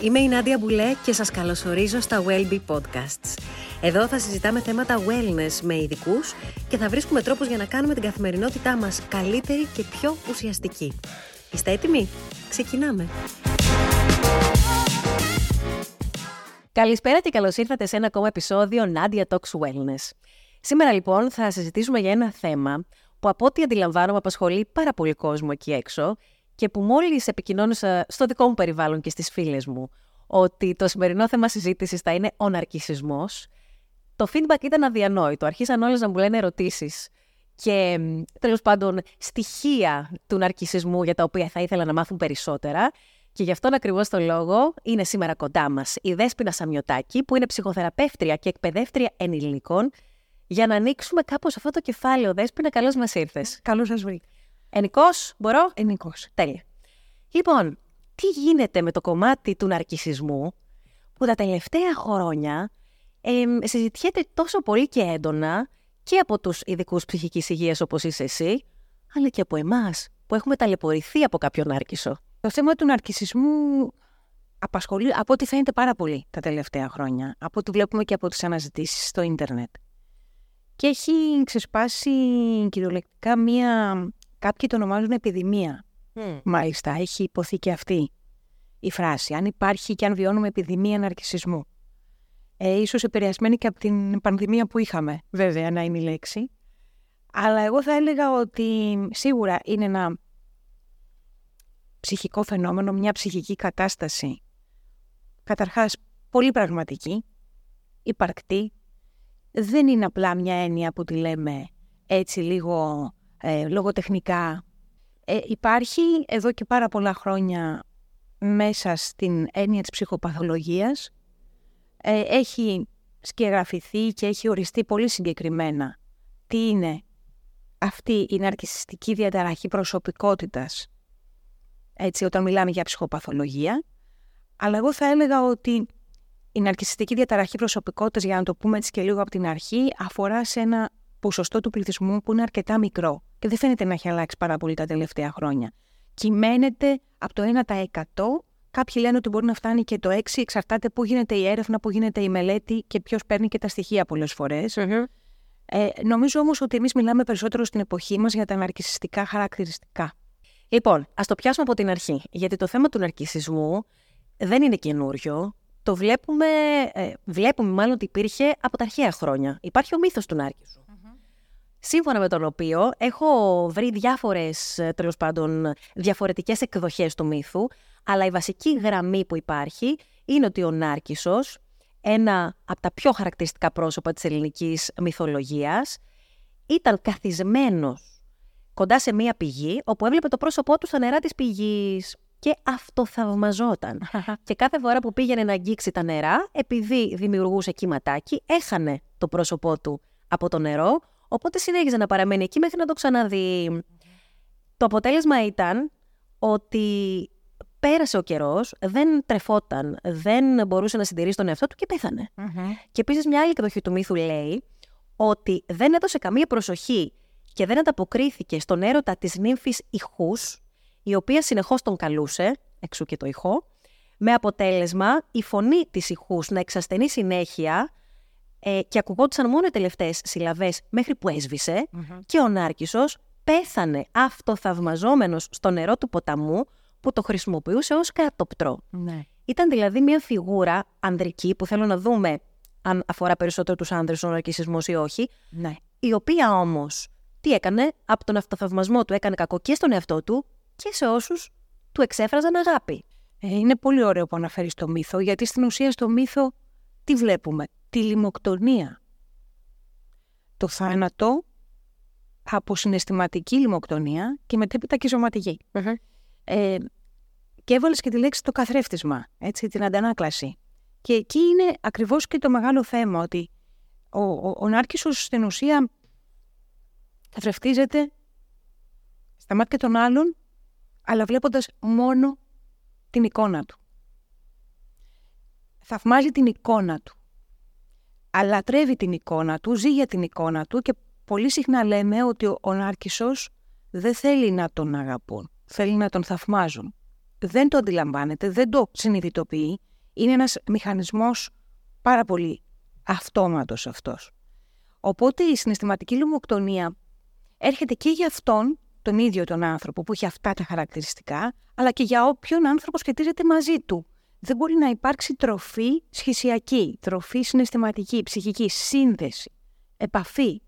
Είμαι η Νάντια Μπουλέ και σας καλωσορίζω στα Wellbe Podcasts. Εδώ θα συζητάμε θέματα wellness με ειδικούς και θα βρίσκουμε τρόπους για να κάνουμε την καθημερινότητά μας καλύτερη και πιο ουσιαστική. Είστε έτοιμοι; Ξεκινάμε! Καλησπέρα και καλώς ήρθατε σε ένα ακόμα επεισόδιο Nadia Talks Wellness. Σήμερα λοιπόν θα συζητήσουμε για ένα θέμα που από ό,τι αντιλαμβάνομαι απασχολεί πάρα πολύ κόσμο εκεί έξω και που μόλις επικοινώνησα στο δικό μου περιβάλλον και στις φίλες μου ότι το σημερινό θέμα συζήτησης θα είναι ο ναρκισισμός, το feedback ήταν αδιανόητο. Αρχίσαν όλες να μου λένε ερωτήσεις και τέλος πάντων στοιχεία του ναρκισισμού για τα οποία θα ήθελα να μάθουν περισσότερα. Και γι' αυτόν ακριβώς το λόγο είναι σήμερα κοντά μας η Δέσποινα Σαμιωτάκη, που είναι ψυχοθεραπεύτρια και εκπαιδεύτρια ενηλίκων, για να ανοίξουμε κάπως αυτό το κεφάλαιο. Δέσποινα, καλώς μας ήρθες. Καλώς σας βρήκα. Ενικό, μπορώ; Ενικό. Τέλεια. Λοιπόν, τι γίνεται με το κομμάτι του ναρκισισμού που τα τελευταία χρόνια ε, συζητιέται τόσο πολύ και έντονα και από τους ειδικούς ψυχικής υγείας όπως είσαι εσύ, αλλά και από εμάς που έχουμε ταλαιπωρηθεί από κάποιον νάρκισο; Το θέμα του ναρκισισμού απασχολεί από ό,τι φαίνεται πάρα πολύ τα τελευταία χρόνια, από ό,τι βλέπουμε και από τις αναζητήσεις στο ίντερνετ. Και έχει ξεσπάσει κυριολεκτικά μία Κάποιοι το ονομάζουν επιδημία. Mm. Μάλιστα, έχει υποθεί και αυτή η φράση. Αν υπάρχει και αν βιώνουμε επιδημία ναρκισισμού. Ε, ίσως επηρεασμένη και από την πανδημία που είχαμε, βέβαια, να είναι η λέξη. Αλλά εγώ θα έλεγα ότι σίγουρα είναι ένα ψυχικό φαινόμενο, μια ψυχική κατάσταση. Καταρχάς, πολύ πραγματική, υπαρκτή. Δεν είναι απλά μια έννοια που τη λέμε έτσι λίγο ε, λογοτεχνικά. Ε, υπάρχει εδώ και πάρα πολλά χρόνια μέσα στην έννοια της ψυχοπαθολογίας. Ε, έχει σκεγγραφηθεί και έχει οριστεί πολύ συγκεκριμένα τι είναι αυτή η ναρκισιστική διαταραχή προσωπικότητας έτσι, όταν μιλάμε για ψυχοπαθολογία. Αλλά εγώ θα έλεγα ότι η ναρκισιστική διαταραχή προσωπικότητας, για να το πούμε έτσι και λίγο από την αρχή, αφορά σε ένα ποσοστό του πληθυσμού που είναι αρκετά μικρό και δεν φαίνεται να έχει αλλάξει πάρα πολύ τα τελευταία χρόνια. Κυμαίνεται από το 1%. Κάποιοι λένε ότι μπορεί να φτάνει και το 6%. Εξαρτάται πού γίνεται η έρευνα, πού γίνεται η μελέτη και ποιος παίρνει και τα στοιχεία πολλές Ε, νομίζω όμως ότι εμείς μιλάμε περισσότερο στην εποχή μας για τα ναρκιστικά χαρακτηριστικά. Λοιπόν, ας το πιάσουμε από την αρχή. Γιατί το θέμα του ναρκισισμού δεν είναι καινούριο. Το βλέπουμε, ε, βλέπουμε μάλλον ότι υπήρχε από τα αρχαία χρόνια. Υπάρχει ο μύθος του νάρκισου σύμφωνα με τον οποίο έχω βρει διάφορες, ε, τέλος πάντων, διαφορετικές εκδοχές του μύθου, αλλά η βασική γραμμή που υπάρχει είναι ότι ο Νάρκισσος, ένα από τα πιο χαρακτηριστικά πρόσωπα της ελληνικής μυθολογίας, ήταν καθισμένος κοντά σε μία πηγή, όπου έβλεπε το πρόσωπό του στα νερά της πηγής και αυτοθαυμαζόταν. και κάθε φορά που πήγαινε να αγγίξει τα νερά, επειδή δημιουργούσε κύματάκι, έχανε το πρόσωπό του από το νερό, Οπότε συνέχιζε να παραμένει εκεί μέχρι να το ξαναδεί. Το αποτέλεσμα ήταν ότι πέρασε ο καιρός, δεν τρεφόταν, δεν μπορούσε να συντηρήσει τον εαυτό του και πεθανε Και επίσης μια άλλη εκδοχή του μύθου λέει ότι δεν έδωσε καμία προσοχή και δεν ανταποκρίθηκε στον έρωτα της νύμφης ηχούς, η οποία συνεχώς τον καλούσε, εξού και το ηχό, με αποτέλεσμα η φωνή της ηχούς να εξασθενεί συνέχεια ε, και ακουγόντουσαν μόνο οι τελευταίες συλλαβές μέχρι που έσβησε και ο Νάρκησος πέθανε αυτοθαυμαζόμενος στο νερό του ποταμού που το χρησιμοποιούσε ως κατοπτρό. Ναι. Ήταν δηλαδή μια φιγούρα ανδρική που θέλω να δούμε αν αφορά περισσότερο τους άνδρες ο ναρκισισμός ή όχι, ναι. η οποία όμως τι έκανε, από τον αυτοθαυμασμό του έκανε κακό και στον εαυτό του και σε όσους του εξέφραζαν αγάπη. Ε, είναι πολύ ωραίο που αναφέρεις το μύθο, γιατί στην ουσία στο μύθο τι βλέπουμε; Τη λιμοκτονία. Το θάνατο από συναισθηματική λιμοκτονία και μετέπειτα και σωματικη Ε, και έβαλες και τη λέξη το καθρέφτισμα, έτσι, την αντανάκλαση. Και εκεί είναι ακριβώς και το μεγάλο θέμα, ότι ο, ο, ο Νάρκισσος στην ουσία καθρεφτίζεται στα μάτια των άλλων, αλλά βλέποντας μόνο την εικόνα του. Θαυμάζει την εικόνα του αλλά τρέβει την εικόνα του, ζει για την εικόνα του και πολύ συχνά λέμε ότι ο, ο Νάρκισσος δεν θέλει να τον αγαπούν, θέλει να τον θαυμάζουν. Δεν το αντιλαμβάνεται, δεν το συνειδητοποιεί Είναι ένας μηχανισμός πάρα πολύ αυτόματος αυτός. Οπότε η συναισθηματική λοιμοκτονία έρχεται και για αυτόν τον ίδιο τον άνθρωπο που έχει αυτά τα χαρακτηριστικά, αλλά και για όποιον άνθρωπο σχετίζεται μαζί του. Δεν μπορεί να υπάρξει τροφή σχησιακή, τροφή συναισθηματική, ψυχική, σύνδεση, επαφή,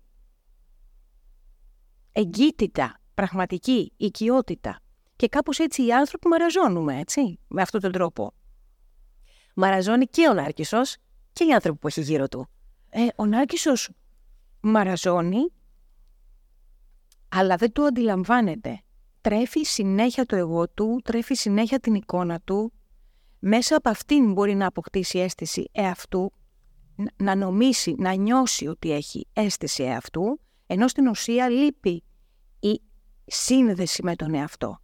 εγκύτητα, πραγματική, οικειότητα. Και κάπως έτσι οι άνθρωποι μαραζώνουμε, έτσι, με αυτόν τον τρόπο. Μαραζώνει και ο Νάρκισσος και οι άνθρωποι που έχει γύρω του. Ε, ο Νάρκισσος μαραζώνει, αλλά δεν το αντιλαμβάνεται. Τρέφει συνέχεια το εγώ του, τρέφει συνέχεια την εικόνα του. Μέσα από αυτήν μπορεί να αποκτήσει αίσθηση εαυτού, να νομίσει, να νιώσει ότι έχει αίσθηση εαυτού, ενώ στην ουσία λείπει η σύνδεση με τον εαυτό.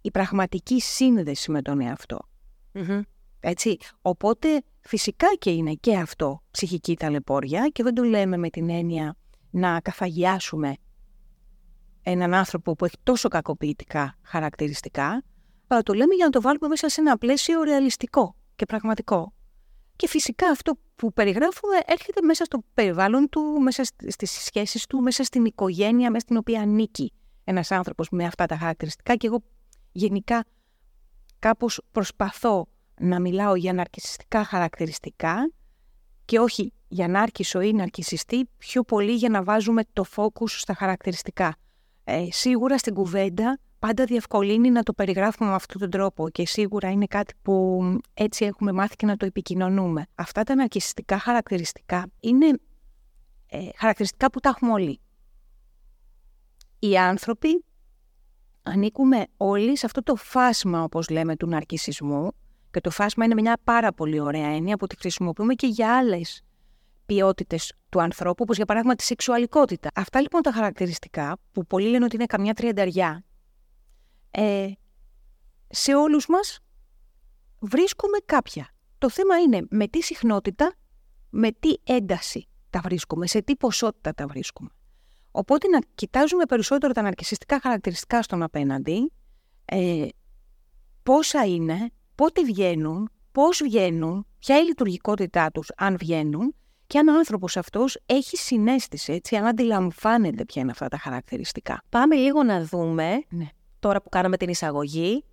Η πραγματική σύνδεση με τον εαυτο Έτσι. Οπότε φυσικά και είναι και αυτό ψυχική ταλαιπώρια και δεν το λέμε με την έννοια να καθαγιάσουμε έναν άνθρωπο που έχει τόσο κακοποιητικά χαρακτηριστικά, αλλά το λέμε για να το βάλουμε μέσα σε ένα πλαίσιο ρεαλιστικό και πραγματικό. Και φυσικά αυτό που περιγράφουμε έρχεται μέσα στο περιβάλλον του, μέσα στις σχέσεις του, μέσα στην οικογένεια, μέσα στην οποία ανήκει ένας άνθρωπος με αυτά τα χαρακτηριστικά και εγώ γενικά κάπως προσπαθώ να μιλάω για ναρκισιστικά χαρακτηριστικά και όχι για νάρκισο ή ναρκισιστή, πιο πολύ για να βάζουμε το φόκους στα χαρακτηριστικά. Ε, σίγουρα στην κουβέντα πάντα διευκολύνει να το περιγράφουμε με αυτόν τον τρόπο και σίγουρα είναι κάτι που έτσι έχουμε μάθει και να το επικοινωνούμε. Αυτά τα ναρκιστικά χαρακτηριστικά είναι ε, χαρακτηριστικά που τα έχουμε όλοι. Οι άνθρωποι ανήκουμε όλοι σε αυτό το φάσμα, όπως λέμε, του ναρκισισμού και το φάσμα είναι μια πάρα πολύ ωραία έννοια που τη χρησιμοποιούμε και για άλλες ποιότητες του ανθρώπου, όπως για παράδειγμα τη σεξουαλικότητα. Αυτά λοιπόν τα χαρακτηριστικά, που πολλοί λένε ότι είναι καμιά τριανταριά, ε, σε όλους μας βρίσκουμε κάποια. Το θέμα είναι με τι συχνότητα, με τι ένταση τα βρίσκουμε, σε τι ποσότητα τα βρίσκουμε. Οπότε να κοιτάζουμε περισσότερο τα ναρκισιστικά χαρακτηριστικά στον απέναντι, ε, πόσα είναι, πότε βγαίνουν, πώς βγαίνουν, ποια είναι η λειτουργικότητά τους αν βγαίνουν και αν ο άνθρωπος αυτός έχει συνέστηση, έτσι, αν αντιλαμβάνεται ποια είναι αυτά τα χαρακτηριστικά. Πάμε λίγο να δούμε, ναι. Τώρα που κάναμε την εισαγωγή,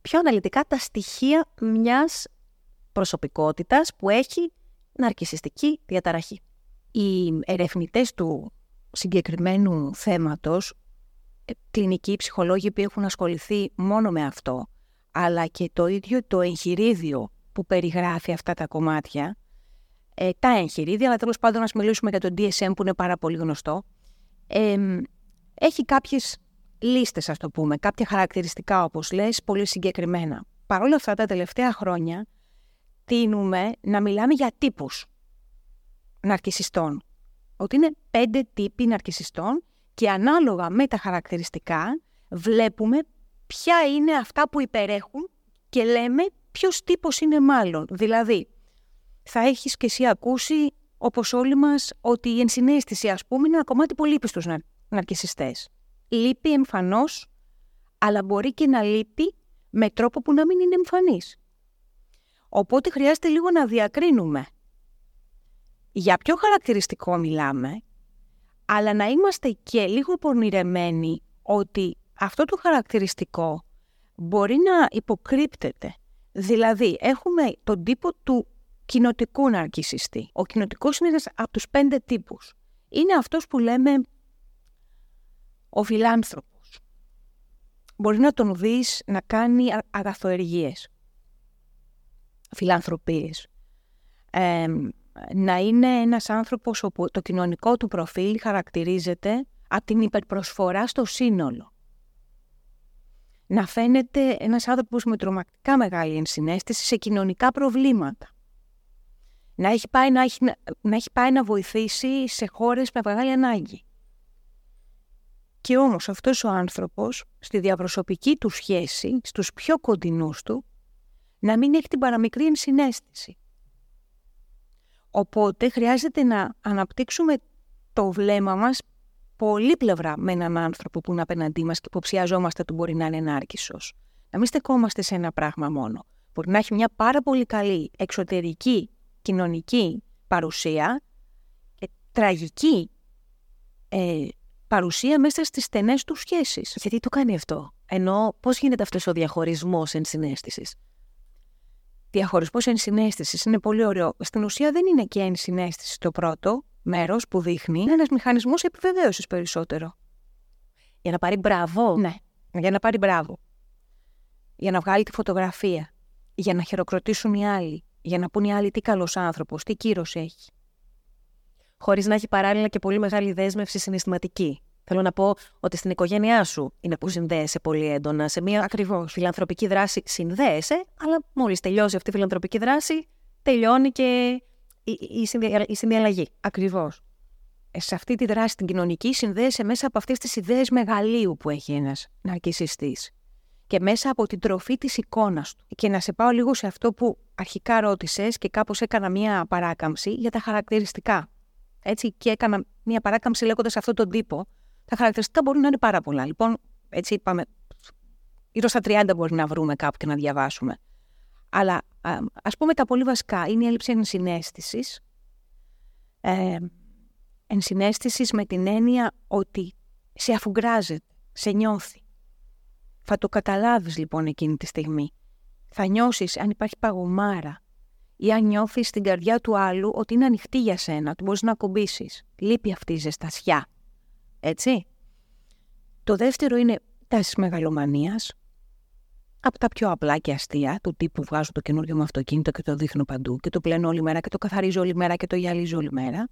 πιο αναλυτικά τα στοιχεία μιας προσωπικότητας που έχει ναρκισιστική διαταραχή. Οι ερευνητές του συγκεκριμένου θέματος, ε, κλινικοί ψυχολόγοι που έχουν ασχοληθεί μόνο με αυτό, αλλά και το ίδιο το εγχειρίδιο που περιγράφει αυτά τα κομμάτια, ε, τα εγχειρίδια, αλλά τέλος πάντων να μιλήσουμε για το DSM που είναι πάρα πολύ γνωστό. Ε, έχει κάποιες λίστες, ας το πούμε, κάποια χαρακτηριστικά, όπως λες, πολύ συγκεκριμένα. Παρ' όλα αυτά, τα τελευταία χρόνια τίνουμε να μιλάμε για τύπους ναρκισιστών. Ότι είναι πέντε τύποι ναρκισιστών και ανάλογα με τα χαρακτηριστικά βλέπουμε ποια είναι αυτά που υπερέχουν και λέμε ποιος τύπος είναι μάλλον. Δηλαδή, θα έχεις και εσύ ακούσει, όπως όλοι μας, ότι η ενσυναίσθηση, ας πούμε, είναι ένα κομμάτι που λείπει στους ναρκισιστές. Λείπει εμφανώς, αλλά μπορεί και να λείπει με τρόπο που να μην είναι εμφανής. Οπότε χρειάζεται λίγο να διακρίνουμε για ποιο χαρακτηριστικό μιλάμε, αλλά να είμαστε και λίγο πονηρεμένοι ότι αυτό το χαρακτηριστικό μπορεί να υποκρύπτεται. Δηλαδή, έχουμε τον τύπο του κοινοτικού ναρκισιστή. Ο κοινοτικός είναι ένας από τους πέντε τύπους. Είναι αυτός που λέμε ο φιλάνθρωπος. Μπορεί να τον δεις να κάνει αγαθοεργίες, φιλανθρωπίες. να είναι ένας άνθρωπος όπου το κοινωνικό του προφίλ χαρακτηρίζεται από την υπερπροσφορά στο σύνολο. Να φαίνεται ένας άνθρωπος με τρομακτικά μεγάλη ενσυναίσθηση σε κοινωνικά προβλήματα να έχει πάει να, έχει, να έχει πάει να βοηθήσει σε χώρες με μεγάλη ανάγκη. Και όμως αυτός ο άνθρωπος, στη διαπροσωπική του σχέση, στους πιο κοντινούς του, να μην έχει την παραμικρή ενσυναίσθηση. Οπότε χρειάζεται να αναπτύξουμε το βλέμμα μας πολύ πλευρά με έναν άνθρωπο που είναι απέναντί μας και υποψιαζόμαστε ότι μπορεί να είναι ενάρκησος. Να μην στεκόμαστε σε ένα πράγμα μόνο. Μπορεί να έχει μια πάρα πολύ καλή εξωτερική κοινωνική παρουσία και τραγική ε, παρουσία μέσα στις στενές του σχέσεις. Γιατί το κάνει αυτό; Ενώ πώς γίνεται αυτός ο διαχωρισμός ενσυναίσθησης; Διαχωρισμός ενσυναίσθησης είναι πολύ ωραίο. Στην ουσία δεν είναι και ενσυναίσθηση το πρώτο μέρος που δείχνει. Είναι ένας μηχανισμός επιβεβαίωσης περισσότερο. Για να πάρει μπράβο. Ναι, για να πάρει μπράβο. Για να βγάλει τη φωτογραφία. Για να χειροκροτήσουν οι άλλοι. Για να πούν οι άλλοι τι καλός άνθρωπος, τι κύρος έχει. Χωρίς να έχει παράλληλα και πολύ μεγάλη δέσμευση συναισθηματική. Θέλω να πω ότι στην οικογένειά σου είναι που συνδέεσαι πολύ έντονα. Σε μια Ακριβώς. φιλανθρωπική δράση συνδέεσαι, αλλά μόλις τελειώσει αυτή η φιλανθρωπική δράση, τελειώνει και η, η, συνδια- η συνδιαλλαγή. Ακριβώς. Ε, σε αυτή τη δράση την κοινωνική συνδέεσαι μέσα από αυτές τις ιδέες μεγαλείου που έχει ένας ναρκισιστής και μέσα από την τροφή της εικόνας του. Και να σε πάω λίγο σε αυτό που αρχικά ρώτησες και κάπως έκανα μία παράκαμψη για τα χαρακτηριστικά. Έτσι, και έκανα μία παράκαμψη λέγοντας αυτόν τον τύπο. Τα χαρακτηριστικά μπορούν να είναι πάρα πολλά. Λοιπόν, έτσι είπαμε, γύρω στα 30 μπορεί να βρούμε κάπου και να διαβάσουμε. Αλλά α, ας πούμε τα πολύ βασικά είναι η έλλειψη ενσυναίσθησης, ε, ενσυναίσθησης με την έννοια ότι σε αφουγκράζεται, σε νιώθει. Θα το καταλάβεις λοιπόν εκείνη τη στιγμή. Θα νιώσεις αν υπάρχει παγωμάρα ή αν νιώθεις στην καρδιά του άλλου ότι είναι ανοιχτή για σένα, ότι μπορείς να ακουμπήσεις. Λείπει αυτή η ζεστασιά. Έτσι. Το δεύτερο είναι τάσεις μεγαλομανίας, από τα πιο απλά και αστεία, του τύπου βγάζω το καινούριο μου αυτοκίνητο και το δείχνω παντού και το πλένω όλη μέρα και το καθαρίζω όλη μέρα και το γυαλίζω όλη μέρα,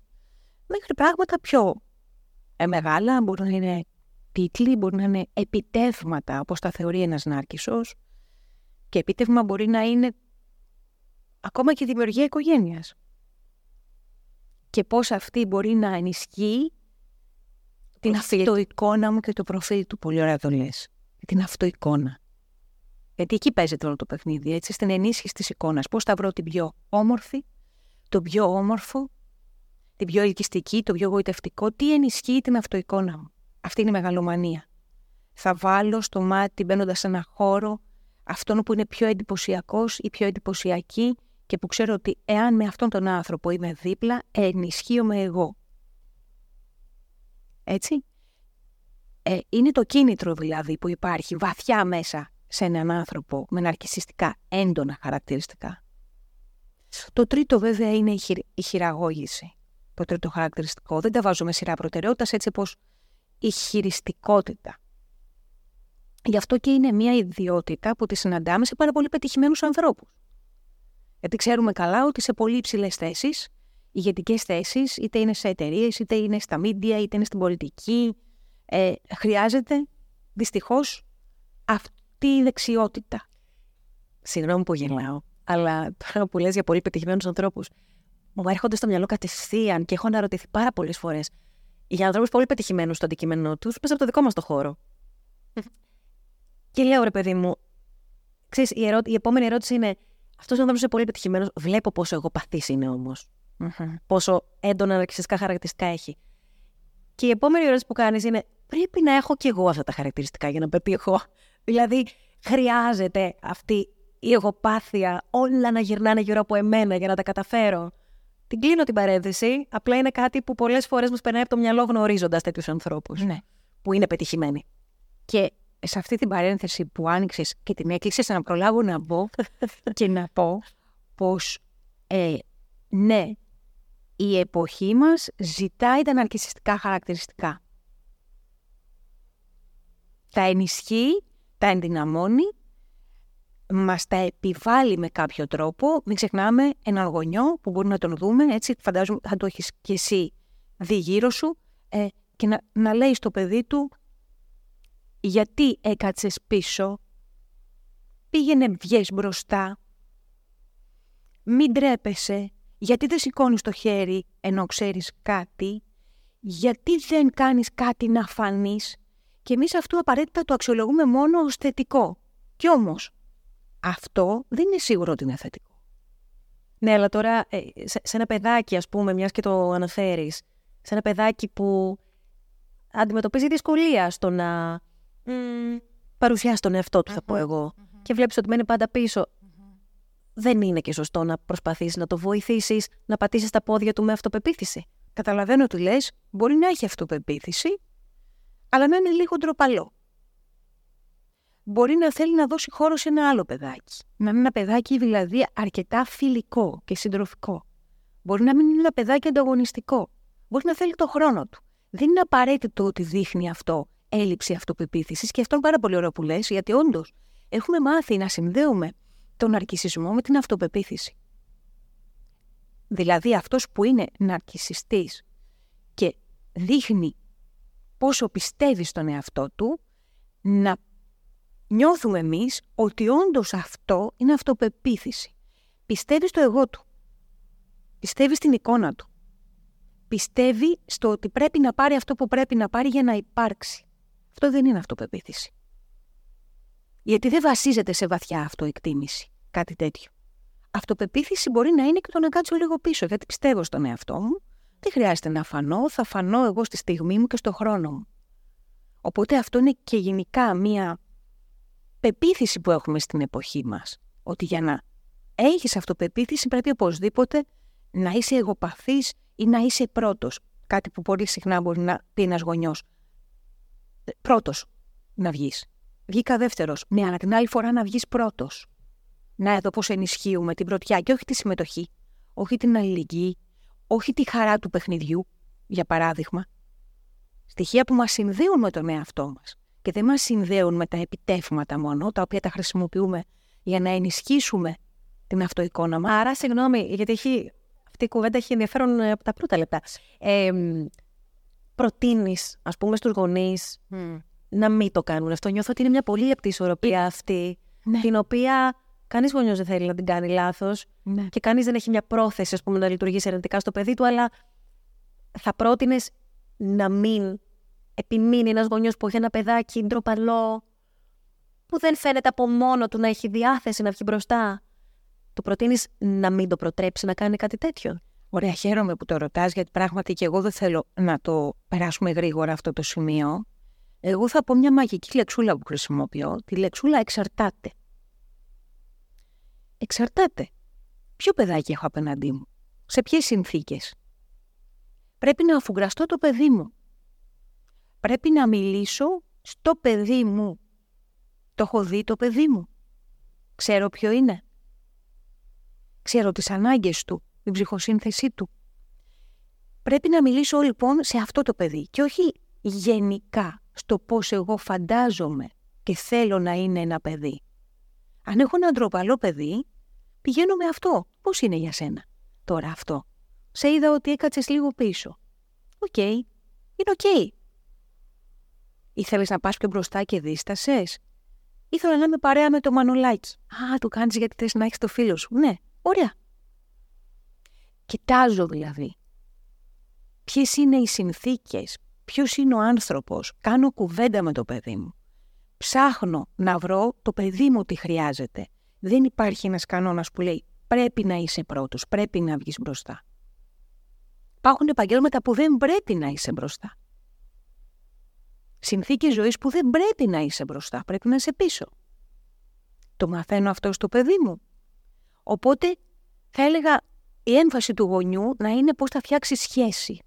μέχρι πράγματα πιο ε, μεγάλα, μπορεί να είναι τίτλοι, μπορεί να είναι επιτεύγματα, όπως τα θεωρεί ένας νάρκισσος, και επίτευγμα μπορεί να είναι ακόμα και η δημιουργία οικογένειας. Και πώς αυτή μπορεί να ενισχύει την Προφίλ. αυτοεικόνα μου και το προφίλ του. Πολύ ωραία το λες. Την αυτοεικόνα. Γιατί εκεί παίζεται όλο το παιχνίδι, έτσι, στην ενίσχυση της εικόνας. Πώς θα βρω την πιο όμορφη, το πιο όμορφο, την πιο ελκυστική, το πιο γοητευτικό, τι ενισχύει την αυτοεικόνα μου. Αυτή είναι η μεγαλομανία. Θα βάλω στο μάτι μπαίνοντας σε ένα χώρο αυτόν που είναι πιο εντυπωσιακός ή πιο εντυπωσιακή και που ξέρω ότι εάν με αυτόν τον άνθρωπο είμαι δίπλα, ενισχύομαι εγώ. Έτσι. Ε, είναι το κίνητρο δηλαδή που υπάρχει βαθιά μέσα σε έναν άνθρωπο με ναρκισιστικά έντονα χαρακτηριστικά. Το τρίτο βέβαια είναι η, χειρα- η χειραγώγηση. Το τρίτο χαρακτηριστικό. Δεν τα βάζω με σειρά προτεραιότητας έτσι πως η χειριστικότητα. Γι' αυτό και είναι μια ιδιότητα που τη συναντάμε σε πάρα πολύ πετυχημένους ανθρώπους. Γιατί ξέρουμε καλά ότι σε πολύ υψηλές θέσεις, ηγετικές θέσεις, είτε είναι σε εταιρείες, είτε είναι στα μίντια, είτε είναι στην πολιτική, ε, χρειάζεται δυστυχώς αυτή η δεξιότητα. Συγγνώμη που γελάω, αλλά τώρα που λες για πολύ πετυχημένους ανθρώπους, μου έρχονται στο μυαλό κατευθείαν και έχω αναρωτηθεί πάρα πολλές φορές για ανθρώπους πολύ πετυχημένους στο αντικείμενό τους, μέσα από το δικό μας το χώρο. και λέω, ρε παιδί μου, ξέρεις, η, ερώ... η επόμενη ερώτηση είναι, αυτός ο άνθρωπος είναι πολύ πετυχημένο, βλέπω πόσο εγωπαθή είναι όμως. Πόσο έντονα ναρκιστικά χαρακτηριστικά έχει. Και η επόμενη ερώτηση που κάνεις είναι, πρέπει να έχω κι εγώ αυτά τα χαρακτηριστικά για να πετύχω; Δηλαδή, χρειάζεται αυτή η εγωπάθεια, όλα να γυρνάνε γύρω από εμένα για να τα καταφέρω; Την κλείνω την παρένθεση. Απλά είναι κάτι που πολλές φορές μας περνάει από το μυαλό γνωρίζοντας τέτοιους ανθρώπους Ναι. που είναι πετυχημένοι. Και σε αυτή την παρένθεση που άνοιξες και την έκλεισες, να προλάβω να μπω και να πω πως ε, ναι, η εποχή μας ζητάει τα ναρκισιστικά χαρακτηριστικά. Τα ενισχύει, τα ενδυναμώνει, μας τα επιβάλλει με κάποιο τρόπο. Μην ξεχνάμε έναν γονιό που μπορεί να τον δούμε, έτσι φαντάζομαι θα το έχεις και εσύ δει γύρω σου ε, και να, να λέει στο παιδί του γιατί έκατσες πίσω, πήγαινε βγες μπροστά, μην τρέπεσαι, γιατί δεν σηκώνεις το χέρι ενώ ξέρεις κάτι, γιατί δεν κάνεις κάτι να φανείς και εμείς αυτό απαραίτητα το αξιολογούμε μόνο ως θετικό. Κι όμως, αυτό δεν είναι σίγουρο ότι είναι θετικό. Ναι, αλλά τώρα ε, σε, σε ένα παιδάκι, ας πούμε, μιας και το αναφέρεις, σε ένα παιδάκι που αντιμετωπίζει δυσκολία στο να μ, παρουσιάσει τον εαυτό του, θα πω εγώ, και βλέπεις ότι μένει πάντα πίσω. δεν είναι και σωστό να προσπαθείς να το βοηθήσεις να πατήσεις τα πόδια του με αυτοπεποίθηση. Καταλαβαίνω τι λες, μπορεί να έχει αυτοπεποίθηση, αλλά να είναι λίγο ντροπαλό. Μπορεί να θέλει να δώσει χώρο σε ένα άλλο παιδάκι. Να είναι ένα παιδάκι δηλαδή αρκετά φιλικό και συντροφικό. Μπορεί να μην είναι ένα παιδάκι ανταγωνιστικό. Μπορεί να θέλει το χρόνο του. Δεν είναι απαραίτητο ότι δείχνει αυτό έλλειψη αυτοπεποίθησης και αυτό είναι πάρα πολύ ωραίο που λες, γιατί όντως έχουμε μάθει να συνδέουμε τον αρκισισμό με την αυτοπεποίθηση. Δηλαδή αυτός που είναι ναρκισιστής και δείχνει πόσο πιστεύει στον εαυτό του, να νιώθουμε εμείς ότι όντως αυτό είναι αυτοπεποίθηση. Πιστεύει στο εγώ του. Πιστεύει στην εικόνα του. Πιστεύει στο ότι πρέπει να πάρει αυτό που πρέπει να πάρει για να υπάρξει. Αυτό δεν είναι αυτοπεποίθηση. Γιατί δεν βασίζεται σε βαθιά αυτοεκτίμηση κάτι τέτοιο. Αυτοπεποίθηση μπορεί να είναι και το να κάτσω λίγο πίσω, γιατί πιστεύω στον εαυτό μου. Δεν χρειάζεται να φανώ, θα φανώ εγώ στη στιγμή μου και στο χρόνο μου. Οπότε αυτό είναι και γενικά μία πεποίθηση που έχουμε στην εποχή μας. Ότι για να έχεις αυτοπεποίθηση πρέπει οπωσδήποτε να είσαι εγωπαθής ή να είσαι πρώτος. Κάτι που πολύ συχνά μπορεί να πει ένας γονιός. Πρώτος να βγεις. Βγήκα δεύτερος. Ναι, αλλά την άλλη φορά να βγεις πρώτος να εδώ πώς ενισχύουμε την πρωτιά και όχι τη συμμετοχή, όχι την αλληλεγγύη, όχι τη χαρά του παιχνιδιού, για παράδειγμα. Στοιχεία που μας συνδέουν με τον εαυτό μας και δεν μας συνδέουν με τα επιτεύγματα μόνο, τα οποία τα χρησιμοποιούμε για να ενισχύσουμε την αυτοεικόνα μας. Άρα, συγγνώμη, γιατί έχει, αυτή η κουβέντα έχει ενδιαφέρον ε, από τα πρώτα λεπτά. Ε, προτείνεις, ας πούμε, στους γονείς να μην το κάνουν αυτό. Νιώθω ότι είναι μια πολύ λεπτή ισορροπία ε, αυτή, ναι. την οποία Κανείς γονιός δεν θέλει να την κάνει λάθος. Ναι. Και κανείς δεν έχει μια πρόθεση, ας πούμε, να λειτουργήσει αρνητικά στο παιδί του, αλλά θα πρότεινες να μην επιμείνει ένας γονιός που έχει ένα παιδάκι ντροπαλό, που δεν φαίνεται από μόνο του να έχει διάθεση να βγει μπροστά. Το προτείνεις να μην το προτρέψει να κάνει κάτι τέτοιο; Ωραία, χαίρομαι που το ρωτάς, γιατί πράγματι και εγώ δεν θέλω να το περάσουμε γρήγορα αυτό το σημείο. Εγώ θα πω μια μαγική λεξούλα που χρησιμοποιώ, τη λεξούλα εξαρτάται. Εξαρτάται. Ποιο παιδάκι έχω απέναντί μου; Σε ποιες συνθήκες; Πρέπει να αφουγκραστώ το παιδί μου. Πρέπει να μιλήσω στο παιδί μου. Το έχω δει το παιδί μου. Ξέρω ποιο είναι. Ξέρω τις ανάγκες του, την ψυχοσύνθεσή του. Πρέπει να μιλήσω λοιπόν σε αυτό το παιδί και όχι γενικά στο πώς εγώ φαντάζομαι και θέλω να είναι ένα παιδί. Αν έχω ένα ντροπαλό παιδί, πηγαίνω με αυτό. Πώς είναι για σένα τώρα αυτό; Σε είδα ότι έκατσες λίγο πίσω. OK. Okay. Είναι OK. Okay. Ήθελες να πας πιο μπροστά και δίστασες; Ήθελα να είμαι παρέα με το μανουλάκι. Α, το κάνεις γιατί θες να έχεις το φίλο σου. Ναι, ωραία. Κοιτάζω δηλαδή. Ποιες είναι οι συνθήκες, ποιος είναι ο άνθρωπος. Κάνω κουβέντα με το παιδί μου. Ψάχνω να βρω το παιδί μου τι χρειάζεται. Δεν υπάρχει ένας κανόνας που λέει πρέπει να είσαι πρώτος, πρέπει να βγεις μπροστά. Υπάρχουν επαγγέλματα που δεν πρέπει να είσαι μπροστά. Συνθήκες ζωής που δεν πρέπει να είσαι μπροστά, πρέπει να είσαι πίσω. Το μαθαίνω αυτό στο παιδί μου. Οπότε θα έλεγα η έμφαση του γονιού να είναι πώς θα φτιάξει σχέση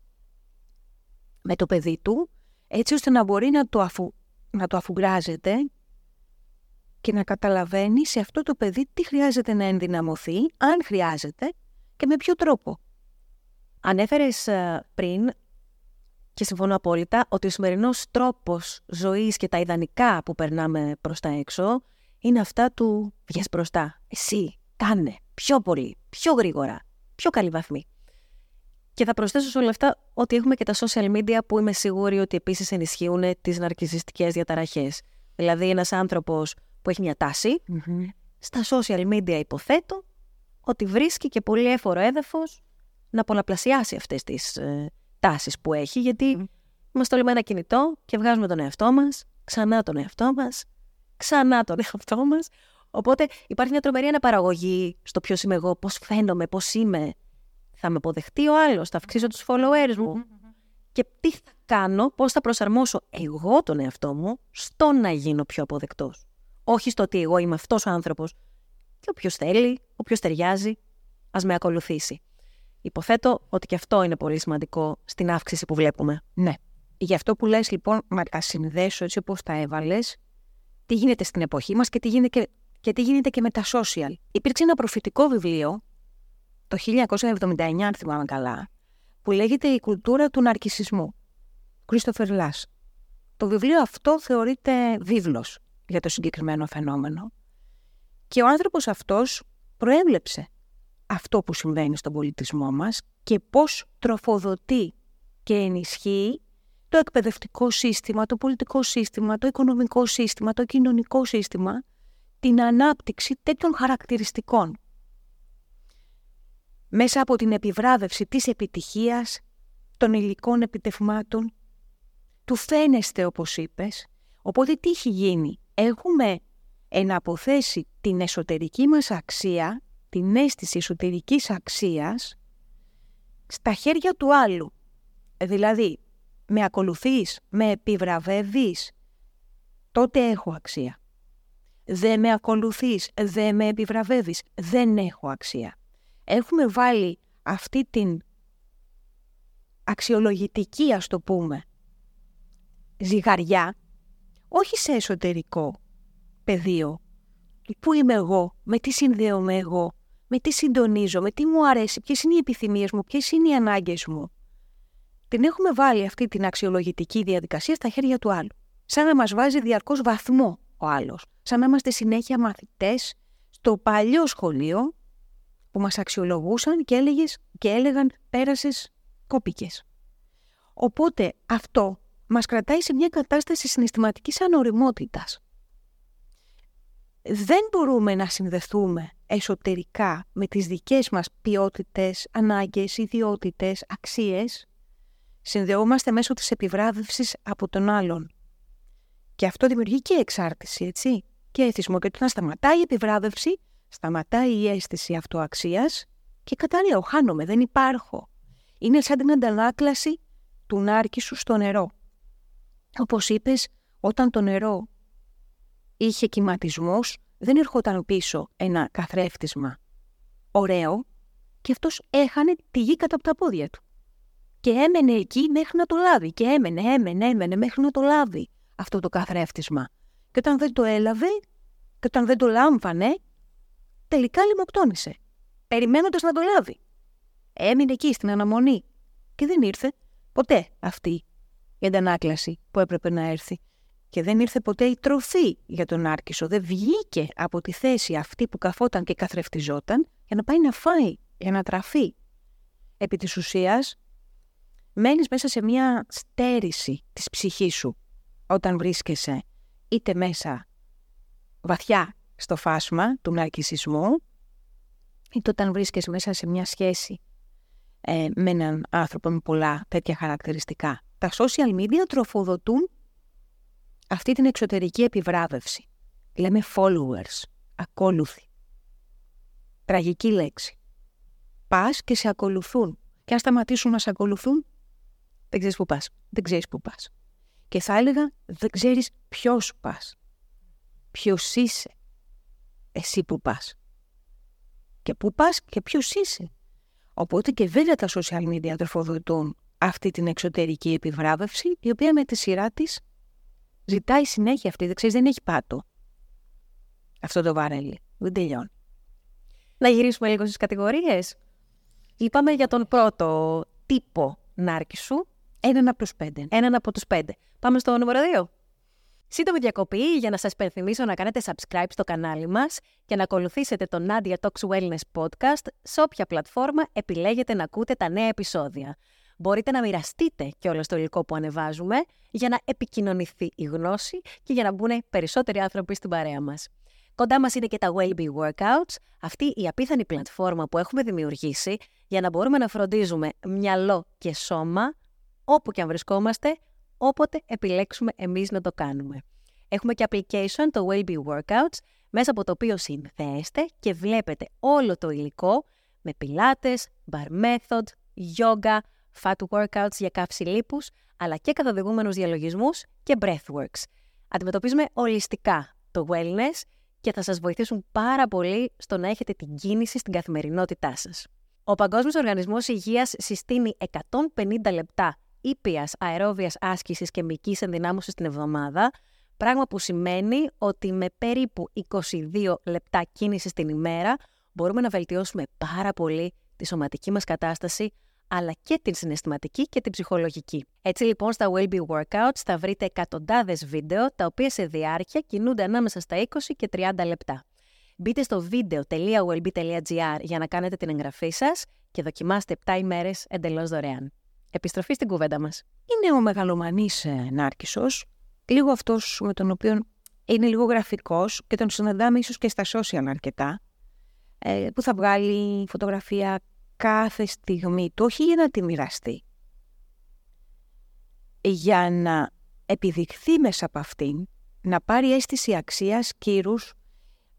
με το παιδί του, έτσι ώστε να μπορεί να το, αφου, να το αφουγκράζεται και να καταλαβαίνει σε αυτό το παιδί τι χρειάζεται να ενδυναμωθεί, αν χρειάζεται και με ποιο τρόπο. Ανέφερες ε, πριν και συμφωνώ απόλυτα ότι ο σημερινός τρόπος ζωής και τα ιδανικά που περνάμε προς τα έξω είναι αυτά του βγες μπροστά. Εσύ, κάνε, πιο πολύ, πιο γρήγορα, πιο καλή βαθμή. Και θα προσθέσω σε όλα αυτά ότι έχουμε και τα social media που είμαι σίγουρη ότι επίσης ενισχύουν τις ναρκισιστικές διαταραχές. Δηλαδή ένας άνθρωπος που έχει μια ταση Στα social media υποθέτω ότι βρίσκει και πολύ έφορο έδαφος να πολλαπλασιάσει αυτές τις ε, τάσεις που έχει, γιατί mm. είμαστε όλοι με ένα κινητό και βγάζουμε τον εαυτό μας, ξανά τον εαυτό μας, ξανά τον εαυτό μας. Οπότε υπάρχει μια τρομερή αναπαραγωγή στο ποιος είμαι εγώ, πώς φαίνομαι, πώς είμαι. Θα με αποδεχτεί ο άλλος, θα αυξήσω τους followers μου. Και τι θα κάνω, πώς θα προσαρμόσω εγώ τον εαυτό μου στο να γίνω πιο αποδεκτός όχι στο ότι εγώ είμαι αυτός ο άνθρωπος και όποιος θέλει, όποιος ταιριάζει, ας με ακολουθήσει. Υποθέτω ότι και αυτό είναι πολύ σημαντικό στην αύξηση που βλέπουμε. Ναι. Γι' αυτό που λες λοιπόν, να τα συνδέσω έτσι όπως τα έβαλες, τι γίνεται στην εποχή μας και τι γίνεται και, και τι γίνεται και με τα social. Υπήρξε ένα προφητικό βιβλίο, το 1979 αν θυμάμαι καλά, που λέγεται «Η κουλτούρα του ναρκισισμού». Κρίστοφερ Λάς. Το βιβλίο αυτό θεωρείται βίβλος για το συγκεκριμένο φαινόμενο. Και ο άνθρωπος αυτός προέβλεψε αυτό που συμβαίνει στον πολιτισμό μας και πώς τροφοδοτεί και ενισχύει το εκπαιδευτικό σύστημα, το πολιτικό σύστημα, το οικονομικό σύστημα, το κοινωνικό σύστημα, την ανάπτυξη τέτοιων χαρακτηριστικών. Μέσα από την επιβράβευση της επιτυχίας, των υλικών επιτευμάτων, του φαίνεστε όπως είπες. Οπότε τι έχει γίνει; Έχουμε εναποθέσει την εσωτερική μας αξία, την αίσθηση εσωτερικής αξίας, στα χέρια του άλλου. Δηλαδή, με ακολουθείς, με επιβραβεύεις, τότε έχω αξία. Δεν με ακολουθείς, δεν με επιβραβεύεις, δεν έχω αξία. Έχουμε βάλει αυτή την αξιολογητική, ας το πούμε, ζυγαριά, όχι σε εσωτερικό πεδίο. Πού είμαι εγώ, με τι συνδέομαι εγώ, με τι συντονίζω, με τι μου αρέσει, ποιες είναι οι επιθυμίες μου, ποιες είναι οι ανάγκες μου την έχουμε βάλει αυτή την αξιολογητική διαδικασία στα χέρια του άλλου. Σαν να μας βάζει διαρκώς βαθμό ο άλλος. Σαν να είμαστε συνέχεια μαθητές στο παλιό σχολείο που μας αξιολογούσαν και, έλεγες, και έλεγαν πέρασες κόπικες. Οπότε αυτό μας κρατάει σε μια κατάσταση συναισθηματικής ανοριμότητας. Δεν μπορούμε να συνδεθούμε εσωτερικά με τις δικές μας ποιότητες, ανάγκες, ιδιότητες, αξίες συνδεόμαστε μέσω της επιβράβευσης από τον άλλον. Και αυτό δημιουργεί και εξάρτηση, έτσι, και εθισμό. Και όταν σταματάει η επιβράβευση, σταματάει η αίσθηση αυτοαξίας και κατάλαβα, χάνομαι, δεν υπάρχω. Είναι σαν την αντανάκλαση του νάρκη σου στο νερό. Όπως είπες, όταν το νερό είχε κυματισμούς, δεν ερχόταν πίσω ένα καθρέφτισμα ωραίο και αυτός έχανε τη γη κατά από τα πόδια του και έμενε εκεί μέχρι να το λάβει. Και έμενε, έμενε, έμενε μέχρι να το λάβει αυτό το καθρέφτισμα. Και όταν δεν το έλαβε, και όταν δεν το λάμβανε, τελικά λιμοκτόνησε. Περιμένοντας να το λάβει. Έμεινε εκεί στην αναμονή. Και δεν ήρθε ποτέ αυτή η αντανάκλαση που έπρεπε να έρθει. Και δεν ήρθε ποτέ η τροφή για τον Άρκισο. Δεν βγήκε από τη θέση αυτή που καθόταν και καθρεφτιζόταν για να πάει να φάει, για να τραφεί. Επί της ουσίας, μένεις μέσα σε μια στέρηση της ψυχής σου όταν βρίσκεσαι είτε μέσα βαθιά στο φάσμα του ναρκισισμού είτε όταν βρίσκεσαι μέσα σε μια σχέση ε, με έναν άνθρωπο με πολλά τέτοια χαρακτηριστικά. Τα social media τροφοδοτούν αυτή την εξωτερική επιβράβευση. Λέμε followers, ακόλουθοι. Τραγική λέξη. Πας και σε ακολουθούν. Και αν σταματήσουν να σε ακολουθούν, δεν ξέρεις που πας. Δεν ξέρεις που πας. Και θα έλεγα, δεν ξέρεις ποιος πας. Ποιος είσαι. Εσύ που πας. Και πού πας και ποιος είσαι. Οπότε και βέβαια τα social media τροφοδοτούν αυτή την εξωτερική επιβράβευση, η οποία με τη σειρά της ζητάει συνέχεια αυτή. Δεν ξέρεις, δεν έχει πάτο. Αυτό το βαρέλι. Δεν τελειώνει. Να γυρίσουμε λίγο στις κατηγορίες. Είπαμε για τον πρώτο τύπο νάρκη σου, Έναν από του πέντε. Έναν από τους πέντε. Πάμε στο νούμερο 2. Σύντομη διακοπή για να σας υπενθυμίσω να κάνετε subscribe στο κανάλι μας και να ακολουθήσετε το Nadia Talks Wellness Podcast σε όποια πλατφόρμα επιλέγετε να ακούτε τα νέα επεισόδια. Μπορείτε να μοιραστείτε και όλο το υλικό που ανεβάζουμε για να επικοινωνηθεί η γνώση και για να μπουν περισσότεροι άνθρωποι στην παρέα μας. Κοντά μας είναι και τα Wellbe Workouts, αυτή η απίθανη πλατφόρμα που έχουμε δημιουργήσει για να μπορούμε να φροντίζουμε μυαλό και σώμα όπου και αν βρισκόμαστε, όποτε επιλέξουμε εμείς να το κάνουμε. Έχουμε και application, το Wellbe Workouts, μέσα από το οποίο συνθέεστε και βλέπετε όλο το υλικό με πιλάτες, bar method, yoga, fat workouts για καύση λίπους, αλλά και καθοδηγούμενους διαλογισμούς και breathworks. Αντιμετωπίζουμε ολιστικά το wellness και θα σας βοηθήσουν πάρα πολύ στο να έχετε την κίνηση στην καθημερινότητά σας. Ο Παγκόσμιος Οργανισμός Υγείας συστήνει 150 λεπτά ήπιας αερόβιας άσκησης και μυκής ενδυνάμωσης την εβδομάδα, πράγμα που σημαίνει ότι με περίπου 22 λεπτά κίνησης την ημέρα μπορούμε να βελτιώσουμε πάρα πολύ τη σωματική μας κατάσταση, αλλά και την συναισθηματική και την ψυχολογική. Έτσι λοιπόν στα Wellbe Workouts θα βρείτε εκατοντάδες βίντεο, τα οποία σε διάρκεια κινούνται ανάμεσα στα 20 και 30 λεπτά. Μπείτε στο video.wellbe.gr για να κάνετε την εγγραφή σας και δοκιμάστε 7 ημέρες εντελώς δωρεάν. Επιστροφή στην κουβέντα μας. Είναι ο μεγαλομανής ε, Νάρκισσος, λίγο αυτός με τον οποίο είναι λίγο γραφικός και τον συναντάμε ίσως και στα social αρκετά, ε, που θα βγάλει φωτογραφία κάθε στιγμή του, όχι για να τη μοιραστεί, για να επιδειχθεί μέσα από αυτήν, να πάρει αίσθηση αξίας, κύρους,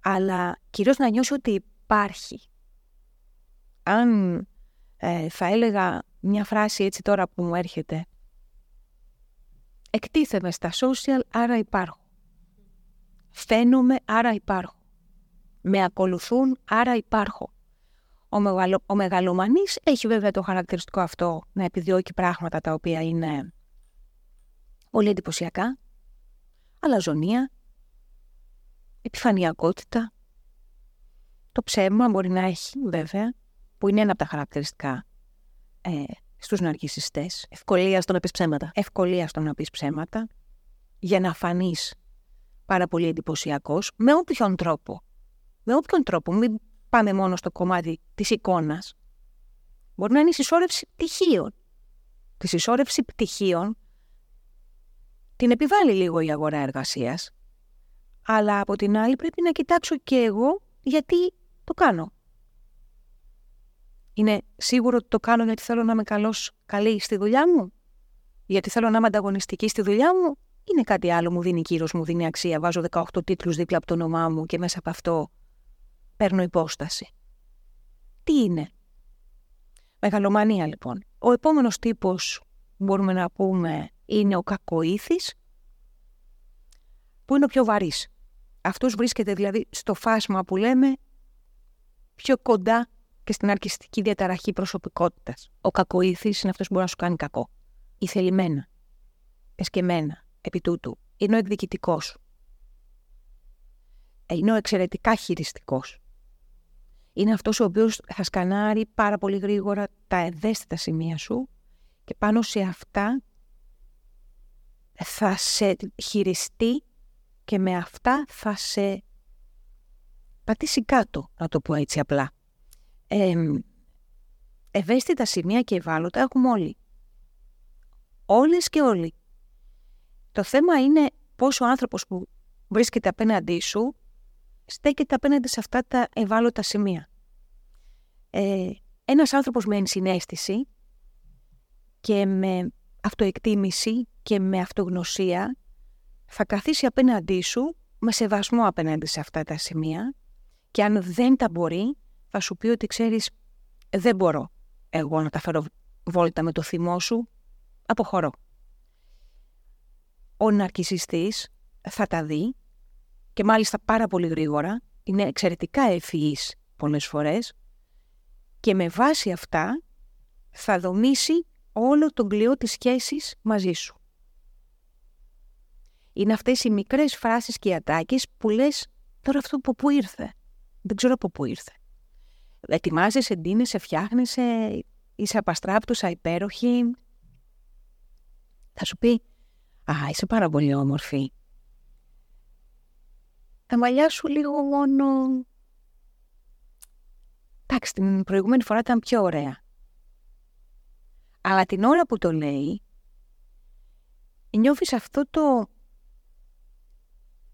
αλλά κυρίως να νιώσει ότι υπάρχει. Αν ε, θα έλεγα μια φράση έτσι τώρα που μου έρχεται, εκτίθεμαι στα social, άρα υπάρχω. Φαίνομαι, άρα υπάρχω. Με ακολουθούν, άρα υπάρχω. Ο, μεγαλο, ο μεγαλομανής έχει βέβαια το χαρακτηριστικό αυτό να επιδιώκει πράγματα τα οποία είναι πολύ εντυπωσιακά, αλαζονία, επιφανειακότητα, το ψέμα μπορεί να έχει βέβαια, που είναι ένα από τα χαρακτηριστικά ε, στους ναρκισιστές. Ευκολία στο να πεις ψέματα. Ευκολία στο να πεις ψέματα, για να φανείς πάρα πολύ εντυπωσιακός, με όποιον τρόπο. Με όποιον τρόπο, μην πάμε μόνο στο κομμάτι της εικόνας. Μπορεί να είναι η συσσόρευση πτυχίων. Τη συσσόρευση πτυχίων την επιβάλλει λίγο η αγορά εργασίας, αλλά από την άλλη πρέπει να κοιτάξω και εγώ γιατί το κάνω. Είναι σίγουρο ότι το κάνω γιατί θέλω να είμαι καλός, καλή στη δουλειά μου; Γιατί θέλω να είμαι ανταγωνιστική στη δουλειά μου; Είναι κάτι άλλο, μου δίνει κύρος, μου δίνει αξία. Βάζω 18 τίτλους δίπλα από το όνομά μου και μέσα από αυτό παίρνω υπόσταση. Τι είναι; Μεγαλομανία λοιπόν. Ο επόμενος τύπος μπορούμε να πούμε είναι ο κακοήθης που είναι ο πιο βαρύς. Αυτός βρίσκεται δηλαδή στο φάσμα που λέμε πιο κοντά και στην αρκιστική διαταραχή προσωπικότητας. Ο κακοήθης είναι αυτός που μπορεί να σου κάνει κακό. Η θελημένα, εσκεμένα, επί τούτου. Είναι ο εκδικητικός. Είναι ο εξαιρετικά χειριστικός. Είναι αυτός ο οποίος θα σκανάρει πάρα πολύ γρήγορα τα ευαίσθητα σημεία σου και πάνω σε αυτά θα σε χειριστεί και με αυτά θα σε πατήσει κάτω, να το πω έτσι απλά. Ε, ευαίσθητα σημεία και ευάλωτα έχουμε όλοι. Όλες και όλοι. Το θέμα είναι πόσο ο άνθρωπος που βρίσκεται απέναντί σου στέκεται απέναντι σε αυτά τα ευάλωτα σημεία. Ε, ένας άνθρωπος με ενσυναίσθηση και με αυτοεκτίμηση και με αυτογνωσία θα καθίσει απέναντί σου με σεβασμό απέναντι σε αυτά τα σημεία και αν δεν τα μπορεί θα σου πει ότι ξέρεις δεν μπορώ εγώ να τα φέρω βόλτα με το θυμό σου, αποχωρώ. Ο ναρκισιστής θα τα δει και μάλιστα πάρα πολύ γρήγορα, είναι εξαιρετικά ευφυής πολλές φορές και με βάση αυτά θα δομήσει όλο τον κλειό της σχέσης μαζί σου. Είναι αυτές οι μικρές φράσεις και οι ατάκες που λες τώρα αυτό από πού ήρθε; Δεν ξέρω από πού ήρθε ετοιμάζεσαι, ντύνεσαι, φτιάχνεσαι, είσαι απαστράπτουσα, υπέροχη. Θα σου πει, α, είσαι πάρα πολύ όμορφη. Τα μαλλιά σου λίγο μόνο... Εντάξει, την προηγούμενη φορά ήταν πιο ωραία. Αλλά την ώρα που το λέει, νιώθεις αυτό το...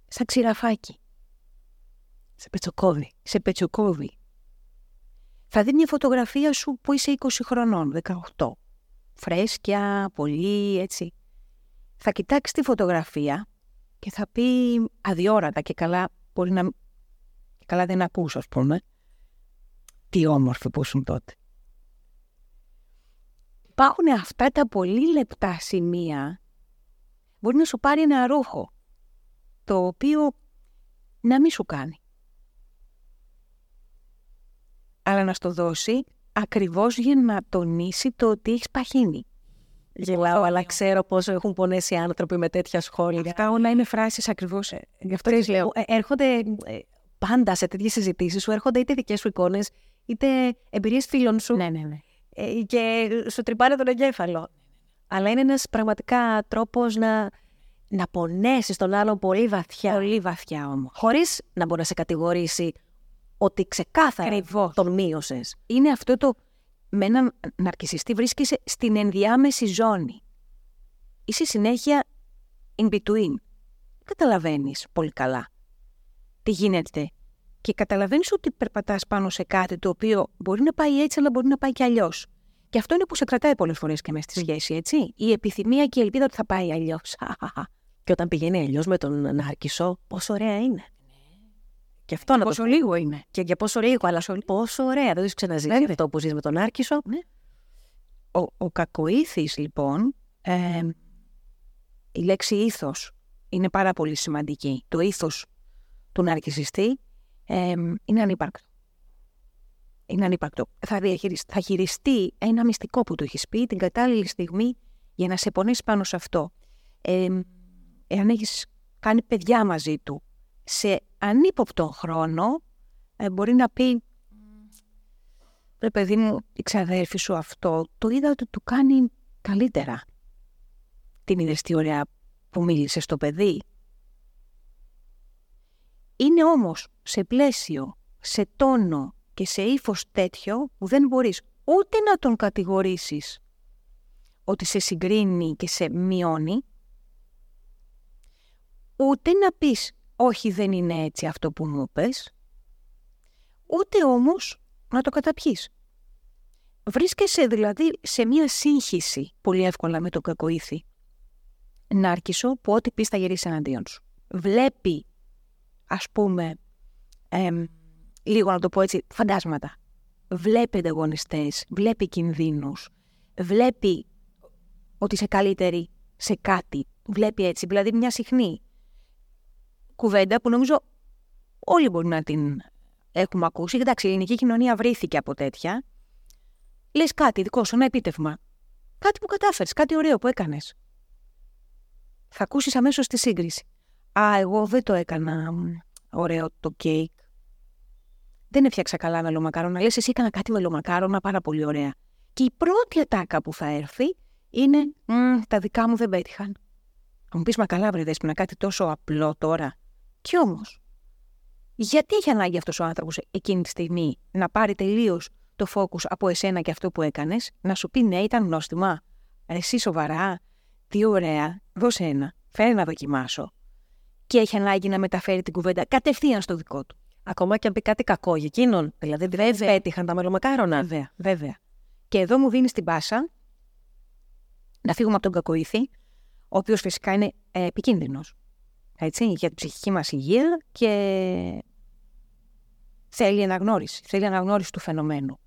σαν ξηραφάκι. Σε πετσοκόβει, σε πετσοκόβει θα δει μια φωτογραφία σου που είσαι 20 χρονών, 18. Φρέσκια, πολύ έτσι. Θα κοιτάξεις τη φωτογραφία και θα πει αδιόρατα και καλά, μπορεί να... Και καλά δεν ακούς, ας πούμε. Τι όμορφο που ήσουν τότε. Υπάρχουν αυτά τα πολύ λεπτά σημεία. Μπορεί να σου πάρει ένα ρούχο, το οποίο να μην σου κάνει. Αλλά να στο δώσει ακριβώς για να τονίσει το ότι έχεις παχύνει. Γελάω, αλλά ξέρω πόσο έχουν πονέσει άνθρωποι με τέτοια σχόλια. Αυτά όλα είναι φράσεις ακριβώς. ε, Γι' αυτό τις λέω. Ε, Έρχονται ε, πάντα σε τέτοιες συζητήσεις σου, έρχονται είτε δικές σου εικόνες, είτε εμπειρίες φίλων σου. Ναι, ναι, ναι. ε, και σου τρυπάνε τον εγκέφαλο. Αλλά είναι ένας πραγματικά τρόπος να, να πονέσεις τον άλλον πολύ βαθιά. Πολύ βαθιά όμως. Χωρίς να μπορεί να σε κατηγορήσει ότι ξεκάθαρα Ακριβώς. τον μείωσες. είναι αυτό το με έναν ναρκισιστή βρίσκεσαι στην ενδιάμεση ζώνη. Είσαι συνέχεια in between. Καταλαβαίνεις πολύ καλά τι γίνεται. Και καταλαβαίνεις ότι περπατάς πάνω σε κάτι το οποίο μπορεί να πάει έτσι αλλά μπορεί να πάει και αλλιώς. Και αυτό είναι που σε κρατάει πολλές φορές και μέσα στη σχέση, έτσι. Η επιθυμία και η ελπίδα ότι θα πάει αλλιώς. Και όταν πηγαίνει αλλιώς με τον Νάρκισο, πόσο ωραία είναι. Και αυτό να το Πόσο λίγο είναι. Και για πόσο λίγο, αλλά σου- πόσο ωραία. Δεν το έχεις ξαναζήσει Βέβαια. αυτό που ζεις με τον Άρκισο. Ναι. Ο, ο κακοήθης, λοιπόν, ε, η λέξη ήθος είναι πάρα πολύ σημαντική. Το ήθος του ναρκισιστή ε, είναι ανύπαρκτο. Είναι ανύπαρκτο. Θα, διαχειριστεί, θα χειριστεί ένα μυστικό που του έχεις πει την κατάλληλη στιγμή για να σε πονέσει πάνω σε αυτό. Ε, εάν έχεις κάνει παιδιά μαζί του σε ανύποπτο χρόνο, ε, μπορεί να πει Ρε παιδί μου, η ξαδέρφη σου αυτό, το είδα ότι του κάνει καλύτερα. Την είδες τι ωραία που μίλησε στο παιδί. Είναι όμως σε πλαίσιο, σε τόνο και σε ύφος τέτοιο που δεν μπορείς ούτε να τον κατηγορήσεις ότι σε συγκρίνει και σε μειώνει, ούτε να πεις όχι δεν είναι έτσι αυτό που μου πες, ούτε όμως να το καταπιείς. Βρίσκεσαι δηλαδή σε μία σύγχυση πολύ εύκολα με τον κακοήθη. Νάρκισο που ό,τι πεις θα γυρίσεις εναντίον σου. Βλέπει, ας πούμε, εμ, λίγο να το πω έτσι, φαντάσματα. Βλέπει ανταγωνιστές, βλέπει κινδύνους, βλέπει ότι είσαι καλύτερη σε κάτι. Βλέπει έτσι, δηλαδή μια συχνή κουβέντα που νομίζω όλοι μπορεί να την έχουμε ακούσει. Εντάξει, η ελληνική κοινωνία βρήθηκε από τέτοια. Λες κάτι δικό σου, ένα επίτευγμα. Κάτι που κατάφερες, κάτι ωραίο που έκανες. Θα ακούσεις αμέσως τη σύγκριση. Α, εγώ δεν το έκανα μ, ωραίο το κέικ. Δεν έφτιαξα καλά μελομακάρονα. Λες, εσύ έκανα κάτι μελομακάρονα πάρα πολύ ωραία. Και η πρώτη ατάκα που θα έρθει είναι «Μμ, τα δικά μου δεν πέτυχαν. Θα μου πεις, μα καλά, βρε δέσποινα, κάτι τόσο απλό τώρα. Κι όμως, γιατί έχει ανάγκη αυτός ο άνθρωπος εκείνη τη στιγμή να πάρει τελείως το focus από εσένα και αυτό που έκανες, να σου πει ναι, ήταν νόστιμα. Εσύ σοβαρά, τι ωραία, δώσε ένα, φέρε να δοκιμάσω. Και έχει ανάγκη να μεταφέρει την κουβέντα κατευθείαν στο δικό του. Ακόμα και αν πει κάτι κακό για εκείνον. Δηλαδή δεν Βέβαια. πέτυχαν τα μελομακάρονα. Βέβαια, βέβαια. Και εδώ μου δίνεις την πάσα να φύγουμε από τον κακοήθη, ο οποίος φυσικά είναι ε, επικίνδυνος. Έτσι, για την ψυχική μας υγεία και θέλει αναγνώριση. Θέλει αναγνώριση του φαινομένου.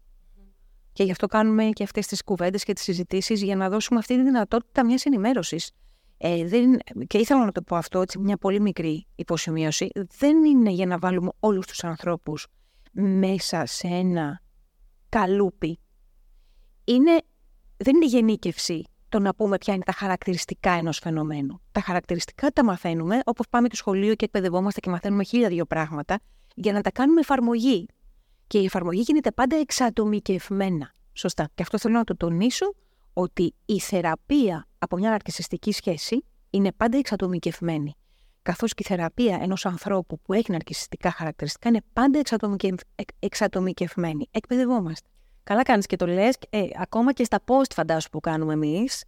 Και γι' αυτό κάνουμε και αυτές τις κουβέντες και τις συζητήσεις για να δώσουμε αυτή τη δυνατότητα μιας ενημέρωσης. Ε, δεν, και ήθελα να το πω αυτό, έτσι, μια πολύ μικρή υποσημείωση. Δεν είναι για να βάλουμε όλους τους ανθρώπους μέσα σε ένα καλούπι. Είναι, δεν είναι γενίκευση το να πούμε ποια είναι τα χαρακτηριστικά ενός φαινομένου. Τα χαρακτηριστικά τα μαθαίνουμε όπως πάμε στο σχολείο και εκπαιδευόμαστε και μαθαίνουμε χίλια δύο πράγματα για να τα κάνουμε εφαρμογή. Και η εφαρμογή γίνεται πάντα εξατομικευμένα. Σωστά. Και αυτό θέλω να το τονίσω ότι η θεραπεία από μια ναρκισιστική σχέση είναι πάντα εξατομικευμένη. Καθώς και η θεραπεία ενός ανθρώπου που έχει ναρκισιστικά χαρακτηριστικά είναι πάντα εξατομικευ... εκ- εξατομικευμένη. Εκπαιδευόμαστε. Καλά κάνεις και το λες. Ε, ακόμα και στα post, φαντάσου που κάνουμε εμείς,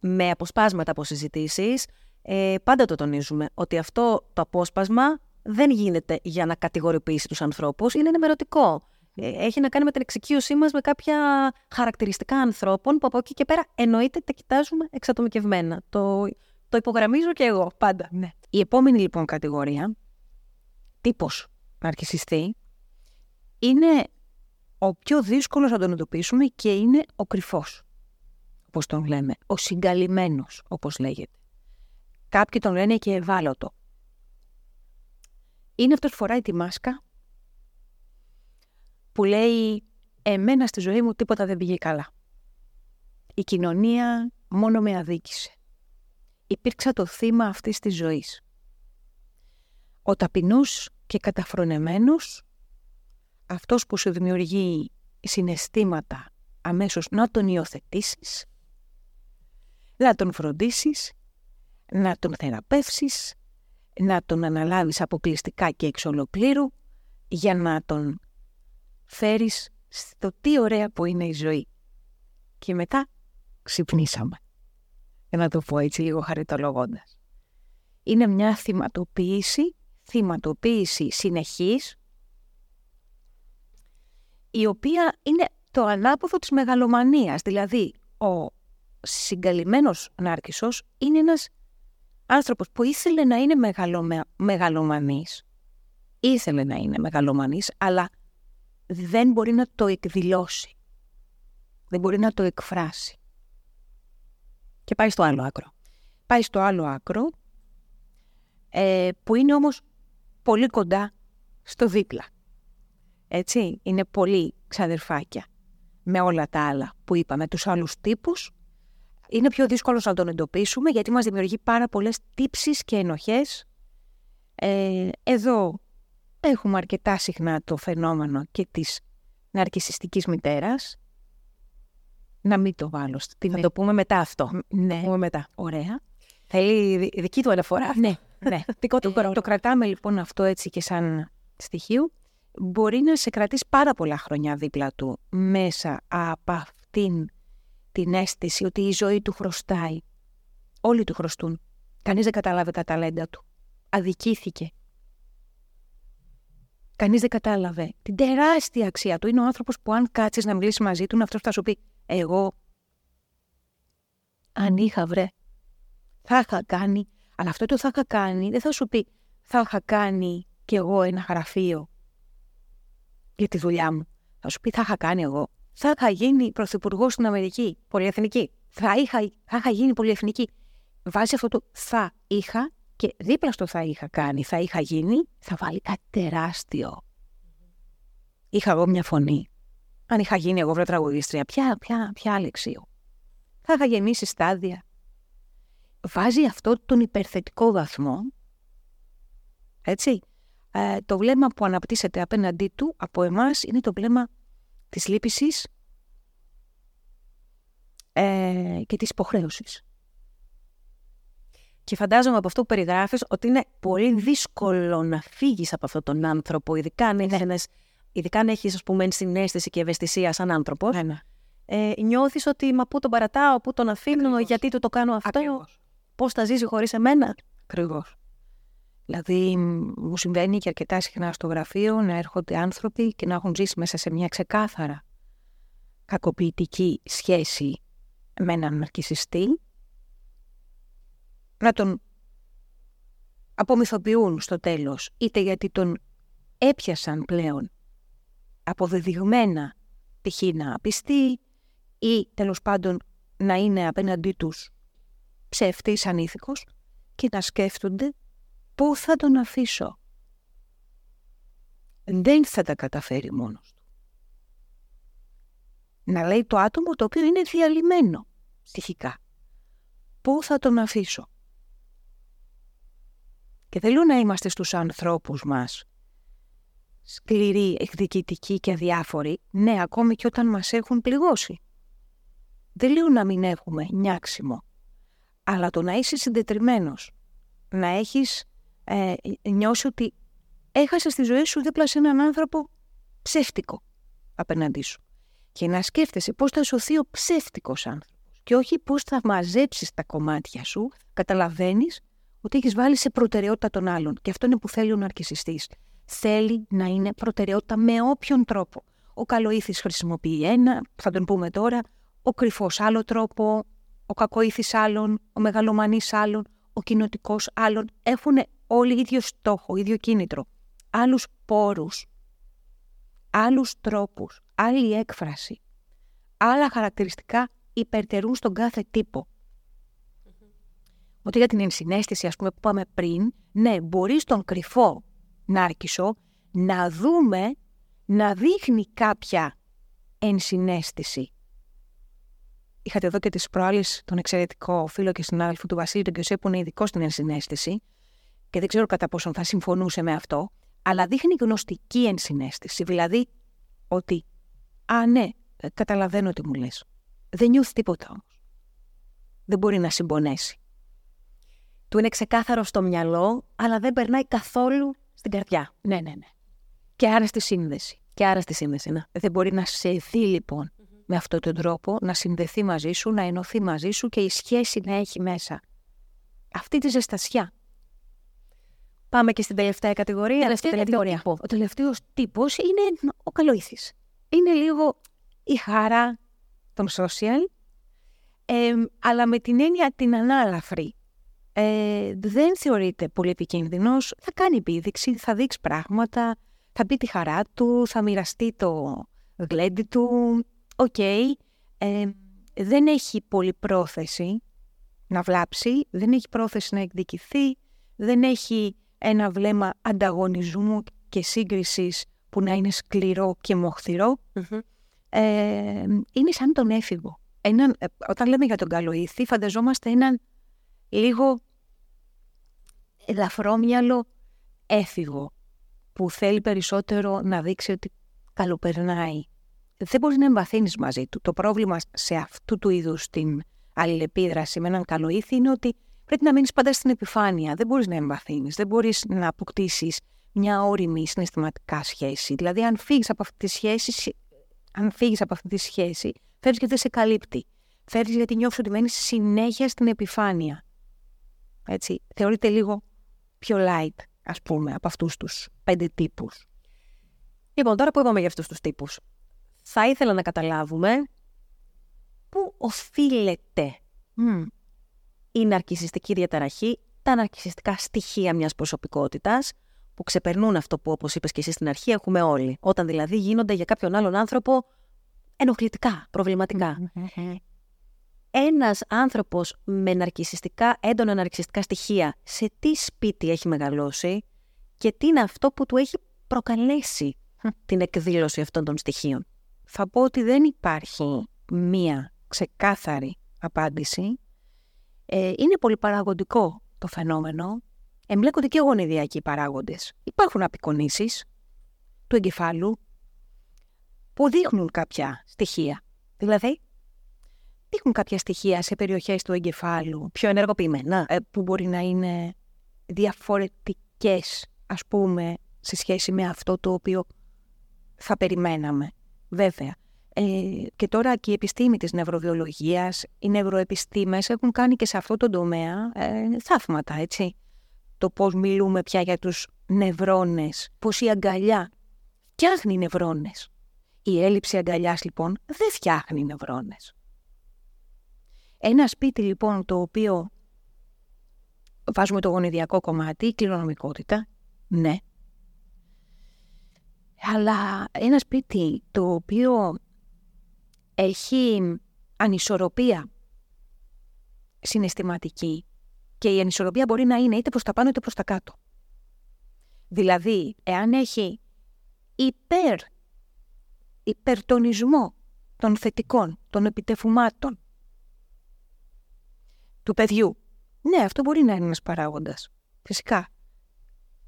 με αποσπάσματα από συζητήσεις, ε, πάντα το τονίζουμε ότι αυτό το απόσπασμα δεν γίνεται για να κατηγοριοποιήσει τους ανθρώπους, είναι ενημερωτικό. Ε, έχει να κάνει με την εξοικείωσή μας με κάποια χαρακτηριστικά ανθρώπων που από εκεί και πέρα εννοείται τα κοιτάζουμε εξατομικευμένα. Το, το υπογραμμίζω και εγώ πάντα. Ναι. Η επόμενη λοιπόν κατηγορία, τύπος ναρκισιστή, είναι ο πιο δύσκολος να τον εντοπίσουμε και είναι ο κρυφός, όπως τον λέμε, ο συγκαλυμμένος, όπως λέγεται. Κάποιοι τον λένε και ευάλωτο. Είναι αυτός που φοράει τη μάσκα που λέει εμένα στη ζωή μου τίποτα δεν πήγε καλά. Η κοινωνία μόνο με αδίκησε. Υπήρξα το θύμα αυτής της ζωής. Ο ταπεινός και καταφρονεμένος, αυτός που σου δημιουργεί συναισθήματα αμέσως να τον υιοθετήσεις, να τον φροντίσεις, να τον θεραπεύσεις, να τον αναλάβεις αποκλειστικά και εξ ολοκλήρου για να τον φέρεις στο τι ωραία που είναι η ζωή. Και μετά ξυπνήσαμε. Για να το πω έτσι λίγο χαριτολογώντας. Είναι μια θυματοποίηση, θυματοποίηση συνεχής, η οποία είναι το ανάποδο της μεγαλομανίας. Δηλαδή, ο συγκαλυμμένος Νάρκισσος είναι ένας άνθρωπος που ήθελε να είναι μεγαλομε... μεγαλομανής. Ήθελε να είναι μεγαλομανής, αλλά δεν μπορεί να το εκδηλώσει. Δεν μπορεί να το εκφράσει. Και πάει στο άλλο άκρο. Πάει στο άλλο άκρο, ε, που είναι όμως πολύ κοντά στο δίπλα. Έτσι, είναι πολύ ξαδερφάκια με όλα τα άλλα που είπαμε, τους άλλους τύπους. Είναι πιο δύσκολο να τον εντοπίσουμε γιατί μας δημιουργεί πάρα πολλές τύψεις και ενοχές. Ε, εδώ έχουμε αρκετά συχνά το φαινόμενο και της ναρκισιστικής μητέρας. Να μην το βάλω. Στην... Θα το πούμε μετά αυτό. Ναι. Το πούμε μετά. Ωραία. Θέλει δική του αναφορά. Ναι, ναι. Δικό του ε, το κρατάμε λοιπόν αυτό έτσι και σαν στοιχείο. Μπορεί να σε κρατήσει πάρα πολλά χρόνια δίπλα του μέσα από αυτήν την αίσθηση ότι η ζωή του χρωστάει. Όλοι του χρωστούν. Κανείς δεν κατάλαβε τα ταλέντα του. Αδικήθηκε. Κανείς δεν κατάλαβε την τεράστια αξία του. Είναι ο άνθρωπος που, αν κάτσεις να μιλήσεις μαζί του, αυτός θα σου πει: Εγώ, αν είχα βρε, θα είχα κάνει. Αλλά αυτό το θα είχα κάνει δεν θα σου πει: Θα είχα κάνει κι εγώ ένα γραφείο για τη δουλειά μου. Θα σου πει: Θα είχα κάνει εγώ. Θα είχα γίνει πρωθυπουργός στην Αμερική, πολυεθνική. Θα είχα, θα είχα γίνει πολυεθνική. Βάζει αυτό το θα είχα και δίπλα στο θα είχα κάνει, θα είχα γίνει, θα βάλει κάτι τεράστιο. Είχα εγώ μια φωνή. Αν είχα γίνει εγώ βρε τραγουδίστρια, ποια, ποια, ποια αλεξίου. Θα είχα γεννήσει στάδια. Βάζει αυτό τον υπερθετικό βαθμό. Έτσι. Ε, το βλέμμα που αναπτύσσεται απέναντί του από εμάς είναι το βλέμμα της λύπησης ε, και της υποχρέωσης. Και φαντάζομαι από αυτό που περιγράφεις ότι είναι πολύ δύσκολο να φύγεις από αυτόν τον άνθρωπο, ειδικά αν έχεις ναι. ειδικά αν έχεις, ας πούμε, συνέστηση και ευαισθησία σαν άνθρωπος. Ναι, ναι. Ε, Νιώθεις ότι μα πού τον παρατάω, πού τον αφήνω, Ακριβώς. γιατί του το κάνω αυτό. Πώς θα ζήσει χωρίς εμένα. Ακριβώς. Δηλαδή, μου συμβαίνει και αρκετά συχνά στο γραφείο να έρχονται άνθρωποι και να έχουν ζήσει μέσα σε μια ξεκάθαρα κακοποιητική σχέση με έναν ναρκισιστή να τον απομυθοποιούν στο τέλος, είτε γιατί τον έπιασαν πλέον αποδεδειγμένα π.χ. να πιστεί ή τέλος πάντων να είναι απέναντί τους ψεύτης ανήθικος και να σκέφτονται πού θα τον αφήσω; Δεν θα τα καταφέρει μόνος του. Να λέει το άτομο το οποίο είναι διαλυμένο ψυχικά. Πού θα τον αφήσω; Και θέλω να είμαστε στους ανθρώπους μας σκληροί, εκδικητικοί και αδιάφοροι, ναι, ακόμη και όταν μας έχουν πληγώσει. Δεν λέω να μην έχουμε νιάξιμο, αλλά το να είσαι συντετριμένος, να έχεις ε, νιώσει ότι έχασε τη ζωή σου δίπλα σε έναν άνθρωπο ψεύτικο απέναντί σου. Και να σκέφτεσαι πώς θα σωθεί ο ψεύτικος άνθρωπος και όχι πώς θα μαζέψεις τα κομμάτια σου, καταλαβαίνεις ότι έχεις βάλει σε προτεραιότητα τον άλλον. Και αυτό είναι που θέλει ο ναρκισιστής. Θέλει να είναι προτεραιότητα με όποιον τρόπο. Ο καλοήθης χρησιμοποιεί ένα, θα τον πούμε τώρα, ο κρυφός άλλο τρόπο, ο κακοήθης άλλον, ο μεγαλομανής άλλον, ο κοινοτικός άλλον. Έχουν όλοι ίδιο στόχο, ίδιο κίνητρο. Άλλους πόρους, άλλους τρόπους, άλλη έκφραση. Άλλα χαρακτηριστικά υπερτερούν στον κάθε τύπο ότι για την ενσυναίσθηση, ας πούμε, που πάμε πριν, ναι, μπορεί στον κρυφό νάρκισο να δούμε να δείχνει κάποια ενσυναίσθηση. Είχατε εδώ και τις προάλλες τον εξαιρετικό φίλο και συνάδελφο του Βασίλη τον Κιωσέ που είναι ειδικός στην ενσυναίσθηση και δεν ξέρω κατά πόσον θα συμφωνούσε με αυτό, αλλά δείχνει γνωστική ενσυναίσθηση. Δηλαδή ότι, α ναι, ε, καταλαβαίνω τι μου λες. Δεν νιώθεις τίποτα όμως. Δεν μπορεί να συμπονέσει. Του είναι ξεκάθαρο στο μυαλό, αλλά δεν περνάει καθόλου στην καρδιά. Ναι, ναι, ναι. Και άρα στη σύνδεση. Και άρα στη σύνδεση, ναι. Δεν μπορεί να σε δει λοιπόν με αυτόν τον τρόπο, να συνδεθεί μαζί σου, να ενωθεί μαζί σου και η σχέση να έχει μέσα. Αυτή τη ζεστασιά. Πάμε και στην τελευταία κατηγορία. Τελευταία κατηγορία. Τύπο. Ο τελευταίος τύπος είναι ο καλοήθης. Είναι λίγο η χαρά των social, ε, αλλά με την έννοια την ανάλαφρη. Ε, δεν θεωρείται πολύ επικίνδυνος. Θα κάνει επίδειξη, θα δείξει πράγματα, θα πει τη χαρά του, θα μοιραστεί το γλέντι του. Οκ. Ε, δεν έχει πολύ πρόθεση να βλάψει, δεν έχει πρόθεση να εκδικηθεί, δεν έχει ένα βλέμμα ανταγωνισμού και σύγκρισης που να είναι σκληρό και μοχθηρο ε, είναι σαν τον έφηβο. Έναν, ε, όταν λέμε για τον καλοήθη, φανταζόμαστε έναν λίγο ελαφρόμυαλο έφηβο που θέλει περισσότερο να δείξει ότι καλοπερνάει. Δεν μπορείς να εμβαθύνεις μαζί του. Το πρόβλημα σε αυτού του είδους την αλληλεπίδραση με έναν καλοήθη είναι ότι πρέπει να μείνεις πάντα στην επιφάνεια. Δεν μπορείς να εμβαθύνεις, δεν μπορείς να αποκτήσεις μια όρημη συναισθηματικά σχέση. Δηλαδή, αν φύγεις από αυτή τη σχέση, αν φύγεις από αυτή τη σχέση, φεύγεις γιατί δεν σε καλύπτει. Φεύγεις γιατί νιώθεις ότι μένεις συνέχεια στην επιφάνεια. Έτσι, θεωρείται λίγο πιο light, ας πούμε, από αυτούς τους πέντε τύπους. Λοιπόν, τώρα που είπαμε για αυτούς τους τύπους, θα ήθελα να καταλάβουμε πού οφείλεται η ναρκισιστική διαταραχή, τα ναρκισιστικά στοιχεία μιας προσωπικότητας, που ξεπερνούν αυτό που, όπως είπες και εσύ στην αρχή, έχουμε όλοι. Όταν δηλαδή γίνονται για κάποιον άλλον άνθρωπο ενοχλητικά, προβληματικά. Ένας άνθρωπος με ναρκισιστικά, έντονα ναρκισιστικά στοιχεία, σε τι σπίτι έχει μεγαλώσει και τι είναι αυτό που του έχει προκαλέσει την εκδήλωση αυτών των στοιχείων. Θα πω ότι δεν υπάρχει μία ξεκάθαρη απάντηση ε, είναι πολύ παραγωγικό το φαινόμενο. Εμπλέκονται και γονιδιακοί παράγοντες. Υπάρχουν απεικονίσεις του εγκεφάλου που δείχνουν κάποια στοιχεία. Δηλαδή, δείχνουν κάποια στοιχεία σε περιοχές του εγκεφάλου πιο ενεργοποιημένα, ε, που μπορεί να είναι διαφορετικές, ας πούμε, σε σχέση με αυτό το οποίο θα περιμέναμε. Βέβαια, ε, και τώρα και η επιστήμη της νευροβιολογίας, οι νευροεπιστήμες έχουν κάνει και σε αυτό το τομέα ε, θαύματα, έτσι. Το πώς μιλούμε πια για τους νευρώνες, πώς η αγκαλιά φτιάχνει νευρώνες. Η έλλειψη αγκαλιάς λοιπόν δεν φτιάχνει νευρώνες. Ένα σπίτι λοιπόν το οποίο βάζουμε το γονιδιακό κομμάτι, η κληρονομικότητα, ναι. Αλλά ένα σπίτι το οποίο έχει ανισορροπία συναισθηματική και η ανισορροπία μπορεί να είναι είτε προς τα πάνω είτε προς τα κάτω. Δηλαδή, εάν έχει υπερ, υπερτονισμό των θετικών, των επιτεφουμάτων του παιδιού, ναι, αυτό μπορεί να είναι ένας παράγοντας. Φυσικά.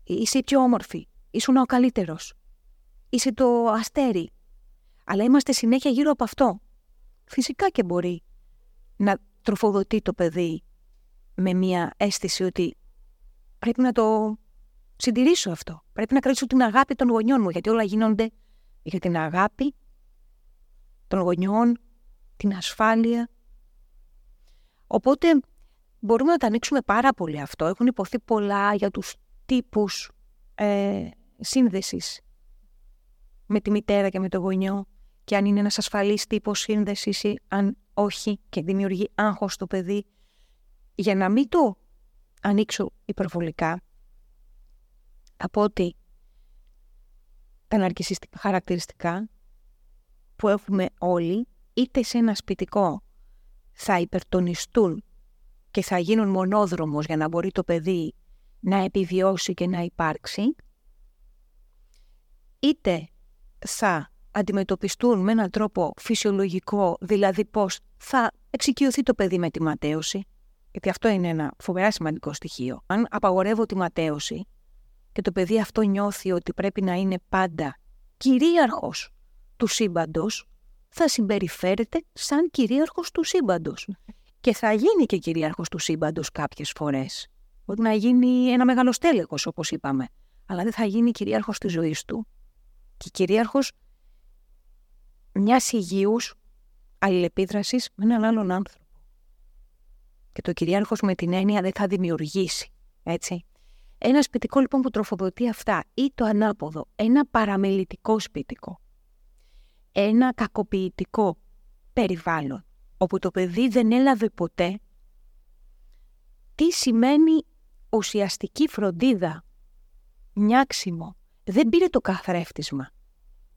Είσαι η πιο όμορφη. Ήσουν ο καλύτερος. Είσαι το αστέρι. Αλλά είμαστε συνέχεια γύρω από αυτό. Φυσικά και μπορεί να τροφοδοτεί το παιδί με μια αίσθηση ότι πρέπει να το συντηρήσω αυτό. Πρέπει να κρατήσω την αγάπη των γονιών μου, γιατί όλα γίνονται για την αγάπη των γονιών, την ασφάλεια. Οπότε μπορούμε να τα ανοίξουμε πάρα πολύ αυτό. Έχουν υποθεί πολλά για τους τύπους ε, σύνδεσης με τη μητέρα και με το γονιό και αν είναι ένας ασφαλής τύπος σύνδεσης ή αν όχι και δημιουργεί άγχος στο παιδί. Για να μην το ανοίξω υπερβολικά, από ότι τα ναρκισιστικά χαρακτηριστικά που έχουμε όλοι, είτε σε ένα σπιτικό θα υπερτονιστούν και θα γίνουν μονόδρομος για να μπορεί το παιδί να επιβιώσει και να υπάρξει, είτε θα αντιμετωπιστούν με έναν τρόπο φυσιολογικό, δηλαδή πώς θα εξοικειωθεί το παιδί με τη ματέωση, γιατί αυτό είναι ένα φοβερά σημαντικό στοιχείο. Αν απαγορεύω τη ματέωση και το παιδί αυτό νιώθει ότι πρέπει να είναι πάντα κυρίαρχος του σύμπαντος, θα συμπεριφέρεται σαν κυρίαρχος του σύμπαντος. Και θα γίνει και κυρίαρχος του σύμπαντος κάποιες φορές. Μπορεί να γίνει ένα μεγάλο στέλεχος, όπως είπαμε. Αλλά δεν θα γίνει κυρίαρχος της ζωής του. Και κυρίαρχος μιας υγιούς αλληλεπίδρασης με έναν άλλον άνθρωπο. Και το κυρίαρχος με την έννοια δεν θα δημιουργήσει. Έτσι. Ένα σπιτικό λοιπόν που τροφοδοτεί αυτά ή το ανάποδο, ένα παραμελητικό σπιτικό, ένα κακοποιητικό περιβάλλον, όπου το παιδί δεν έλαβε ποτέ τι σημαίνει ουσιαστική φροντίδα, νιάξιμο, δεν πήρε το καθρέφτισμα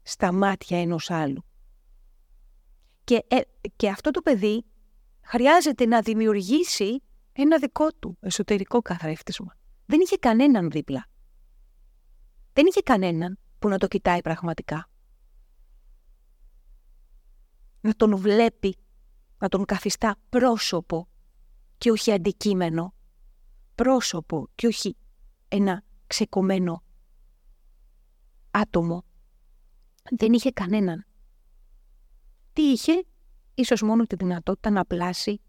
στα μάτια ενός άλλου. Και, ε, και αυτό το παιδί χρειάζεται να δημιουργήσει ένα δικό του εσωτερικό καθρέφτισμα. Δεν είχε κανέναν δίπλα. Δεν είχε κανέναν που να το κοιτάει πραγματικά. Να τον βλέπει, να τον καθιστά πρόσωπο και όχι αντικείμενο. Πρόσωπο και όχι ένα ξεκομμένο άτομο. Δεν είχε κανέναν. Τι είχε, ίσως μόνο τη δυνατότητα να πλάσει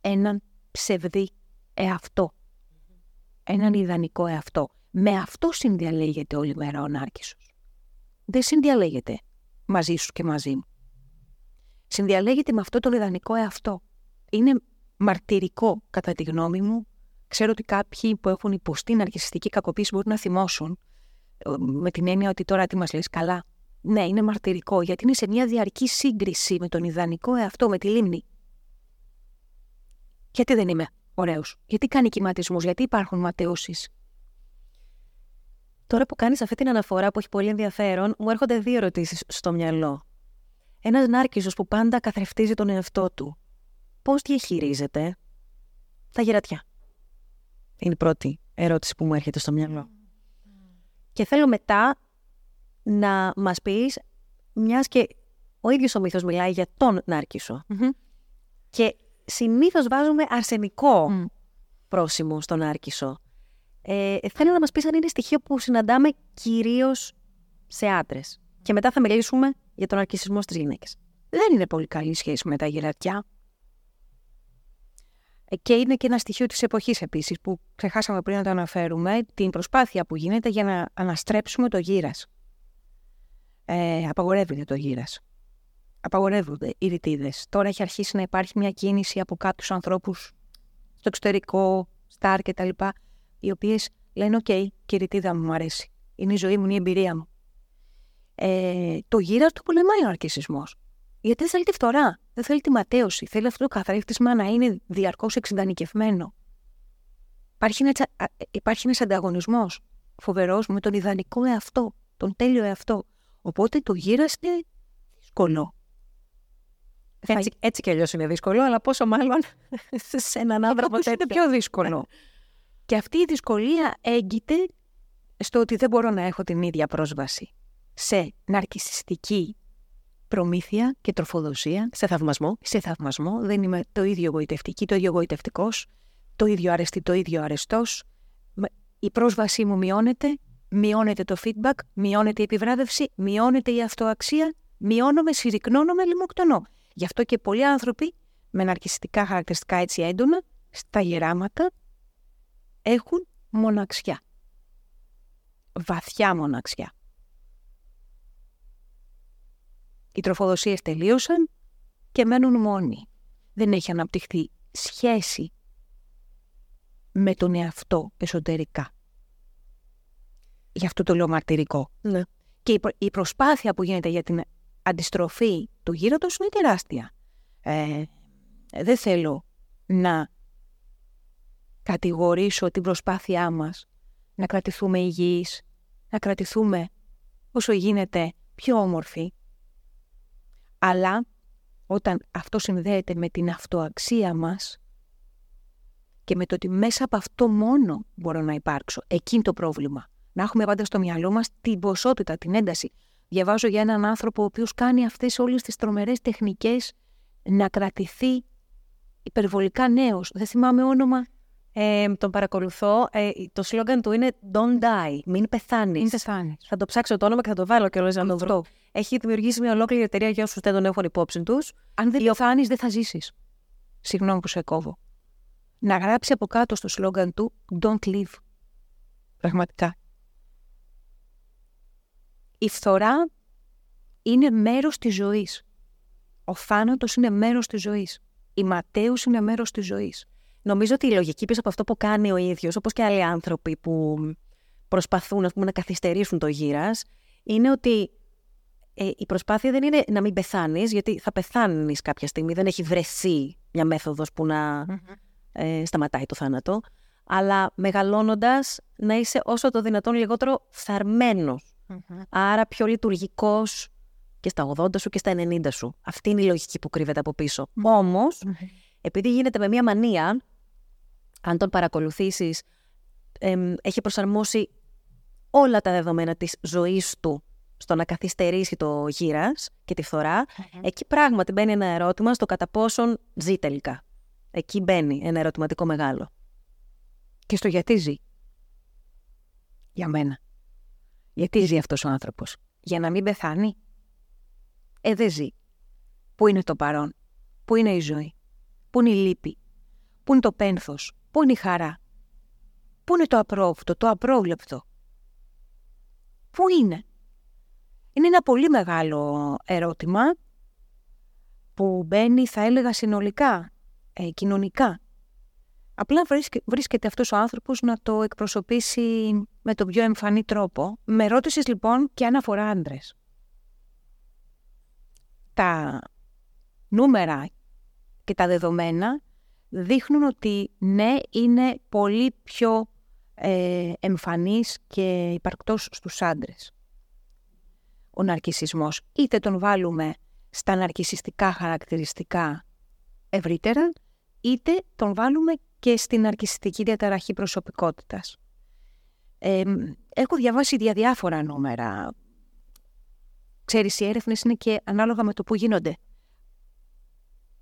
έναν ψευδή εαυτό έναν ιδανικό εαυτό. Με αυτό συνδιαλέγεται όλη μέρα ο Νάρκισσος. Δεν συνδιαλέγεται μαζί σου και μαζί μου. Συνδιαλέγεται με αυτό τον ιδανικό εαυτό. Είναι μαρτυρικό, κατά τη γνώμη μου. Ξέρω ότι κάποιοι που έχουν υποστεί ναρκιστική κακοποίηση μπορούν να θυμώσουν ε, με την έννοια ότι τώρα τι μας λες καλά. Ναι, είναι μαρτυρικό, γιατί είναι σε μια διαρκή σύγκριση με τον ιδανικό εαυτό, με τη λίμνη. Γιατί δεν είμαι ωραίους. Γιατί κάνει κυματισμούς, γιατί υπάρχουν ματαιώσεις; Τώρα που κάνεις αυτή την αναφορά που έχει πολύ ενδιαφέρον, μου έρχονται δύο ερωτήσεις στο μυαλό. Ένας νάρκισο που πάντα καθρεφτίζει τον εαυτό του. Πώς διαχειρίζεται τα γερατιά; Είναι η πρώτη ερώτηση που μου έρχεται στο μυαλό. Και θέλω μετά να μας πεις, μιας και ο ίδιος ο μύθος μιλάει για τον ναρκισο Και Συνήθως βάζουμε αρσενικό mm. πρόσημο στον Άρκισο. Ε, θέλω να μας πεις αν είναι στοιχείο που συναντάμε κυρίως σε άντρες. Και μετά θα μιλήσουμε για τον αρκισισμό στις γυναίκες. Δεν είναι πολύ καλή σχέση με τα γερατιά. Ε, και είναι και ένα στοιχείο της εποχής επίσης που ξεχάσαμε πριν να το αναφέρουμε, την προσπάθεια που γίνεται για να αναστρέψουμε το γύρας. Ε, απαγορεύεται το γύρας απαγορεύονται οι ρητίδες. Τώρα έχει αρχίσει να υπάρχει μια κίνηση από κάποιου ανθρώπους στο εξωτερικό, στάρ κτλ. Οι οποίες λένε: Οκ, και η ρητίδα μου, μου αρέσει. Είναι η ζωή μου, είναι η εμπειρία μου. Ε, το γήρας το πολεμάει ο ναρκισσισμός. Γιατί δεν θέλει τη φθορά, δεν θέλει τη ματαίωση. Θέλει αυτό το καθρέφτισμα να είναι διαρκώς εξιδανικευμένο. Υπάρχει ένας υπάρχει ένας ανταγωνισμός φοβερός με τον ιδανικό εαυτό, τον τέλειο εαυτό. Οπότε το γήρας είναι δύσκολο. Έτσι, έτσι κι αλλιώς είναι δύσκολο, αλλά πόσο μάλλον σε έναν άνθρωπο τέτοιο. Είναι πιο δύσκολο. και αυτή η δυσκολία έγκυται στο ότι δεν μπορώ να έχω την ίδια πρόσβαση σε ναρκιστική προμήθεια και τροφοδοσία. Σε θαυμασμό. Σε θαυμασμό. Δεν είμαι το ίδιο εγωιτευτική, το ίδιο εγωιτευτικό, το ίδιο αρεστή, το ίδιο αρεστός. Η πρόσβασή μου μειώνεται, μειώνεται το feedback, μειώνεται η επιβράβευση, μειώνεται η αυτοαξία, μειώνομαι, συρρυκνώνομαι, λιμοκτονώ. Γι' αυτό και πολλοί άνθρωποι με ναρκιστικά χαρακτηριστικά έτσι έντονα, στα γεράματα, έχουν μοναξιά. Βαθιά μοναξιά. Οι τροφοδοσίες τελείωσαν και μένουν μόνοι. Δεν έχει αναπτυχθεί σχέση με τον εαυτό εσωτερικά. Γι' αυτό το λέω μαρτυρικό. Ναι. Και η προσπάθεια που γίνεται για την αντιστροφή του γύροντος είναι τεράστια. Ε, δεν θέλω να κατηγορήσω την προσπάθειά μας να κρατηθούμε υγιείς, να κρατηθούμε όσο γίνεται πιο όμορφοι. Αλλά όταν αυτό συνδέεται με την αυτοαξία μας και με το ότι μέσα από αυτό μόνο μπορώ να υπάρξω, εκείνη το πρόβλημα. Να έχουμε πάντα στο μυαλό μας την ποσότητα, την ένταση Διαβάζω για έναν άνθρωπο ο οποίος κάνει αυτές όλες τις τρομερές τεχνικές να κρατηθεί υπερβολικά νέος. Δεν θυμάμαι όνομα. Ε, τον παρακολουθώ. Ε, το σλόγκαν του είναι Don't die. Μην πεθάνεις. Μην πεθάνεις. Θα το ψάξω το όνομα και θα το βάλω και να το βρω. Έχει δημιουργήσει μια ολόκληρη εταιρεία για όσους δεν τον έχουν υπόψη τους. Αν δεν πεθάνεις, δεν θα ζήσεις. Συγγνώμη που σε κόβω. Να γράψει από κάτω στο σλόγκαν του Don't live. Πραγματικά. Η φθορά είναι μέρος της ζωής. Ο θάνατος είναι μέρος της ζωής. Η ματαίωση είναι μέρος της ζωής. Νομίζω ότι η λογική πίσω από αυτό που κάνει ο ίδιος, όπως και άλλοι άνθρωποι που προσπαθούν πούμε, να καθυστερήσουν το γήρας, είναι ότι ε, η προσπάθεια δεν είναι να μην πεθάνεις, γιατί θα πεθάνεις κάποια στιγμή, δεν έχει βρεθεί μια μέθοδος που να ε, σταματάει το θάνατο, αλλά μεγαλώνοντας να είσαι όσο το δυνατόν λιγότερο φθαρμένος. Άρα πιο λειτουργικός και στα 80 σου και στα 90 σου. Αυτή είναι η λογική που κρύβεται από πίσω. Όμως, επειδή γίνεται με μια μανία, αν τον παρακολουθήσεις, έχει προσαρμόσει όλα τα δεδομένα της ζωής του στο να καθυστερήσει το γύρας και τη φθορα εκεί πράγματι μπαίνει ένα ερώτημα στο κατά πόσον ζει τελικά. Εκεί μπαίνει ένα ερωτηματικό μεγάλο. Και στο γιατί ζει. Για μένα. Γιατί ζει αυτός ο άνθρωπος; Για να μην πεθάνει; Ε, δεν ζει. Πού είναι το παρόν; Πού είναι η ζωή; Πού είναι η λύπη; Πού είναι το πένθος; Πού είναι η χαρά; Πού είναι το απρόβλεπτο, το απρόβλεπτο; Πού είναι; Είναι ένα πολύ μεγάλο ερώτημα που μπαίνει, θα έλεγα, συνολικά, ε, κοινωνικά. Απλά βρίσκεται αυτός ο άνθρωπος να το εκπροσωπήσει με τον πιο εμφανή τρόπο. Με ρώτησες λοιπόν και αν αφορά άντρες. Τα νούμερα και τα δεδομένα δείχνουν ότι ναι, είναι πολύ πιο ε, εμφανής και υπαρκτός στους άντρες. Ο ναρκισισμός είτε τον βάλουμε στα ναρκισιστικά χαρακτηριστικά ευρύτερα, είτε τον βάλουμε και στην ναρκισιστική διαταραχή προσωπικότητας. Ε, έχω διαβάσει διάφορα νούμερα. Ξέρεις, οι έρευνες είναι και ανάλογα με το που γίνονται.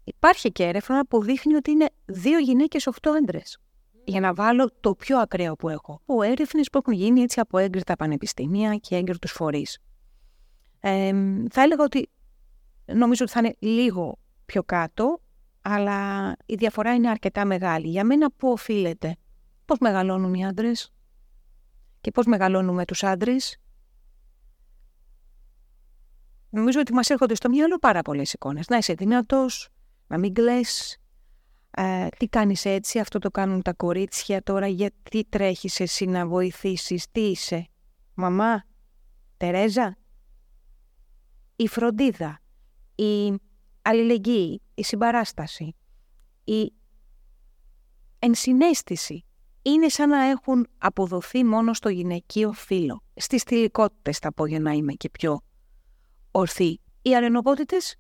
Υπάρχει και έρευνα που δείχνει ότι είναι δύο γυναίκες, οχτώ άντρες. Για να βάλω το πιο ακραίο που έχω. Ο έρευνες που έχουν γίνει έτσι από έγκριτα πανεπιστήμια και έγκριτους φορείς. Ε, θα έλεγα ότι νομίζω ότι θα είναι λίγο πιο κάτω, αλλά η διαφορά είναι αρκετά μεγάλη. Για μένα πού οφείλεται, πώς μεγαλώνουν οι άντρες; Και πώς μεγαλώνουμε τους άντρες. Νομίζω ότι μας έρχονται στο μυαλό πάρα πολλές εικόνες. Να είσαι δυνατός, να μην κλαις, ε, τι κάνεις έτσι, αυτό το κάνουν τα κορίτσια τώρα, γιατί τρέχεις εσύ να βοηθήσεις, τι είσαι, μαμά, Τερέζα, η φροντίδα, η αλληλεγγύη, η συμπαράσταση, η ενσυναίσθηση είναι σαν να έχουν αποδοθεί μόνο στο γυναικείο φύλλο. Στις θηλυκότητες θα πω για να είμαι και πιο ορθή. Οι αρενοπότητες,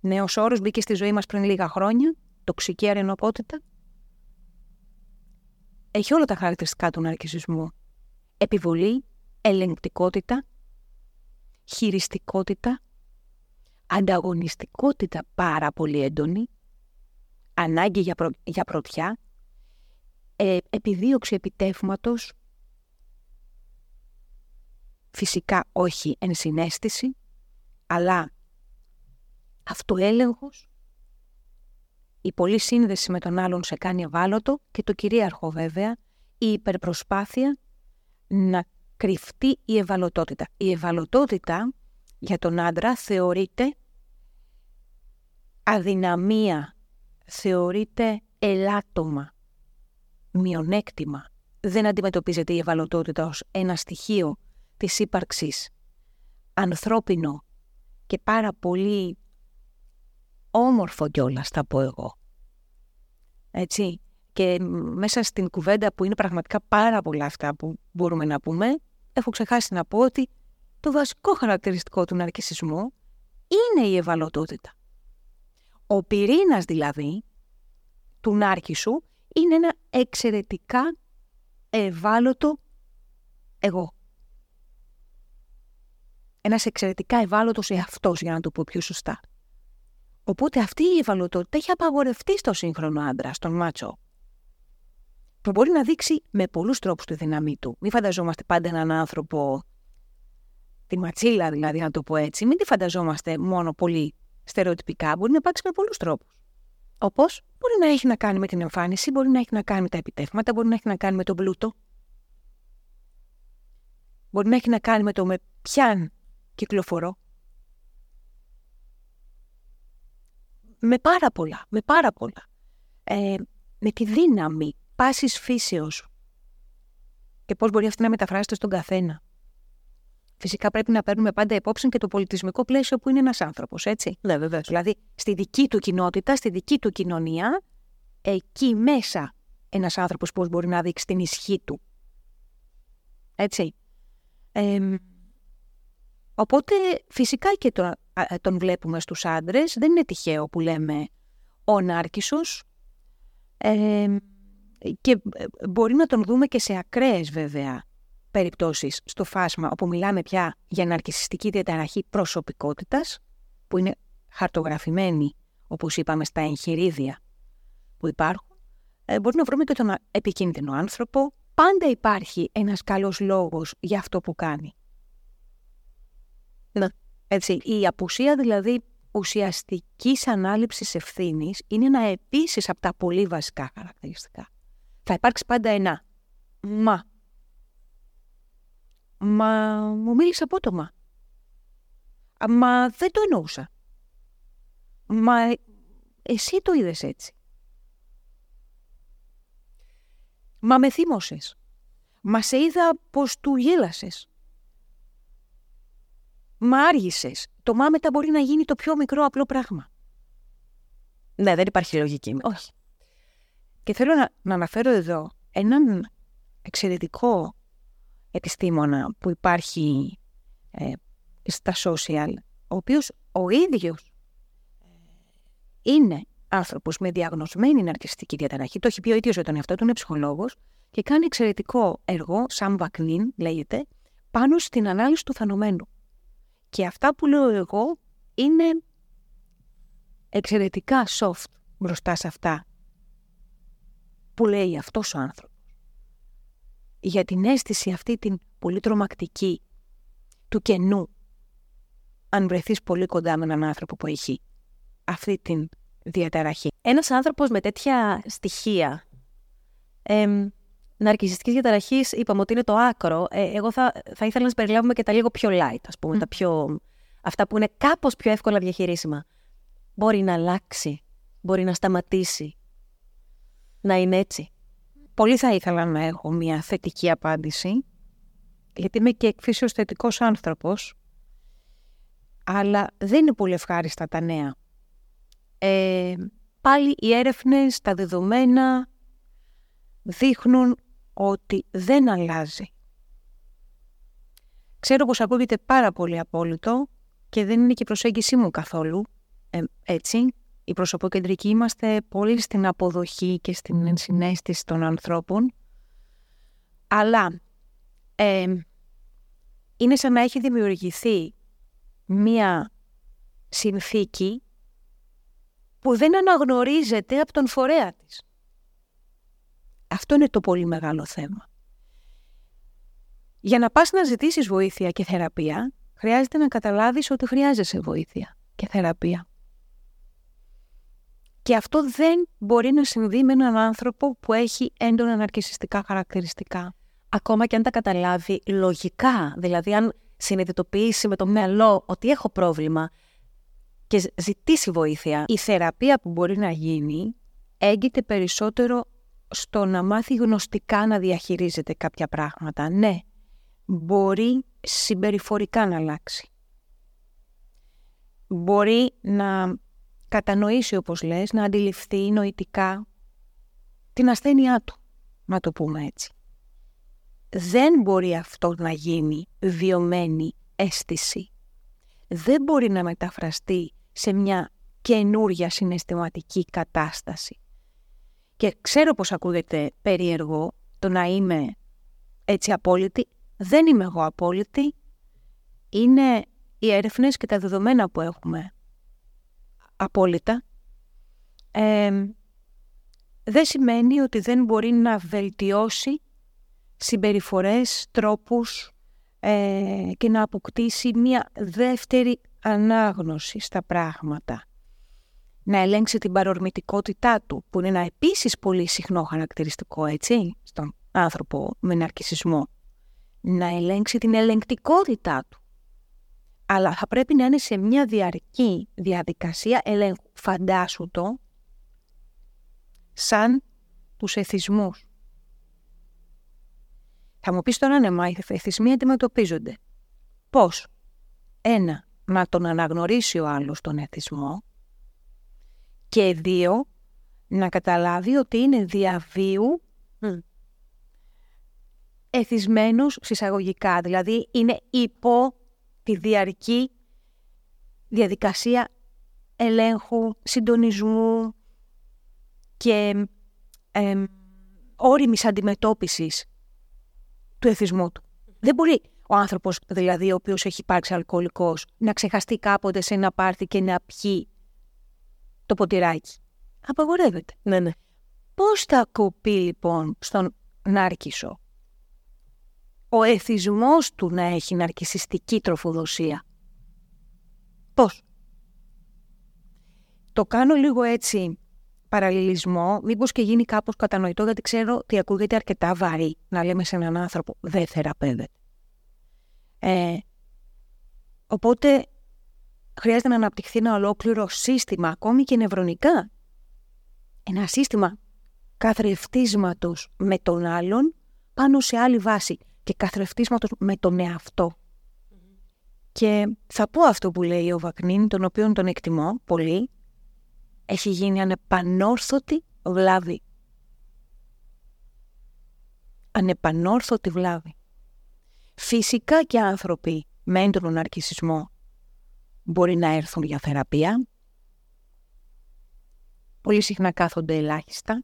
νέος όρος μπήκε στη ζωή μας πριν λίγα χρόνια, τοξική αρενοπότητα. Έχει όλα τα χαρακτηριστικά του ναρκισισμού. Επιβολή, ελεγκτικότητα, χειριστικότητα, ανταγωνιστικότητα πάρα πολύ έντονη, ανάγκη για, για πρωτιά, ε, επιδίωξη επιτεύγματος, φυσικά όχι ενσυναίσθηση, αλλά αυτοέλεγχος, η πολλή σύνδεση με τον άλλον σε κάνει ευάλωτο και το κυρίαρχο βέβαια, η υπερπροσπάθεια να κρυφτεί η ευαλωτότητα. Η ευαλωτότητα για τον άντρα θεωρείται αδυναμία, θεωρείται ελάττωμα, μειονέκτημα. Δεν αντιμετωπίζεται η ευαλωτότητα ως ένα στοιχείο της ύπαρξης ανθρώπινο και πάρα πολύ όμορφο κιόλας θα πω εγώ. Έτσι. Και μέσα στην κουβέντα που είναι πραγματικά πάρα πολλά αυτά που μπορούμε να πούμε, έχω ξεχάσει να πω ότι το βασικό χαρακτηριστικό του ναρκισισμού είναι η ευαλωτότητα. Ο πυρήνας δηλαδή του νάρκη σου είναι ένα εξαιρετικά ευάλωτο εγώ. ένας εξαιρετικά ευάλωτος εαυτός, για να το πω πιο σωστά. Οπότε αυτή η ευαλωτότητα έχει απαγορευτεί στο σύγχρονο άντρα, στον μάτσο. Που μπορεί να δείξει με πολλούς τρόπους τη δύναμή του. Μην φανταζόμαστε πάντα έναν άνθρωπο, τη ματσίλα δηλαδή να το πω έτσι, μην τη φανταζόμαστε μόνο πολύ στερεοτυπικά, μπορεί να υπάρξει με πολλούς τρόπους. Όπως μπορεί να έχει να κάνει με την εμφάνιση, μπορεί να έχει να κάνει με τα επιτεύγματα, μπορεί να έχει να κάνει με τον πλούτο. Μπορεί να έχει να κάνει με το με ποιαν κυκλοφορώ. Με πάρα πολλά, με πάρα πολλά. Ε, με τη δύναμη πάσης φύσεως και πώς μπορεί αυτή να μεταφράζεται στον καθένα. Φυσικά πρέπει να παίρνουμε πάντα υπόψη και το πολιτισμικό πλαίσιο που είναι ένας άνθρωπος, έτσι. Ναι, βεβαίως. Δηλαδή, στη δική του κοινότητα, στη δική του κοινωνία, εκεί μέσα ένας άνθρωπος πώς μπορεί να δείξει την ισχύ του. Έτσι. οπότε, φυσικά και τον, τον βλέπουμε στους άντρες. Δεν είναι τυχαίο που λέμε ο Νάρκισσος. και ε, μπορεί να τον δούμε και σε ακραίες βέβαια περιπτώσεις στο φάσμα όπου μιλάμε πια για ναρκισιστική διαταραχή προσωπικότητας που είναι χαρτογραφημένη όπως είπαμε στα εγχειρίδια που υπάρχουν ε, μπορεί να βρούμε και τον επικίνδυνο άνθρωπο πάντα υπάρχει ένας καλός λόγος για αυτό που κάνει. Ναι. Έτσι, η απουσία δηλαδή ουσιαστικής ανάληψης ευθύνης είναι ένα επίσης από τα πολύ βασικά χαρακτηριστικά. Θα υπάρξει πάντα ένα «μα». Μα μου μίλησε απότομα. Μα δεν το εννοούσα. Μα εσύ το είδες έτσι. Μα με θύμωσες. Μα σε είδα πως του γέλασες. Μα άργησες. Το μα μετά μπορεί να γίνει το πιο μικρό απλό πράγμα. Ναι, δεν υπάρχει λογική. Όχι. Και θέλω να, να αναφέρω εδώ έναν εξαιρετικό επιστήμονα που υπάρχει ε, στα social, ο οποίος ο ίδιος είναι άνθρωπος με διαγνωσμένη ναρκιστική διαταραχή, το έχει πει ο ίδιος για τον εαυτό του, είναι ψυχολόγος και κάνει εξαιρετικό έργο, Sam Vaknin λέγεται, πάνω στην ανάλυση του φαινομένου. Και αυτά που λέω εγώ είναι εξαιρετικά soft μπροστά σε αυτά που λέει αυτός ο άνθρωπος. Για την αίσθηση αυτή την πολύ τρομακτική του κενού αν βρεθείς πολύ κοντά με έναν άνθρωπο που έχει αυτή την διαταραχή. Ένας άνθρωπος με τέτοια στοιχεία ε, ναρκιστικής διαταραχής είπαμε ότι είναι το άκρο. Ε, εγώ θα, θα ήθελα να περιλάβουμε και τα λίγο πιο light, ας πούμε, τα πιο, αυτά που είναι κάπως πιο εύκολα διαχειρίσιμα. Μπορεί να αλλάξει, μπορεί να σταματήσει, να είναι έτσι. Πολύ θα ήθελα να έχω μια θετική απάντηση, γιατί είμαι και εκφύσεως θετικός άνθρωπος, αλλά δεν είναι πολύ ευχάριστα τα νέα. Ε, πάλι οι έρευνες, τα δεδομένα δείχνουν ότι δεν αλλάζει. Ξέρω πως ακούγεται πάρα πολύ απόλυτο και δεν είναι και η προσέγγιση μου καθόλου ε, έτσι. Οι προσωποκεντρικοί είμαστε πολύ στην αποδοχή και στην ενσυναίσθηση των ανθρώπων. Αλλά ε, είναι σαν να έχει δημιουργηθεί μία συνθήκη που δεν αναγνωρίζεται από τον φορέα της. Αυτό είναι το πολύ μεγάλο θέμα. Για να πας να ζητήσεις βοήθεια και θεραπεία, χρειάζεται να καταλάβεις ότι χρειάζεσαι βοήθεια και θεραπεία. Και αυτό δεν μπορεί να συμβεί με έναν άνθρωπο που έχει έντονα ναρκισιστικά χαρακτηριστικά. Ακόμα και αν τα καταλάβει λογικά, δηλαδή αν συνειδητοποιήσει με το μυαλό ότι έχω πρόβλημα και ζητήσει βοήθεια. Η θεραπεία που μπορεί να γίνει έγκυται περισσότερο στο να μάθει γνωστικά να διαχειρίζεται κάποια πράγματα. Ναι, μπορεί συμπεριφορικά να αλλάξει. Μπορεί να κατανοήσει, όπως λες, να αντιληφθεί νοητικά την ασθένειά του, να το πούμε έτσι. Δεν μπορεί αυτό να γίνει βιωμένη αίσθηση. Δεν μπορεί να μεταφραστεί σε μια καινούρια συναισθηματική κατάσταση. Και ξέρω πως ακούγεται περίεργο το να είμαι έτσι απόλυτη. Δεν είμαι εγώ απόλυτη. Είναι οι έρευνες και τα δεδομένα που έχουμε απόλυτα ε, δεν σημαίνει ότι δεν μπορεί να βελτιώσει συμπεριφορές, τρόπους ε, και να αποκτήσει μια δεύτερη ανάγνωση στα πράγματα. Να ελέγξει την παρορμητικότητά του, που είναι ένα επίσης πολύ συχνό χαρακτηριστικό, έτσι, στον άνθρωπο με ναρκισισμό. Να ελέγξει την ελεγκτικότητά του. Αλλά θα πρέπει να είναι σε μια διαρκή διαδικασία ελέγχου. Φαντάσου το σαν τους εθισμούς. Θα μου πεις τώρα ναι, μα οι εθισμοί αντιμετωπίζονται. Πώς; Ένα, να τον αναγνωρίσει ο άλλος τον εθισμό και δύο, να καταλάβει ότι είναι διαβίου mm. εθισμένος συσσαγωγικά, δηλαδή είναι υπό τη διαρκή διαδικασία ελέγχου, συντονισμού και ε, όριμης αντιμετώπισης του εθισμού του. Δεν μπορεί ο άνθρωπος, δηλαδή, ο οποίος έχει υπάρξει αλκοολικός, να ξεχαστεί κάποτε σε ένα πάρτι και να πιει το ποτηράκι. Απαγορεύεται. Ναι, ναι. Πώς θα κοπεί λοιπόν στον νάρκισο; Ο εθισμός του να έχει ναρκισιστική τροφοδοσία. Πώς; Το κάνω λίγο έτσι παραλληλισμό, μήπως και γίνει κάπως κατανοητό, γιατί ξέρω ότι ακούγεται αρκετά βαρύ να λέμε σε έναν άνθρωπο δεν θεραπεύεται. Ε, οπότε χρειάζεται να αναπτυχθεί ένα ολόκληρο σύστημα, ακόμη και νευρονικά. Ένα σύστημα καθρεφτίσματος με τον άλλον πάνω σε άλλη βάση και καθρεφτίσματος με τον εαυτό. Και θα πω αυτό που λέει ο Βακνίν, τον οποίο τον εκτιμώ πολύ, έχει γίνει ανεπανόρθωτη βλάβη. Ανεπανόρθωτη βλάβη. Φυσικά και άνθρωποι με έντονο ναρκισισμό μπορεί να έρθουν για θεραπεία. Πολύ συχνά κάθονται ελάχιστα.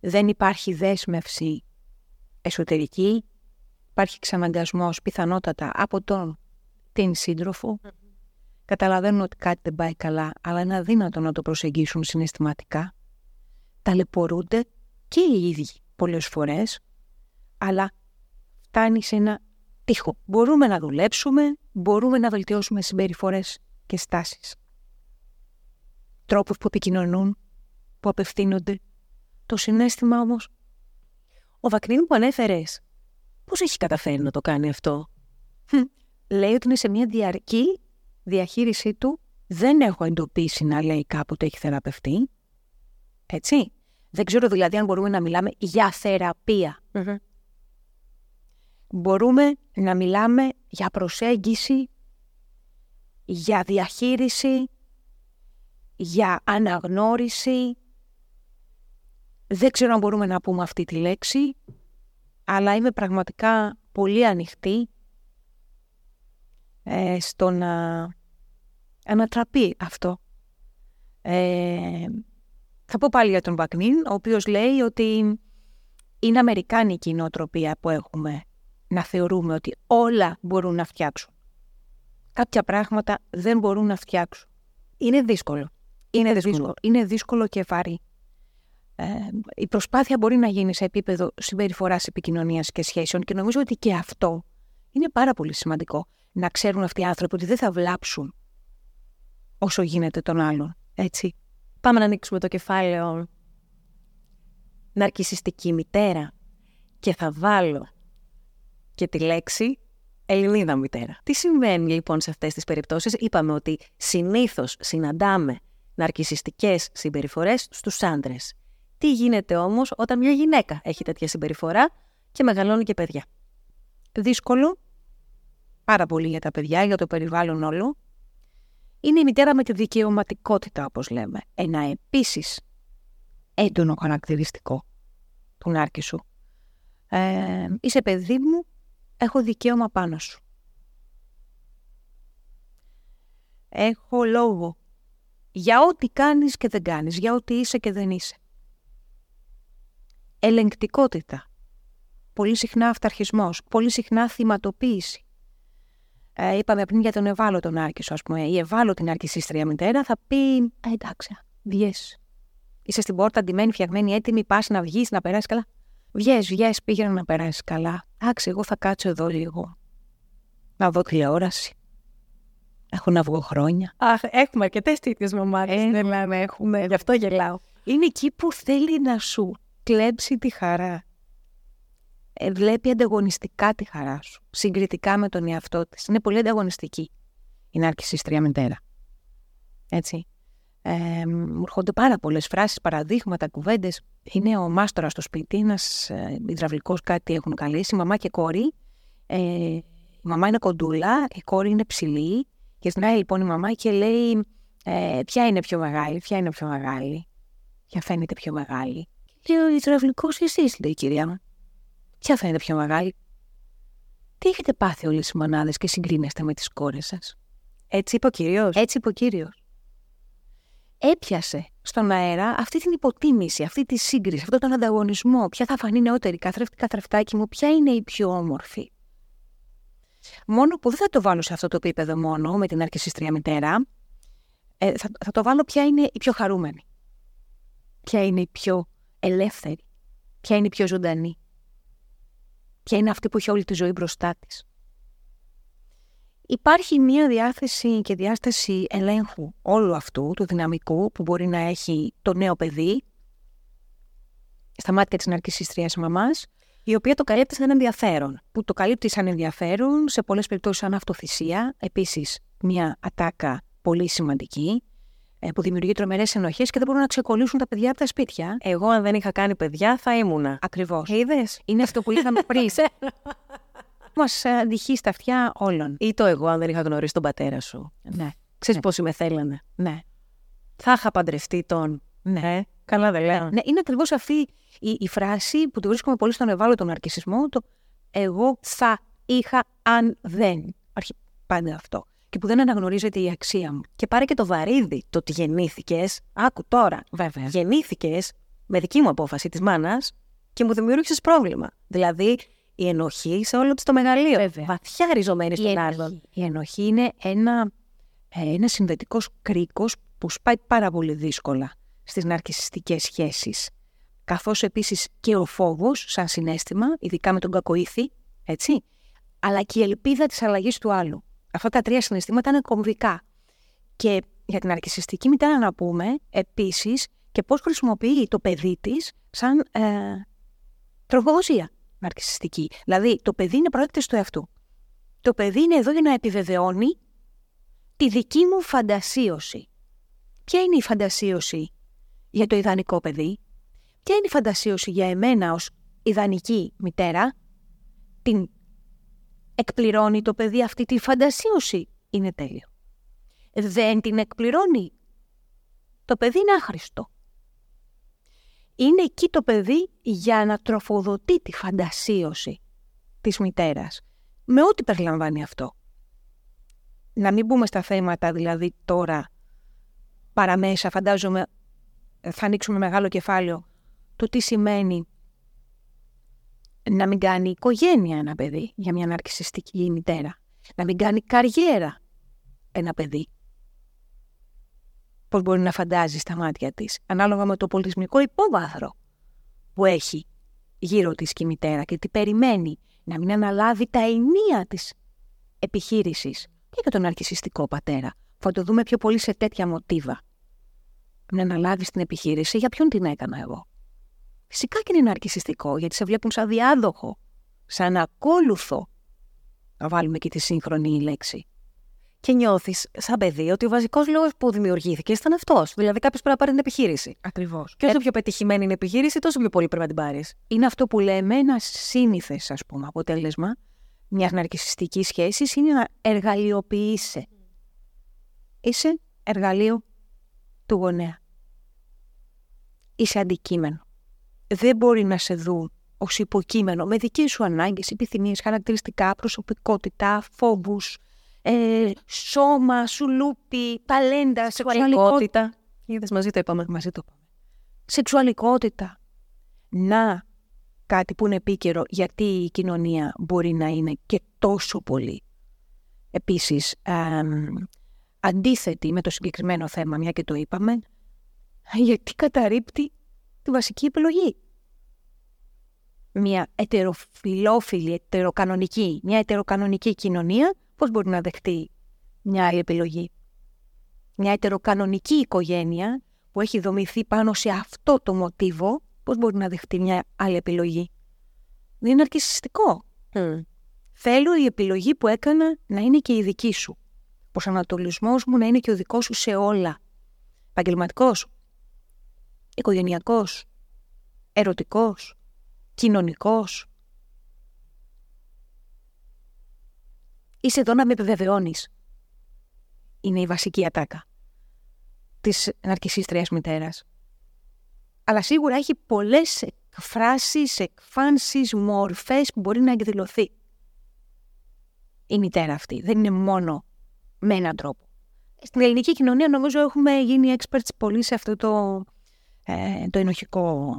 Δεν υπάρχει δέσμευση εσωτερική. Υπάρχει ξαναγκασμός πιθανότατα από τον την σύντροφο καταλαβαίνουν ότι κάτι δεν πάει καλά, αλλά είναι αδύνατο να το προσεγγίσουν συναισθηματικά. Ταλαιπωρούνται και οι ίδιοι πολλές φορές, αλλά φτάνει σε ένα τείχο. Μπορούμε να δουλέψουμε, μπορούμε να βελτιώσουμε συμπεριφορές και στάσεις. Τρόπους που επικοινωνούν, που απευθύνονται. Το συνέστημα όμως... Ο Βακνίν που ανέφερες, πώς έχει καταφέρει να το κάνει αυτό; Λέει ότι είναι σε μια διαρκή διαχείρισή του δεν έχω εντοπίσει να λέει κάποτε έχει θεραπευτεί. Έτσι. Δεν ξέρω δηλαδή αν μπορούμε να μιλάμε για θεραπεια Μπορούμε να μιλάμε για προσέγγιση, για διαχείριση, για αναγνώριση. Δεν ξέρω αν μπορούμε να πούμε αυτή τη λέξη, αλλά είμαι πραγματικά πολύ ανοιχτή ε, στο να ανατραπεί αυτό. Ε, θα πω πάλι για τον Μπακνίν, ο οποίος λέει ότι είναι αμερικάνικη η νοοτροπία που έχουμε να θεωρούμε ότι όλα μπορούν να φτιάξουν. Κάποια πράγματα δεν μπορούν να φτιάξουν. Είναι δύσκολο. Είναι, δύσκολο. Είναι δύσκολο και βαρύ. Ε, η προσπάθεια μπορεί να γίνει σε επίπεδο συμπεριφοράς επικοινωνίας και σχέσεων και νομίζω ότι και αυτό είναι πάρα πολύ σημαντικό να ξέρουν αυτοί οι άνθρωποι ότι δεν θα βλάψουν όσο γίνεται τον άλλον. Έτσι. Πάμε να ανοίξουμε το κεφάλαιο ναρκισιστική μητέρα και θα βάλω και τη λέξη Ελληνίδα μητέρα. Τι συμβαίνει λοιπόν σε αυτές τις περιπτώσεις; Είπαμε ότι συνήθως συναντάμε ναρκισιστικές συμπεριφορές στους άντρες. Τι γίνεται όμως όταν μια γυναίκα έχει τέτοια συμπεριφορά και μεγαλώνει και παιδιά; Δύσκολο πάρα πολύ για τα παιδιά, για το περιβάλλον όλο, είναι η μητέρα με τη δικαιωματικότητα, όπως λέμε. Ένα επίσης έντονο χαρακτηριστικό του νάρκη σου. Ε, είσαι παιδί μου, έχω δικαίωμα πάνω σου. Έχω λόγο για ό,τι κάνεις και δεν κάνεις, για ό,τι είσαι και δεν είσαι. Ελεγκτικότητα. Πολύ συχνά αυταρχισμός, πολύ συχνά θυματοποίηση ε, είπαμε πριν για τον ευάλωτο νάρκισο, ας πούμε. Η ευάλωτη ναρκισίστρια μητέρα θα πει: ε, Εντάξει, βγες. Είσαι στην πόρτα, αντιμένη, φτιαγμένη, έτοιμη, πας να βγεις, να περάσεις καλά. Βγες, βγες, πήγαινε να περάσεις καλά. Εντάξει, εγώ θα κάτσω εδώ λίγο. Να δω τηλεόραση. Έχω να βγω χρόνια. Αχ, έχουμε αρκετές τέτοιες μαμάδες. Ε, δεν λέμε, έχουμε. Γι' αυτό γελάω. Είναι εκεί που θέλει να σου κλέψει τη χαρά. Ε, βλέπει ανταγωνιστικά τη χαρά σου. Συγκριτικά με τον εαυτό της. Είναι πολύ ανταγωνιστική η ναρκισίστρια μητέρα. Έτσι. Ε, μου έρχονται πάρα πολλές φράσεις, παραδείγματα, κουβέντες. Είναι ο μάστορας στο σπίτι, ένας ε, υδραυλικός κάτι έχουν καλέσει, μαμά και κόρη. Ε, η μαμά είναι κοντούλα, η κόρη είναι ψηλή. Και ζητάει λοιπόν η μαμά και λέει: ε, Ποια είναι πιο μεγάλη, ποια είναι πιο μεγάλη. Ποια φαίνεται πιο μεγάλη. Και λέει ο υδραυλικός, εσεί, λέει η κυρία μου. Ποια φαίνεται πιο μεγάλη; Τι έχετε πάθει όλες οι μονάδες και συγκρίνεστε με τις κόρες σας; Έτσι είπε ο κύριος. Έτσι είπε ο κύριος. Έπιασε στον αέρα αυτή την υποτίμηση, αυτή τη σύγκριση, αυτόν τον ανταγωνισμό. Ποια θα φανεί νεότερη, καθρέφτη, καθρεφτάκι μου, ποια είναι η πιο όμορφη. Μόνο που δεν θα το βάλω σε αυτό το επίπεδο μόνο, με την αρκεσίστρια μητέρα, ε, θα, θα το βάλω ποια είναι η πιο χαρούμενη. Ποια είναι η πιο ελεύθερη. Ποια είναι η πιο ζωντανή. Ποια είναι αυτή που έχει όλη τη ζωή μπροστά της. Υπάρχει μία διάθεση και διάσταση ελέγχου όλου αυτού, του δυναμικού που μπορεί να έχει το νέο παιδί, στα μάτια της ναρκισίστριας μαμάς, η οποία το καλύπτει σαν ενδιαφέρον. Που το καλύπτει σαν ενδιαφέρον, σε πολλές περιπτώσεις σαν αυτοθυσία, επίσης μία ατάκα πολύ σημαντική, ε, που δημιουργεί τρομερές ενοχές και δεν μπορούν να ξεκολλήσουν τα παιδιά από τα σπίτια. Εγώ αν δεν είχα κάνει παιδιά θα ήμουνα. Ακριβώς. Είδες; Είναι αυτό που είχαμε πριν. Μας αντυχεί στα αυτιά όλων. Ή το εγώ, αν δεν είχα γνωρίσει τον πατέρα σου. Ναι. Ξέρεις Ναι. πόσοι με θέλανε. Ναι. Θα είχα παντρευτεί τον. Ναι. Ε, καλά δεν λέω. Ναι, είναι ακριβώς αυτή η, η φράση που το βρίσκουμε πολύ στον ευάλωτο ναρκισισμό. Το εγώ θα είχα αν δεν. Αρχι πάντα αυτό. Και που δεν αναγνωρίζεται η αξία μου. Και πάρε και το βαρύδι το ότι γεννήθηκες. Άκου τώρα. Βέβαια. Γεννήθηκες με δική μου απόφαση της μάνας και μου δημιούργησες πρόβλημα. Δηλαδή η ενοχή σε όλο της το μεγαλείο. Βέβαια. Βαθιά ριζωμένη Η στον άλλον. ενοχή. η ενοχή είναι ένα, ε, ένας συνδετικός κρίκος που σπάει πάρα πολύ δύσκολα στις ναρκισιστικές σχέσεις. Καθώς επίσης και ο φόβος σαν συνέστημα, ειδικά με τον κακοήθη, έτσι, αλλά και η ελπίδα της αλλαγής του άλλου. Αυτά τα τρία συναισθήματα είναι κομβικά. Και για την ναρκισιστική μητέρα να πούμε επίσης και πώς χρησιμοποιεί το παιδί της σαν ε, τροφοδοσία ναρκισιστική. Δηλαδή το παιδί είναι πρόκειται του εαυτού. Το παιδί είναι εδώ για να επιβεβαιώνει τη δική μου φαντασίωση. Ποια είναι η φαντασίωση για το ιδανικό παιδί, ποια είναι η φαντασίωση για εμένα ως ιδανική μητέρα, την εκπληρώνει το παιδί αυτή τη φαντασίωση, είναι τέλειο. Δεν την εκπληρώνει, το παιδί είναι άχρηστο. Είναι εκεί το παιδί για να τροφοδοτεί τη φαντασίωση της μητέρας, με ό,τι περιλαμβάνει αυτό. Να μην μπούμε στα θέματα δηλαδή τώρα παραμέσα, φαντάζομαι θα ανοίξουμε μεγάλο κεφάλαιο το τι σημαίνει να μην κάνει οικογένεια ένα παιδί για μια ναρκισιστική μητέρα. Να μην κάνει καριέρα ένα παιδί. Πώς μπορεί να φαντάζεις στα μάτια της, ανάλογα με το πολιτισμικό υπόβαθρο που έχει γύρω της και η μητέρα και τι περιμένει να μην αναλάβει τα ενία της επιχείρησης και για τον αρκισιστικό πατέρα. Θα το δούμε πιο πολύ σε τέτοια μοτίβα. Να αναλάβεις την επιχείρηση, για ποιον την έκανα εγώ. Φυσικά και είναι αρκισιστικό, γιατί σε βλέπουν σαν διάδοχο, σαν ακόλουθο. Να βάλουμε και τη σύγχρονη λέξη. Και νιώθεις, σαν παιδί, ότι ο βασικός λόγος που δημιουργήθηκε ήταν αυτός. Δηλαδή, κάποιος πρέπει να πάρει την επιχείρηση. Ακριβώς. Και όσο πιο πετυχημένη είναι η επιχείρηση, τόσο πιο πολύ πρέπει να την πάρεις. Είναι αυτό που λέμε ένα σύνηθες, ας πούμε, αποτέλεσμα μιας ναρκισιστική σχέσης είναι να εργαλειοποιείσαι. Είσαι εργαλείο του γονέα. Είσαι αντικείμενο. Δεν μπορεί να σε δουν ως υποκείμενο με δικές σου ανάγκες, επιθυμίες, χαρακτηριστικά, προσωπικότητα, φόβους, ε, σώμα, σουλούπι, ταλέντα, σεξουαλικότητα. Σεξουαλικότητα. Είδες μαζί το είπαμε. Μαζί το είπαμε. Σεξουαλικότητα. Να, κάτι που είναι επίκαιρο γιατί η κοινωνία μπορεί να είναι και τόσο πολύ επίσης αντίθετη με το συγκεκριμένο θέμα, μια και το είπαμε, γιατί καταρρύπτει τη βασική επιλογή. Μια ετεροφιλόφιλη, ετεροκανονική, μια ετεροκανονική κοινωνία, πώς μπορεί να δεχτεί μια άλλη επιλογή; Μια ετεροκανονική οικογένεια που έχει δομηθεί πάνω σε αυτό το μοτίβο, πώς μπορεί να δεχτεί μια άλλη επιλογή; Δεν είναι αρκισιστικό. Θέλω η επιλογή που έκανα να είναι και η δική σου. Ο προσανατολισμός μου να είναι και ο δικός σου σε όλα. Επαγγελματικός, οικογενειακός, ερωτικός, κοινωνικός. Είσαι εδώ να με επιβεβαιώνεις. Είναι η βασική ατάκα της ναρκισίστριας μητέρας. Αλλά σίγουρα έχει πολλές εκφράσεις, εκφάνσεις, μορφές που μπορεί να εκδηλωθεί. Η μητέρα αυτή δεν είναι μόνο με έναν τρόπο. Στην ελληνική κοινωνία νομίζω έχουμε γίνει experts πολύ σε αυτό το, ε, το ενοχικό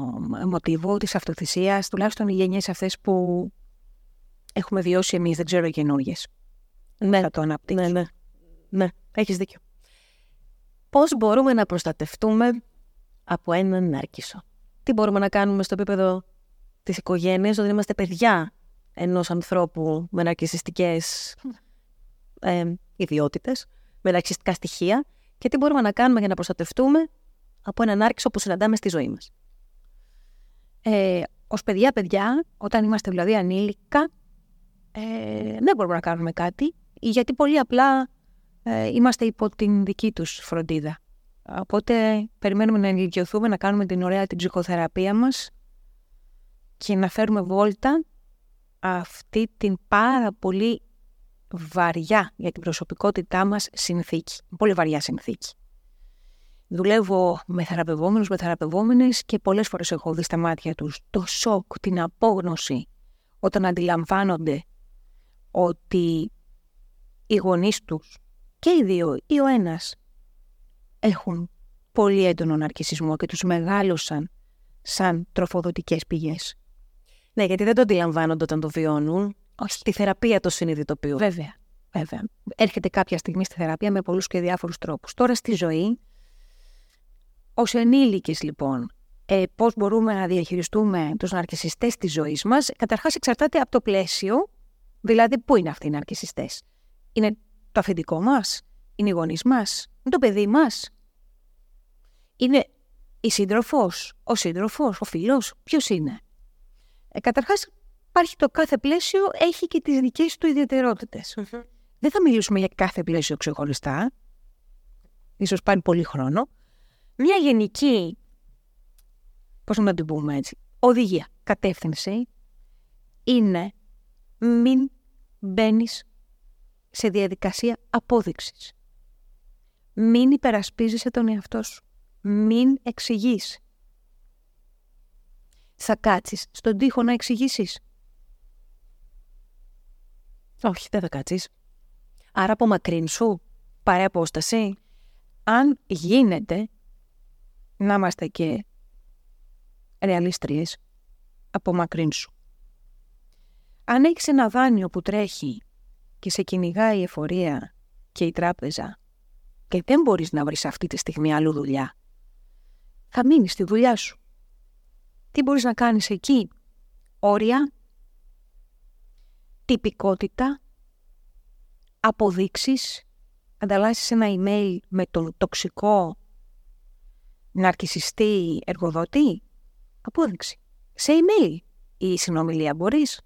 μοτίβο της αυτοθυσίας, τουλάχιστον οι γενιές αυτές που έχουμε βιώσει εμείς, δεν ξέρω οι καινούργιες. Ναι, Θα το αναπτύξω. ναι, ναι. Ναι, έχεις δίκιο. Πώς μπορούμε να προστατευτούμε από έναν νάρκισο. Τι μπορούμε να κάνουμε στο επίπεδο της οικογένειας, όταν είμαστε παιδιά ενός ανθρώπου με ναρκισιστικές ε, ιδιότητες, με ναρκισιστικά στοιχεία και τι μπορούμε να κάνουμε για να προστατευτούμε από έναν νάρκισο που συναντάμε στη ζωή μας. Ε, ως παιδιά, παιδιά, όταν είμαστε δηλαδή ανήλικα, ε, δεν μπορούμε να κάνουμε κάτι, γιατί πολύ απλά ε, είμαστε υπό την δική τους φροντίδα. Οπότε περιμένουμε να ενηλικιωθούμε, να κάνουμε την ωραία την ψυχοθεραπεία μας και να φέρουμε βόλτα αυτή την πάρα πολύ βαριά για την προσωπικότητά μας συνθήκη. Πολύ βαριά συνθήκη. Δουλεύω με θεραπευόμενους, με θεραπευόμενες και πολλές φορές έχω δει στα μάτια τους το σοκ, την απόγνωση όταν αντιλαμβάνονται ότι οι γονείς τους και οι δύο ή ο ένας έχουν πολύ έντονο ναρκισισμό και τους μεγάλωσαν σαν τροφοδοτικές πηγές. Ναι, γιατί δεν το αντιλαμβάνονται όταν το βιώνουν. Όχι. Τη θεραπεία το συνειδητοποιούν. Βέβαια, βέβαια. Έρχεται κάποια στιγμή στη θεραπεία με πολλούς και διάφορους τρόπους. Τώρα στη ζωή, ως ενήλικες λοιπόν, ε, πώς μπορούμε να διαχειριστούμε τους ναρκισιστές της ζωής μας, καταρχάς εξαρτάται από το πλαίσιο, δηλαδή πού είναι αυτοί οι ναρκισιστές. Είναι το αφεντικό μας, είναι οι γονείς μας, είναι το παιδί μας, είναι η σύντροφος, ο σύντροφος, ο φίλος, ποιος είναι; Ε, καταρχάς, υπάρχει το κάθε πλαίσιο, έχει και τις δικές του ιδιαιτερότητες. Δεν θα μιλήσουμε για κάθε πλαίσιο ξεχωριστά, ίσως πάρει πολύ χρόνο. Μια γενική, πώς να την πούμε έτσι, οδηγία, κατεύθυνση, είναι μην μπαίνεις σε διαδικασία απόδειξης. Μην υπερασπίζεσαι τον εαυτό σου. Μην εξηγείς. Θα κάτσεις στον τοίχο να εξηγήσεις. Όχι, δεν θα κάτσεις. Άρα απομακρύνσου, πάρε απόσταση. Αν γίνεται να είμαστε και ρεαλίστριες, απομακρύνσου. Αν έχεις ένα δάνειο που τρέχει και σε κυνηγάει η εφορία και η τράπεζα και δεν μπορείς να βρεις αυτή τη στιγμή αλλού δουλειά, θα μείνεις στη δουλειά σου. Τι μπορείς να κάνεις εκεί, όρια, τυπικότητα, αποδείξεις, ανταλλάσσεις ένα email με τον τοξικό ναρκισιστή εργοδότη, απόδειξη. Σε email η συνομιλία μπορείς.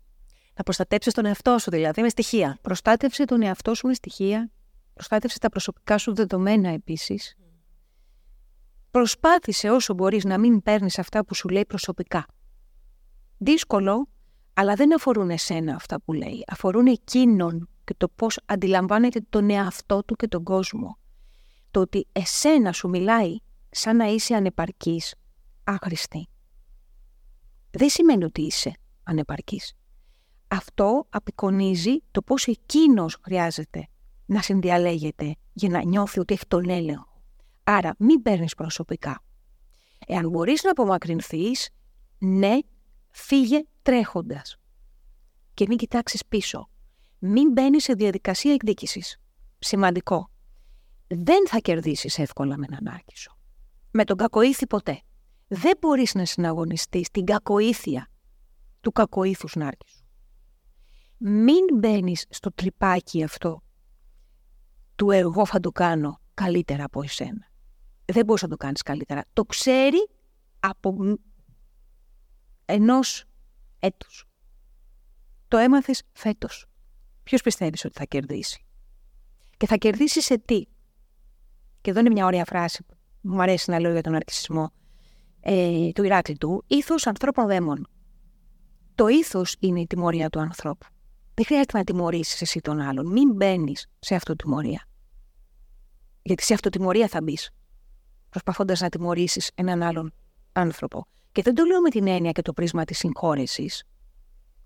Να προστατέψεις τον εαυτό σου δηλαδή με στοιχεία. Προστάτευσε τον εαυτό σου με στοιχεία, προστάτευσε τα προσωπικά σου δεδομένα επίσης. Προσπάθησε όσο μπορείς να μην παίρνεις αυτά που σου λέει προσωπικά. Δύσκολο, αλλά δεν αφορούν εσένα αυτά που λέει. Αφορούν εκείνον και το πώς αντιλαμβάνεται τον εαυτό του και τον κόσμο. Το ότι εσένα σου μιλάει σαν να είσαι ανεπαρκής, άχρηστη. Δεν σημαίνει ότι είσαι ανεπαρκής. Αυτό απεικονίζει το πώς εκείνος χρειάζεται να συνδιαλέγεται για να νιώθει ότι έχει τον έλεγχο. Άρα μην παίρνεις προσωπικά. Εάν μπορείς να απομακρυνθείς, ναι, φύγε τρέχοντας. Και μην κοιτάξεις πίσω. μην μπαίνεις σε διαδικασία εκδίκησης. Σημαντικό. Δεν θα κερδίσεις εύκολα με έναν άρχισο. Με τον κακοήθη ποτέ. Δεν μπορείς να συναγωνιστείς την κακοήθεια του κακοήθους νάρκησου. Μην μπαίνεις στο τρυπάκι αυτό του εγώ θα το κάνω καλύτερα από εσένα. Δεν μπορείς να το κάνεις καλύτερα. Το ξέρει από ενός έτους. Το έμαθες φέτος. Ποιος πιστεύεις ότι θα κερδίσει; Και θα κερδίσει σε τι; Και εδώ είναι μια ωραία φράση που μου αρέσει να λέω για τον αρκισμό ε, του Ηράκλειτου. Ήθος ανθρώπων δαίμων. Το ήθος είναι η τιμωρία του ανθρώπου. Δεν χρειάζεται να τιμωρήσεις εσύ τον άλλον. Μην μπαίνεις σε αυτοτιμωρία. Γιατί σε αυτοτιμωρία θα μπεις. Προσπαθώντας να τιμωρήσεις έναν άλλον άνθρωπο. Και δεν το λέω με την έννοια και το πρίσμα της συγχώρεσης.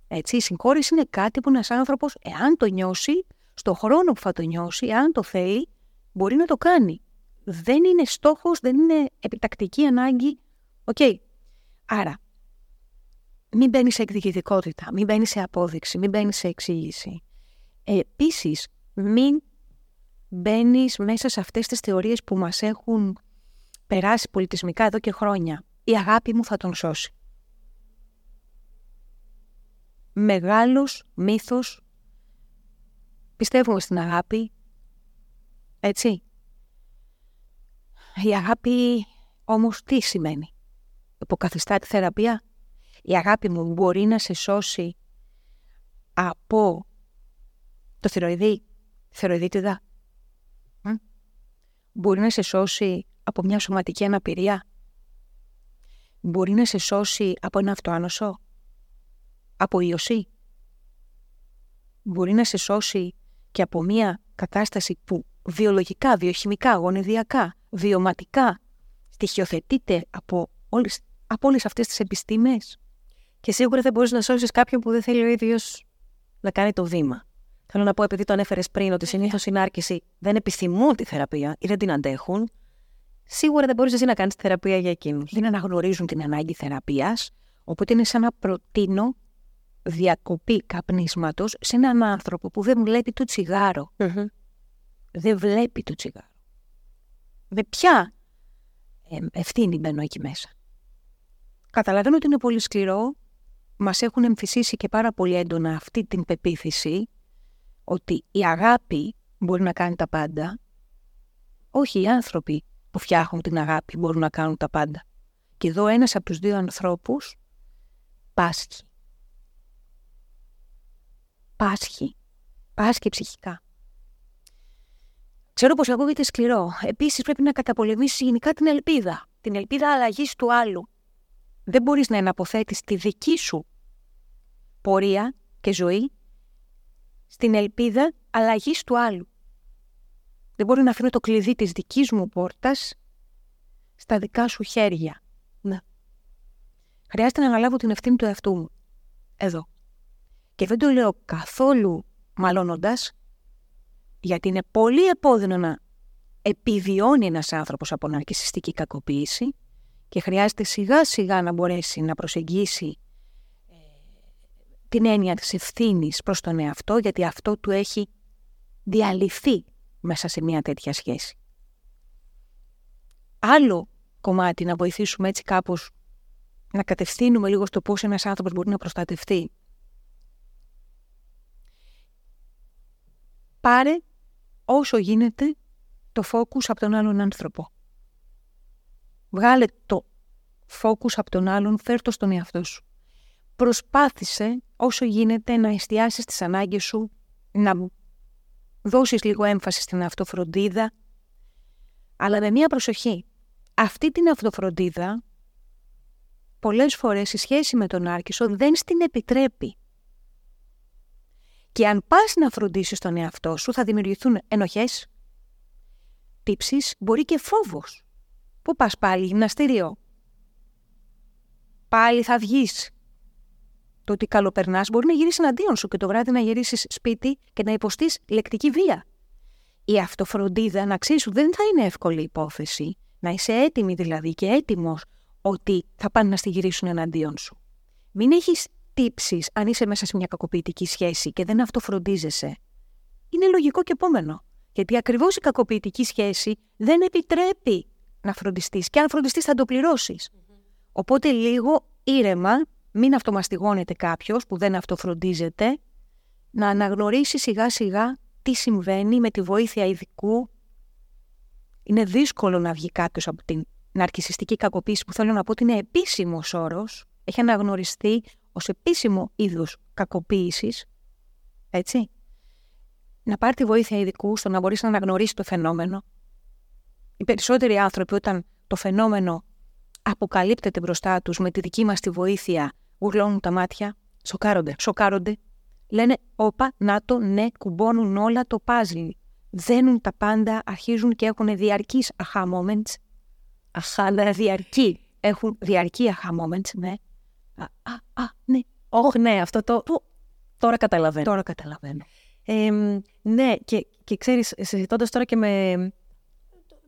Έτσι, η συγχώρεση είναι κάτι που ένας άνθρωπος, εάν το νιώσει, στο χρόνο που θα το νιώσει, εάν το θέλει, μπορεί να το κάνει. Δεν είναι στόχος, δεν είναι επιτακτική ανάγκη. Οκ. Άρα, μην μπαίνει σε εκδικητικότητα, μην μπαίνει σε απόδειξη, μην μπαίνει σε εξήγηση. Ε, Επίσης, μην μπαίνεις μέσα σε αυτές τις θεωρίες που μας έχουν περάσει πολιτισμικά εδώ και χρόνια. Η αγάπη μου θα τον σώσει. Μεγάλος μύθος. Πιστεύουμε στην αγάπη. Έτσι. Η αγάπη όμως τι σημαίνει; Υποκαθιστά τη θεραπεία; Η αγάπη μου μπορεί να σε σώσει από το θηροειδή, θηροειδίτιδα; Μπορεί να σε σώσει από μια σωματική αναπηρία; Μπορεί να σε σώσει από ένα αυτοάνωσο; Από ιωσή. Μπορεί να σε σώσει και από μια κατάσταση που βιολογικά, βιοχημικά, γονιδιακά, βιωματικά στοιχειοθετείται από όλες, από όλες αυτές τις επιστήμες. Και σίγουρα δεν μπορείς να σώσεις κάποιον που δεν θέλει ο ίδιος να κάνει το βήμα. Θέλω να πω, επειδή το ανέφερες πριν, ότι συνήθως στην άρκηση δεν επιθυμούν τη θεραπεία ή δεν την αντέχουν, σίγουρα δεν μπορείς εσύ να κάνεις θεραπεία για εκείνους. Δεν αναγνωρίζουν την ανάγκη θεραπείας, οπότε είναι σαν να προτείνω διακοπή καπνίσματος σε έναν άνθρωπο που δεν βλέπει το τσιγαρο Δεν βλέπει το τσιγάρο. Με ποια ε, ευθύνη μπαίνω εκεί μέσα. Καταλαβαίνω ότι είναι πολύ σκληρό. Μας έχουν εμφυσίσει και πάρα πολύ έντονα αυτή την πεποίθηση ότι η αγάπη μπορεί να κάνει τα πάντα. Όχι οι άνθρωποι που φτιάχνουν την αγάπη μπορούν να κάνουν τα πάντα. Και εδώ ένας από τους δύο ανθρώπους πάσχει. Πάσχει. Πάσχει ψυχικά. Ξέρω πως ακούγεται σκληρό. Επίσης πρέπει να καταπολεμήσεις γενικά την ελπίδα. Την ελπίδα αλλαγής του άλλου. Δεν μπορείς να εναποθέτεις τη δική σου πορεία και ζωή στην ελπίδα αλλαγής του άλλου. Δεν μπορεί να αφήνω το κλειδί της δικής μου πόρτας στα δικά σου χέρια. Ναι. Χρειάζεται να αναλάβω την ευθύνη του εαυτού μου. Εδώ. Και δεν το λέω καθόλου μαλώνοντας, γιατί είναι πολύ επώδυνο να επιβιώνει ένας άνθρωπος από ναρκισιστική κακοποίηση και χρειάζεται σιγά σιγά να μπορέσει να προσεγγίσει την έννοια της ευθύνης προς τον εαυτό, γιατί αυτό του έχει διαλυθεί μέσα σε μια τέτοια σχέση. Άλλο κομμάτι να βοηθήσουμε έτσι κάπως να κατευθύνουμε λίγο στο πώς ένας άνθρωπος μπορεί να προστατευτεί. Πάρε όσο γίνεται το φόκους από τον άλλον άνθρωπο. Βγάλε το φόκους από τον άλλον, φέρ το στον εαυτό σου προσπάθησε όσο γίνεται να εστιάσεις τις ανάγκες σου, να δώσεις λίγο έμφαση στην αυτοφροντίδα, αλλά με μία προσοχή. Αυτή την αυτοφροντίδα, πολλές φορές η σχέση με τον Άρκισο δεν στην επιτρέπει. Και αν πας να φροντίσεις τον εαυτό σου, θα δημιουργηθούν ενοχές, τύψεις, μπορεί και φόβος. Πού πας πάλι, γυμναστήριο; Πάλι θα βγεις το ότι καλοπερνάς μπορεί να γυρίσεις εναντίον σου και το βράδυ να γυρίσεις σπίτι και να υποστείς λεκτική βία. Η αυτοφροντίδα, να ξέρεις, δεν θα είναι εύκολη υπόθεση. Να είσαι έτοιμη δηλαδή και έτοιμος ότι θα πάνε να στη γυρίσουν εναντίον σου. Μην έχεις τύψεις αν είσαι μέσα σε μια κακοποιητική σχέση και δεν αυτοφροντίζεσαι, είναι λογικό και επόμενο. Γιατί ακριβώς η κακοποιητική σχέση δεν επιτρέπει να φροντιστείς. Και αν φροντιστείς, θα το πληρωσει Οπότε λίγο ήρεμα, μην αυτομαστιγώνεται κάποιος που δεν αυτοφροντίζεται, να αναγνωρίσει σιγά σιγά τι συμβαίνει με τη βοήθεια ειδικού. Είναι δύσκολο να βγει κάποιος από την ναρκισιστική κακοποίηση που θέλω να πω ότι είναι επίσημος όρος, έχει αναγνωριστεί ως επίσημο είδο κακοποίησης. Έτσι. Να πάρει τη βοήθεια ειδικού στο να μπορείς να αναγνωρίσεις το φαινόμενο. Οι περισσότεροι άνθρωποι, όταν το φαινόμενο αποκαλύπτεται μπροστά τους με τη δική μας τη βοήθεια, γουρλώνουν τα μάτια, σοκάρονται, σοκάρονται. Λένε, όπα, να το, ναι, κουμπώνουν όλα το πάζλ. Δένουν τα πάντα, αρχίζουν και έχουν διαρκείς aha moments αχά, ναι, διαρκή. Έχουν διαρκή αχά moments, ναι. Α, α, α ναι. Όχι, ναι, αυτό το... Τώρα καταλαβαίνω. Τώρα καταλαβαίνω. Ε, ναι, και, και ξέρεις, συζητώντας τώρα και με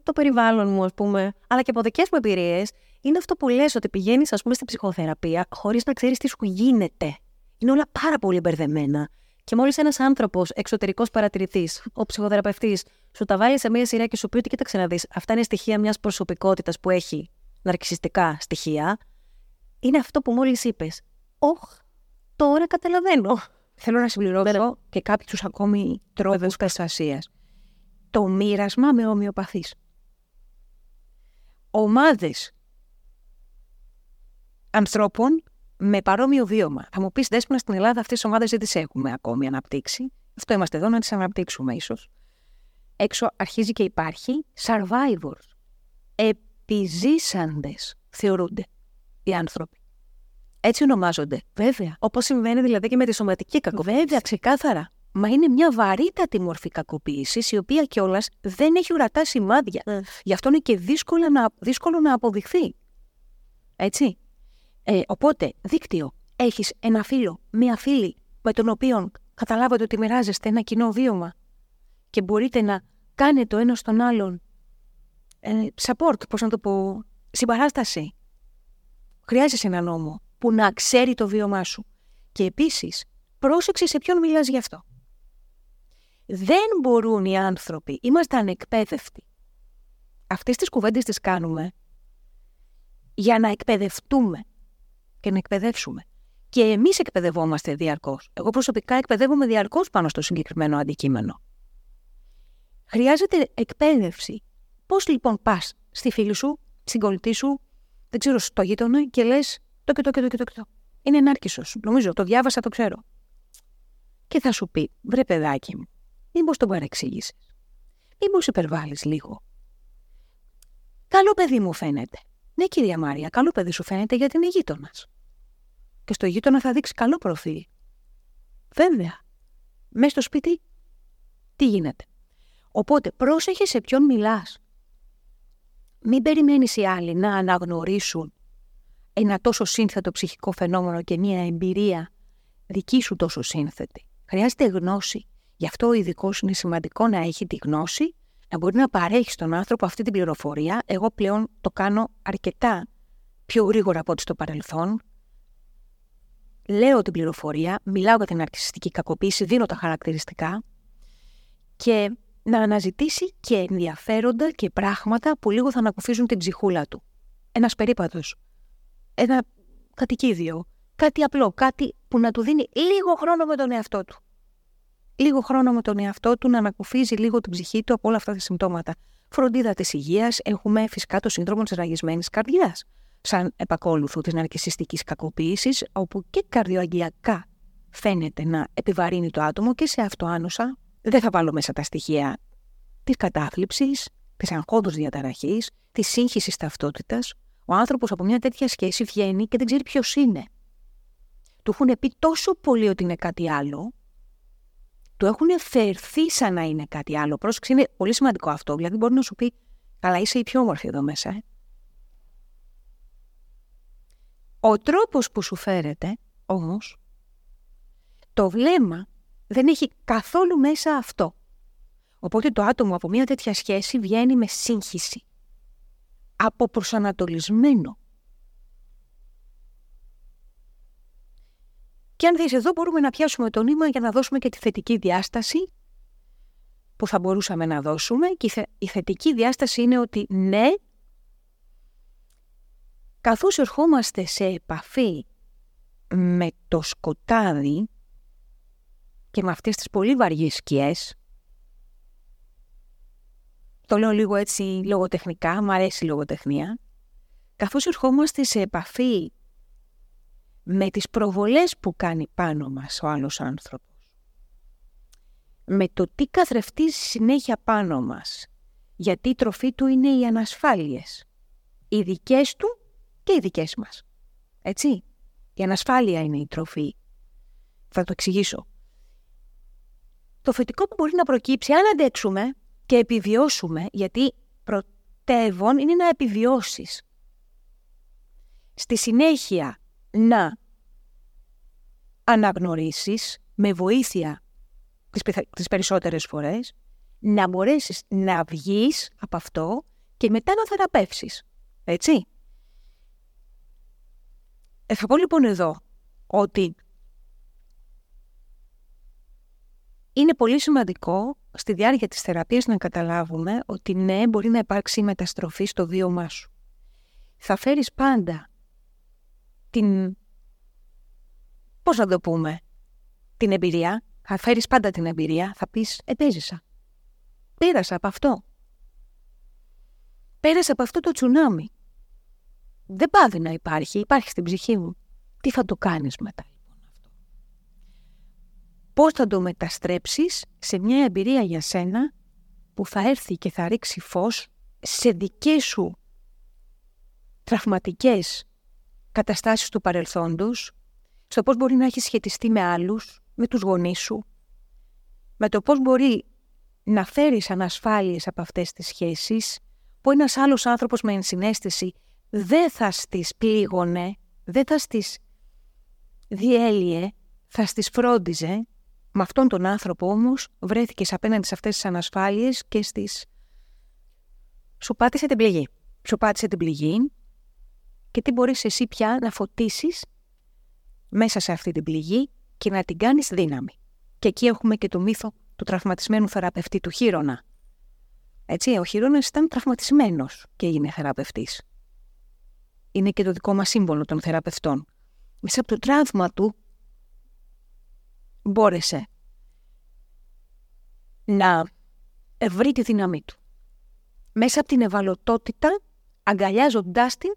το περιβάλλον μου, ας πούμε, αλλά και από δικές μου εμπειρίες, είναι αυτό που λες ότι πηγαίνεις, ας πούμε, στην ψυχοθεραπεία χωρίς να ξέρεις τι σου γίνεται. Είναι όλα πάρα πολύ μπερδεμένα. Και μόλις ένας άνθρωπος, εξωτερικός παρατηρητής, ο ψυχοθεραπευτής, σου τα βάλει σε μία σειρά και σου πει ότι κοίταξε να δεις, αυτά είναι στοιχεία μιας προσωπικότητας που έχει ναρκιστικά στοιχεία, είναι αυτό που μόλις είπες. Όχ, τώρα καταλαβαίνω. Θέλω να συμπληρώσω και κάποιους ακόμη τρόπους προστασίας. Το μοίρασμα με ομοιοπαθείς. Ομάδες ανθρώπων με παρόμοιο βίωμα. Θα μου πεις, Δέσποινα, στην Ελλάδα αυτές τις ομάδες δεν τις έχουμε ακόμη αναπτύξει. Αυτό είμαστε εδώ να τις αναπτύξουμε, ίσως. Έξω αρχίζει και υπάρχει survivors. Επιζήσαντες θεωρούνται οι άνθρωποι. Έτσι ονομάζονται. Βέβαια. Όπως συμβαίνει δηλαδή και με τη σωματική κακοποίηση. Βέβαια, ξεκάθαρα. Μα είναι μια βαρύτατη μορφή κακοποίησης, η οποία κιόλας δεν έχει ορατά σημάδια. Mm. Γι' αυτό είναι και δύσκολο να, δύσκολο να αποδειχθεί. Έτσι. Ε, οπότε, δίκτυο. Έχεις ένα φίλο, μία φίλη με τον οποίο καταλάβατε ότι μοιράζεστε ένα κοινό βίωμα και μπορείτε να κάνετε το ένας στον άλλον ε, support, πώς να το πω, συμπαράσταση. Χρειάζεσαι ένα νόμο που να ξέρει το βίωμά σου. Και επίσης, πρόσεξε σε ποιον μιλάς γι' αυτό. Δεν μπορούν οι άνθρωποι, είμαστε ανεκπαίδευτοι. Αυτές τις κουβέντες τις κάνουμε για να εκπαιδευτούμε και να εκπαιδεύσουμε. Και εμείς εκπαιδευόμαστε διαρκώς. Εγώ προσωπικά εκπαιδεύομαι διαρκώς πάνω στο συγκεκριμένο αντικείμενο. Χρειάζεται εκπαίδευση. Πώς λοιπόν πας στη φίλη σου, στην κολλητή σου, δεν ξέρω, στο γείτονα και λες το και το και το και το. Και το. Είναι ενάρκησος. Νομίζω, το διάβασα, το ξέρω. Και θα σου πει, βρε παιδάκι μου, μήπως τον παρεξήγησε. Μήπως υπερβάλλεις λίγο. Καλό παιδί μου φαίνεται. Ναι, κυρία Μάρια, καλό παιδί σου φαίνεται γιατί είναι γείτονας και στο γείτονα θα δείξει καλό προφίλ. Βέβαια. Μέσα στο σπίτι, τι γίνεται. Οπότε πρόσεχε σε ποιον μιλάς. Μην περιμένεις οι άλλοι να αναγνωρίσουν ένα τόσο σύνθετο ψυχικό φαινόμενο και μια εμπειρία δική σου τόσο σύνθετη. Χρειάζεται γνώση. Γι' αυτό ο ειδικός είναι σημαντικό να έχει τη γνώση, να μπορεί να παρέχει στον άνθρωπο αυτή την πληροφορία. Εγώ πλέον το κάνω αρκετά πιο γρήγορα από ό,τι στο παρελθόν λέω την πληροφορία, μιλάω για την αρκιστική κακοποίηση, δίνω τα χαρακτηριστικά και να αναζητήσει και ενδιαφέροντα και πράγματα που λίγο θα ανακουφίζουν την ψυχούλα του. Ένας περίπατος, ένα κατοικίδιο, κάτι απλό, κάτι που να του δίνει λίγο χρόνο με τον εαυτό του. Λίγο χρόνο με τον εαυτό του να ανακουφίζει λίγο την ψυχή του από όλα αυτά τα συμπτώματα. Φροντίδα της υγείας, έχουμε φυσικά το σύνδρομο της ραγισμένης καρδιάς σαν επακόλουθο της ναρκισιστικής κακοποίησης, όπου και καρδιοαγγειακά φαίνεται να επιβαρύνει το άτομο και σε αυτοάνοσα. Δεν θα βάλω μέσα τα στοιχεία της κατάθλιψης, της αγχώδους διαταραχής, της σύγχυσης ταυτότητας. Ο άνθρωπος από μια τέτοια σχέση βγαίνει και δεν ξέρει ποιος είναι. Του έχουν πει τόσο πολύ ότι είναι κάτι άλλο, του έχουν φερθεί σαν να είναι κάτι άλλο. Πρόσεξε, είναι πολύ σημαντικό αυτό. Δηλαδή, μπορεί να σου πει, Καλά, είσαι η πιο όμορφη εδώ μέσα. Ε. Ο τρόπος που σου φέρεται, όμως, το βλέμμα δεν έχει καθόλου μέσα αυτό. Οπότε το άτομο από μια τέτοια σχέση βγαίνει με σύγχυση. Αποπροσανατολισμένο. Και αν δεις εδώ μπορούμε να πιάσουμε το νήμα για να δώσουμε και τη θετική διάσταση που θα μπορούσαμε να δώσουμε. Και η θετική διάσταση είναι ότι ναι, καθώς ερχόμαστε σε επαφή με το σκοτάδι και με αυτές τις πολύ βαριές σκιές, το λέω λίγο έτσι λογοτεχνικά, μου αρέσει η λογοτεχνία, καθώς ερχόμαστε σε επαφή με τις προβολές που κάνει πάνω μας ο άλλος άνθρωπος, με το τι καθρεφτίζει συνέχεια πάνω μας, γιατί η τροφή του είναι οι ανασφάλειες, οι δικές του και οι δικές μας. Έτσι, η ανασφάλεια είναι η τροφή. Θα το εξηγήσω. Το θετικό που μπορεί να προκύψει αν αντέξουμε και επιβιώσουμε, γιατί πρωτεύον είναι να επιβιώσεις. Στη συνέχεια να αναγνωρίσεις με βοήθεια τις περισσότερες φορές, να μπορέσεις να βγεις από αυτό και μετά να θεραπεύσεις. Έτσι. Ε, θα πω λοιπόν εδώ ότι είναι πολύ σημαντικό στη διάρκεια της θεραπείας να καταλάβουμε ότι ναι, μπορεί να υπάρξει μεταστροφή στο βίωμά σου. Θα φέρεις πάντα την... πώς να το πούμε, την εμπειρία. Θα φέρεις πάντα την εμπειρία, θα πεις «Επέζησα». Πέρασα από αυτό. Πέρασα από αυτό το τσουνάμι. Δεν πάβει να υπάρχει, υπάρχει στην ψυχή μου. Τι θα το κάνεις μετά λοιπόν αυτό. Πώς θα το μεταστρέψεις σε μια εμπειρία για σένα που θα έρθει και θα ρίξει φως σε δικές σου τραυματικές καταστάσεις του παρελθόντος, στο πώς μπορεί να έχεις σχετιστεί με άλλους, με τους γονείς σου, με το πώς μπορεί να φέρεις ανασφάλειες από αυτές τις σχέσεις, που ένας άλλος άνθρωπος με ενσυναίσθηση δεν θα στις πλήγωνε, δεν θα στις διέλυε, θα στις φρόντιζε. Με αυτόν τον άνθρωπο όμως βρέθηκες απέναντι σε αυτές τις ανασφάλειες και στις... Σου πάτησε την πληγή. Σου πάτησε την πληγή και τι μπορείς εσύ πια να φωτίσεις μέσα σε αυτή την πληγή και να την κάνεις δύναμη. Και εκεί έχουμε και το μύθο του τραυματισμένου θεραπευτή του Χείρονα. Έτσι, ο Χείρονας ήταν τραυματισμένος και έγινε θεραπευτής είναι και το δικό μας σύμβολο των θεραπευτών. Μέσα από το τραύμα του μπόρεσε να βρει τη δύναμή του. Μέσα από την ευαλωτότητα, αγκαλιάζοντάς την,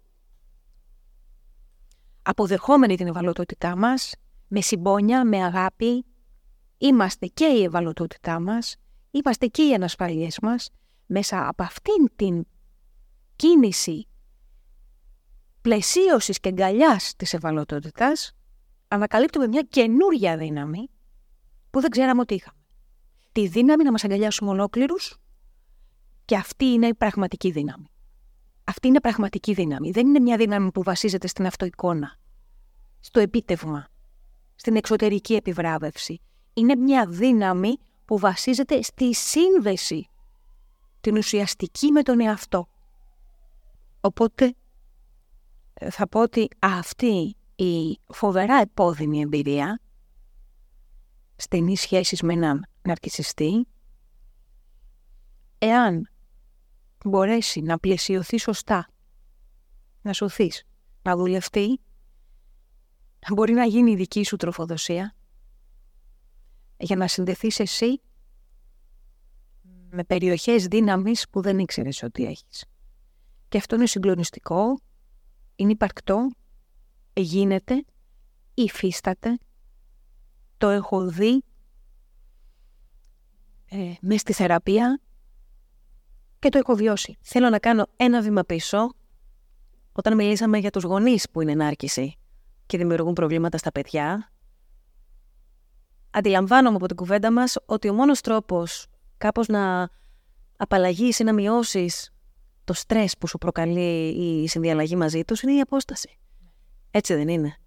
αποδεχόμενη την ευαλωτότητά μας, με συμπόνια, με αγάπη, είμαστε και η ευαλωτότητά μας, είμαστε και οι ανασφαλίες μας, μέσα από αυτήν την κίνηση πλαισίωσης και αγκαλιάς της ευαλωτότητας, ανακαλύπτουμε μια καινούρια δύναμη που δεν ξέραμε ότι είχαμε. Τη δύναμη να μας αγκαλιάσουμε ολόκληρους και αυτή είναι η πραγματική δύναμη. Αυτή είναι πραγματική δύναμη. Δεν είναι μια δύναμη που βασίζεται στην αυτοεικόνα, στο επίτευγμα, στην εξωτερική επιβράβευση. Είναι μια δύναμη που βασίζεται στη σύνδεση την ουσιαστική με τον εαυτό. Οπότε θα πω ότι αυτή η φοβερά επώδυνη εμπειρία στενής σχέσης με έναν ναρκισιστή, εάν μπορέσει να πλαισιωθεί σωστά, να σωθείς, να δουλευτεί, μπορεί να γίνει η δική σου τροφοδοσία για να συνδεθείς εσύ με περιοχές δύναμης που δεν ήξερες ότι έχεις. Και αυτό είναι συγκλονιστικό είναι υπαρκτό, γίνεται, υφίσταται, το έχω δει ε, μέσα στη θεραπεία και το έχω βιώσει. Θέλω να κάνω ένα βήμα πίσω όταν μιλήσαμε για τους γονείς που είναι ενάρκηση και δημιουργούν προβλήματα στα παιδιά. Αντιλαμβάνομαι από την κουβέντα μας ότι ο μόνος τρόπος κάπως να απαλλαγείς ή να μειώσεις το στρες που σου προκαλεί η συνδιαλλαγή μαζί τους είναι η απόσταση. Έτσι δεν είναι.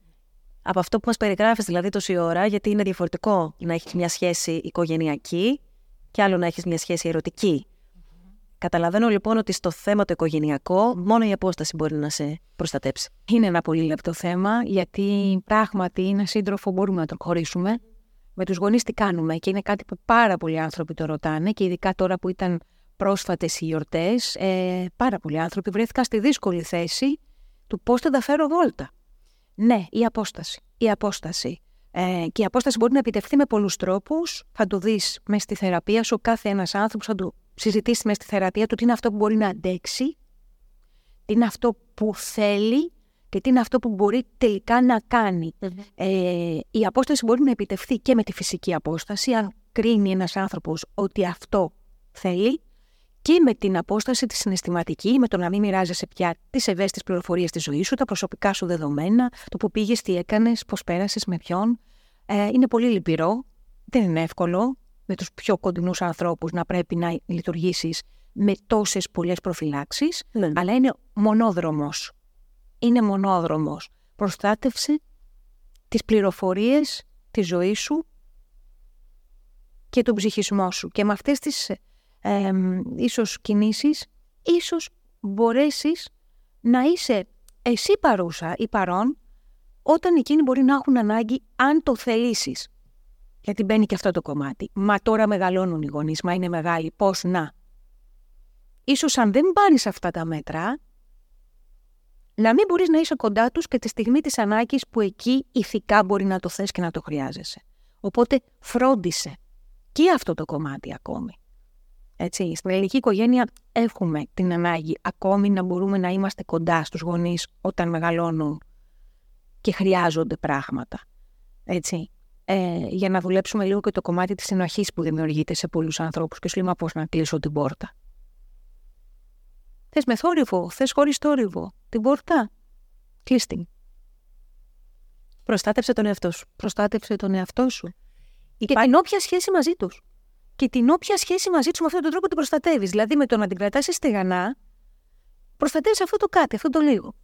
Από αυτό που μας περιγράφεις δηλαδή τόση ώρα, γιατί είναι διαφορετικό να έχεις μια σχέση οικογενειακή και άλλο να έχεις μια σχέση ερωτική. Καταλαβαίνω λοιπόν ότι στο θέμα το οικογενειακό μόνο η απόσταση μπορεί να σε προστατέψει. Είναι ένα πολύ λεπτό θέμα, γιατί πράγματι ένα σύντροφο μπορούμε να τον χωρίσουμε. Με τους γονείς τι κάνουμε, και είναι κάτι που πάρα πολλοί άνθρωποι το ρωτάνε, και ειδικά τώρα που ήταν πρόσφατες οι γιορτές, ε, πάρα πολλοί άνθρωποι βρέθηκαν στη δύσκολη θέση του πώς θα τα φέρω βόλτα. Ναι, η απόσταση. Η απόσταση. Ε, και η απόσταση μπορεί να επιτευχθεί με πολλούς τρόπους. Θα το δεις μέσα στη θεραπεία σου. Κάθε ένας άνθρωπος θα το συζητήσει μέσα στη θεραπεία του τι είναι αυτό που μπορεί να αντέξει, τι είναι αυτό που θέλει και τι είναι αυτό που μπορεί τελικά να κανει Ε, η απόσταση μπορεί να επιτευχθεί και με τη φυσική απόσταση, αν κρίνει ένας άνθρωπος ότι αυτό θέλει, και με την απόσταση τη συναισθηματική, με το να μην μοιράζεσαι πια τις ευαίσθητες πληροφορίες της ζωής σου, τα προσωπικά σου δεδομένα, το που πήγες, τι έκανες, πώς πέρασες, με ποιον. Ε, είναι πολύ λυπηρό. Δεν είναι εύκολο με τους πιο κοντινούς ανθρώπους να πρέπει να λειτουργήσεις με τόσες πολλές προφυλάξεις, Ναι. αλλά είναι μονόδρομος. Είναι μονόδρομος. Προστάτευσε τις πληροφορίες της ζωής σου και τον ψυχισμό σου. Και με αυτές τις ε, ίσως κινήσεις, ίσως μπορέσεις να είσαι εσύ παρούσα ή παρόν, όταν εκείνοι μπορεί να έχουν ανάγκη αν το θελήσεις. Γιατί μπαίνει και αυτό το κομμάτι. Μα τώρα μεγαλώνουν οι γονείς, μα είναι μεγάλοι. Πώς να. Ίσως αν δεν πάρεις αυτά τα μέτρα, να μην μπορείς να είσαι κοντά τους και τη στιγμή της ανάγκης που εκεί ηθικά μπορεί να το θες και να το χρειάζεσαι. Οπότε φρόντισε και αυτό το κομμάτι ακόμη. Έτσι, στην ελληνική οικογένεια έχουμε την ανάγκη ακόμη να μπορούμε να είμαστε κοντά στους γονείς όταν μεγαλώνουν και χρειάζονται πράγματα. Έτσι. Ε, για να δουλέψουμε λίγο και το κομμάτι της συνοχής που δημιουργείται σε πολλούς ανθρώπους και σου λέει μα πώς να κλείσω την πόρτα; Θες με θόρυβο, θες χωρίς θόρυβο. Την πόρτα, κλείς την. Προστάτεψε τον εαυτό σου. Προστάτευσε τον εαυτό σου. Και Υπάρχει- την όποια σχέση μαζί τους. Και την όποια σχέση μαζί του με αυτόν τον τρόπο την προστατεύεις. Δηλαδή με το να την κρατάς στεγανά, προστατεύεις αυτό το κάτι, αυτό το λίγο.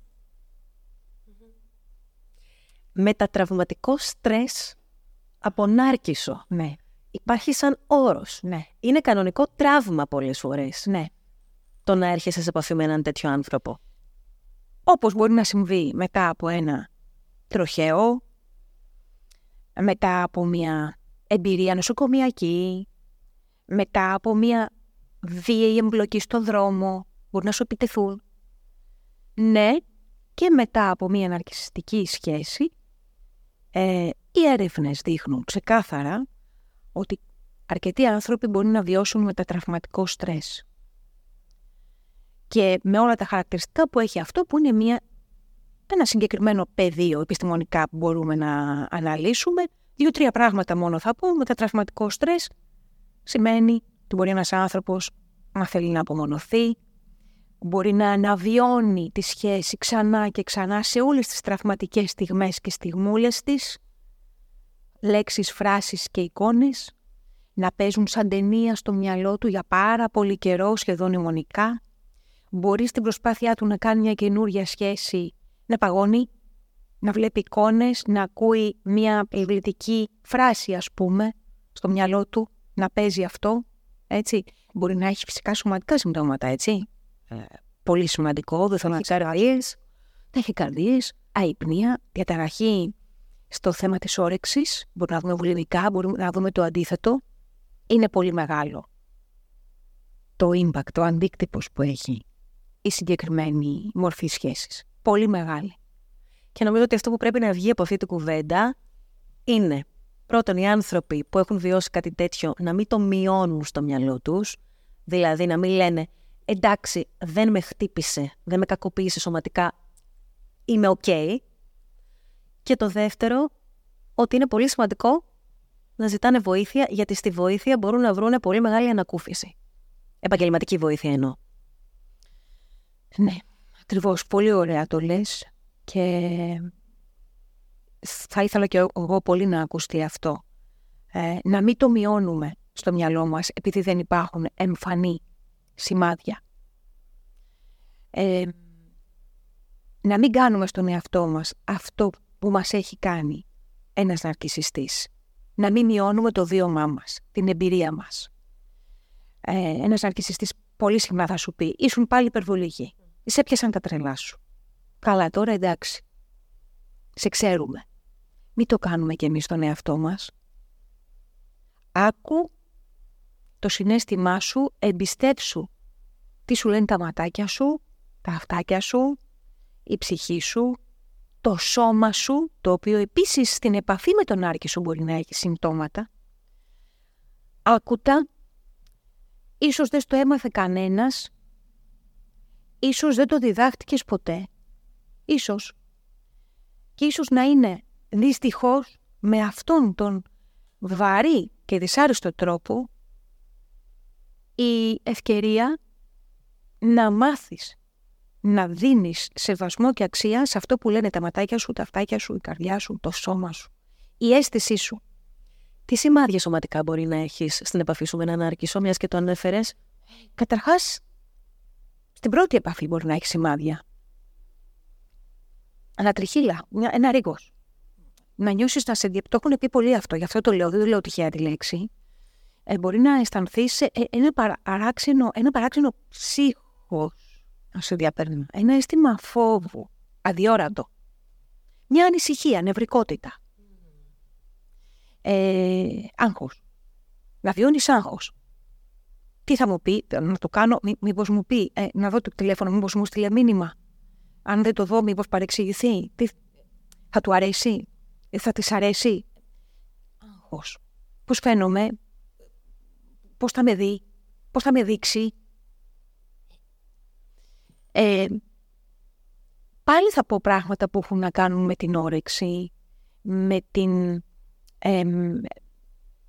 Μετατραυματικό στρες από νάρκισο. Ναι, Υπάρχει σαν όρος. ναι, Είναι κανονικό τραύμα πολλές φορές ναι. το να έρχεσαι σε επαφή με έναν τέτοιο άνθρωπο. Όπως μπορεί να συμβεί μετά από ένα τροχαίο, μετά από μια εμπειρία νοσοκομιακή, μετά από μια βίαιη εμπλοκή στο δρόμο, μπορεί να σου επιτεθούν. Ναι, και μετά από μια ναρκισιστική σχέση, ε, οι έρευνες δείχνουν ξεκάθαρα ότι αρκετοί άνθρωποι μπορεί να βιώσουν μετατραυματικό στρες και με όλα τα χαρακτηριστικά που έχει αυτό που είναι μια, ένα συγκεκριμένο πεδίο επιστημονικά που μπορούμε να αναλύσουμε. Δύο-τρία πράγματα μόνο θα πω. Μετατραυματικό στρες σημαίνει ότι μπορεί ένας άνθρωπος να θέλει να απομονωθεί, μπορεί να αναβιώνει τη σχέση ξανά και ξανά σε όλες τις τραυματικές στιγμές και στιγμούλες της, λέξεις, φράσεις και εικόνες, να παίζουν σαν ταινία στο μυαλό του για πάρα πολύ καιρό, σχεδόν αιμονικά, μπορεί στην προσπάθειά του να κάνει μια καινούρια σχέση να παγώνει, να βλέπει εικόνες, να ακούει μια επιβλητική φράση ας πούμε στο μυαλό του, να παίζει αυτό, έτσι. Μπορεί να έχει φυσικά σωματικά συμπτώματα, έτσι. Ε, πολύ σημαντικό, δεν θέλω να ξέρω καρδίες, θα έχει καρδίες, αϊπνία, διαταραχή στο θέμα της όρεξης, μπορούμε να δούμε βουλημικά, μπορούμε να δούμε το αντίθετο. Είναι πολύ μεγάλο το impact, το αντίκτυπος που έχει η συγκεκριμένη μορφή σχέσης. Πολύ μεγάλη. Και νομίζω ότι αυτό που πρέπει να βγει από αυτή την κουβέντα είναι πρώτον οι άνθρωποι που έχουν βιώσει κάτι τέτοιο να μην το μειώνουν στο μυαλό τους, δηλαδή να μην λένε εντάξει δεν με χτύπησε, δεν με κακοποίησε σωματικά, είμαι οκ. Και το δεύτερο, ότι είναι πολύ σημαντικό να ζητάνε βοήθεια, γιατί στη βοήθεια μπορούν να βρουν πολύ μεγάλη ανακούφιση. Επαγγελματική βοήθεια εννοώ. Ναι, ακριβώς. Πολύ ωραία το λες και θα ήθελα και εγώ πολύ να ακουστεί αυτό. Ε, να μην το μειώνουμε στο μυαλό μας επειδή δεν υπάρχουν εμφανή σημάδια. Ε, να μην κάνουμε στον εαυτό μας αυτό που μας έχει κάνει ένας ναρκισιστής. Να μην μειώνουμε το βίωμά μας, την εμπειρία μας. Ε, ένας ναρκισιστής πολύ συχνά θα σου πει, ήσουν πάλι υπερβολική. Σε έπιασαν τα τρελά σου. Καλά, τώρα εντάξει. Σε ξέρουμε. Μην το κάνουμε κι εμείς τον εαυτό μας. Άκου το συνέστημά σου, εμπιστεύσου τι σου λένε τα ματάκια σου, τα αυτάκια σου, η ψυχή σου, το σώμα σου, το οποίο επίσης στην επαφή με τον άρκη σου μπορεί να έχει συμπτώματα. Άκουτα, ίσως δεν στο έμαθε κανένας, ίσως δεν το διδάχτηκες ποτέ, ίσως. Και ίσως να είναι δυστυχώς με αυτόν τον βαρύ και δυσάρεστο τρόπο η ευκαιρία να μάθεις να δίνεις σεβασμό και αξία σε αυτό που λένε τα ματάκια σου, τα αυτάκια σου, η καρδιά σου, το σώμα σου, η αίσθησή σου. Τι σημάδια σωματικά μπορεί να έχεις στην επαφή σου με έναν άρκισο, μιας και το ανέφερες; Καταρχάς, στην πρώτη επαφή μπορεί να έχεις σημάδια. Ανατριχίλα, ένα ρίγος. Να νιώσεις να σε Το έχουν πει πολύ αυτό, γι' αυτό το λέω, δεν το λέω τυχαία τη λέξη. Ε, μπορεί να αισθανθείς ε, ένα, παράξενο, ένα παράξενο ψύχος να σε διαπέρνει. Ένα αίσθημα φόβου, αδιόρατο. Μια ανησυχία, νευρικότητα. Ε, άγχος. Να βιώνεις άγχος. Τι θα μου πει, να το κάνω, μή, μήπως μου πει, ε, να δω το τηλέφωνο, μήπως μου στείλε μήνυμα. Αν δεν το δω, μήπως παρεξηγηθεί. Τι, θα του αρέσει, ε, θα της αρέσει; Άγχος. Πώς φαίνομαι, πώς θα με δει, πώς θα με δείξει, ε, πάλι θα πω πράγματα που έχουν να κάνουν με την όρεξη, με την, ε,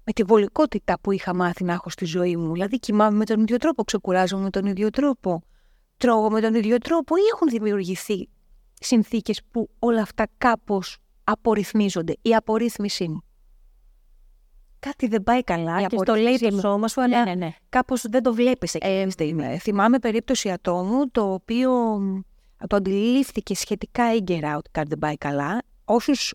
με τη βολικότητα που είχα μάθει να έχω στη ζωή μου. Δηλαδή κοιμάμαι με τον ίδιο τρόπο, ξεκουράζομαι με τον ίδιο τρόπο, τρώγω με τον ίδιο τρόπο ή έχουν δημιουργηθεί συνθήκες που όλα αυτά κάπως απορριθμίζονται. Η απορρίθμισή μου κάτι δεν πάει καλά και το λέει το σώμα σου, αλλά ναι, ναι, ναι. κάπως δεν το βλέπεις εκεί ε, Θυμάμαι περίπτωση ατόμου το οποίο το αντιλήφθηκε σχετικά έγκαιρα ότι κάτι δεν πάει καλά. Όσους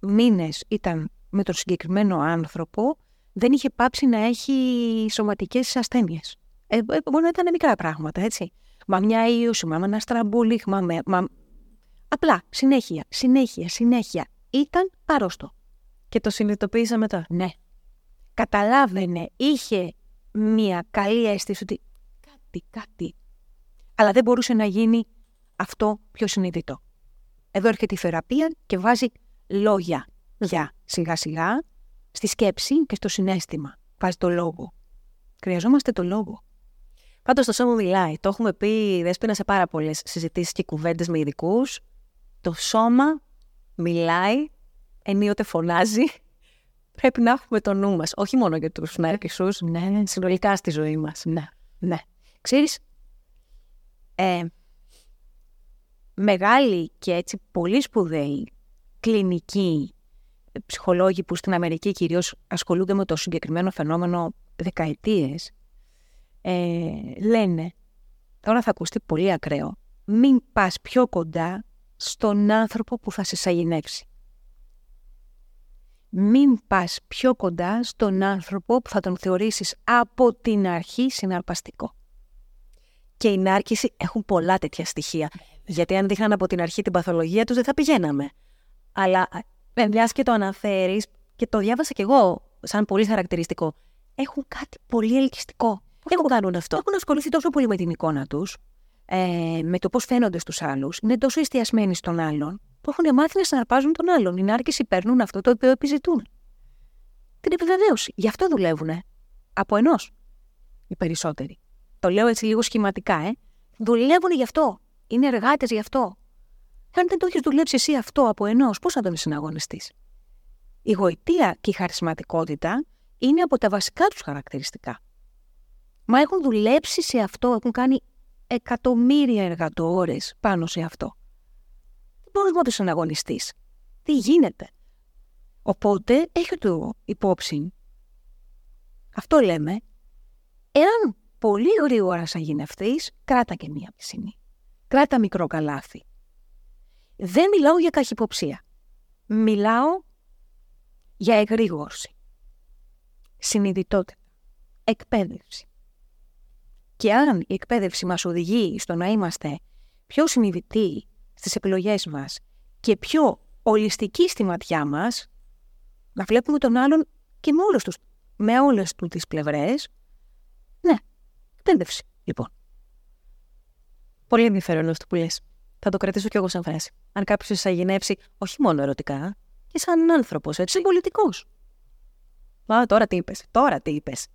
μήνες ήταν με τον συγκεκριμένο άνθρωπο, δεν είχε πάψει να έχει σωματικές ασθένειες. Ε, ε, μπορεί να ήταν μικρά πράγματα, έτσι. Μα μια ίωση, μα ένα στραμπούλιχμα, μα, μα... Απλά, συνέχεια, συνέχεια, συνέχεια. Ήταν άρρωστο. Και το συνειδητοποίησα μετά. Ναι καταλάβαινε, είχε μία καλή αίσθηση ότι κάτι, κάτι. Αλλά δεν μπορούσε να γίνει αυτό πιο συνειδητό. Εδώ έρχεται η θεραπεία και βάζει λόγια για σιγά σιγά στη σκέψη και στο συνέστημα. Βάζει το λόγο. Χρειαζόμαστε το λόγο. Πάντως το σώμα μιλάει. Το έχουμε πει, δέσποινα σε πάρα πολλές συζητήσεις και κουβέντες με ειδικούς. Το σώμα μιλάει, ενίοτε φωνάζει πρέπει να έχουμε το νου μας. Όχι μόνο για τους νάρκησου, ναι. συνολικά στη ζωή μας. Ναι, ναι. Ξέρεις, ε, μεγάλη και έτσι πολύ σπουδαίοι κλινικοί ψυχολόγοι που στην Αμερική κυρίως ασχολούνται με το συγκεκριμένο φαινόμενο δεκαετίες, ε, λένε, τώρα θα ακουστεί πολύ ακραίο, μην πας πιο κοντά στον άνθρωπο που θα σε σαγηνεύσει μην πας πιο κοντά στον άνθρωπο που θα τον θεωρήσεις από την αρχή συναρπαστικό. Και οι νάρκηση έχουν πολλά τέτοια στοιχεία. Γιατί αν δείχναν από την αρχή την παθολογία τους δεν θα πηγαίναμε. Αλλά μιας και το αναφέρεις και το διάβασα κι εγώ σαν πολύ χαρακτηριστικό. Έχουν κάτι πολύ ελκυστικό. Πώς έχουν, κάνουν αυτό; Έχουν ασχοληθεί τόσο πολύ με την εικόνα τους, ε, με το πώς φαίνονται στους άλλους, είναι τόσο εστιασμένοι στον άλλον, που έχουν μάθει να συναρπάζουν τον άλλον. Οι νάρκες παίρνουν αυτό το οποίο επιζητούν. Την επιβεβαίωση. Γι' αυτό δουλεύουν. Από ενός. Οι περισσότεροι. Το λέω έτσι λίγο σχηματικά, ε. Δουλεύουν γι' αυτό. Είναι εργάτες γι' αυτό. Αν δεν το έχεις δουλέψει εσύ αυτό από ενός, πώς θα τον συναγωνιστείς; Η γοητεία και η χαρισματικότητα είναι από τα βασικά τους χαρακτηριστικά. Μα έχουν δουλέψει σε αυτό, έχουν κάνει εκατομμύρια εργατόρες πάνω σε αυτό μπορεί να το συναγωνιστεί. Τι γίνεται; Οπότε έχει το υπόψη. Αυτό λέμε. Εάν πολύ γρήγορα σαγηνευτεί, κράτα και μία πισινή. Κράτα μικρό καλάθι. Δεν μιλάω για καχυποψία. Μιλάω για εγρήγορση. Συνειδητότητα. Εκπαίδευση. Και αν η εκπαίδευση μας οδηγεί στο να είμαστε πιο συνειδητοί στις επιλογές μας και πιο ολιστικοί στη ματιά μας, να βλέπουμε τον άλλον και με όλες, τους, με όλες του τις πλευρές, ναι, εκπαίδευση, λοιπόν. Πολύ ενδιαφέρον αυτό που λες. Θα το κρατήσω κι εγώ σαν φράση. Αν κάποιος σα αγενεύσει, όχι μόνο ερωτικά, και σαν άνθρωπος, έτσι, σαν πολιτικός. Α, τώρα τι είπες. Τώρα τι είπες.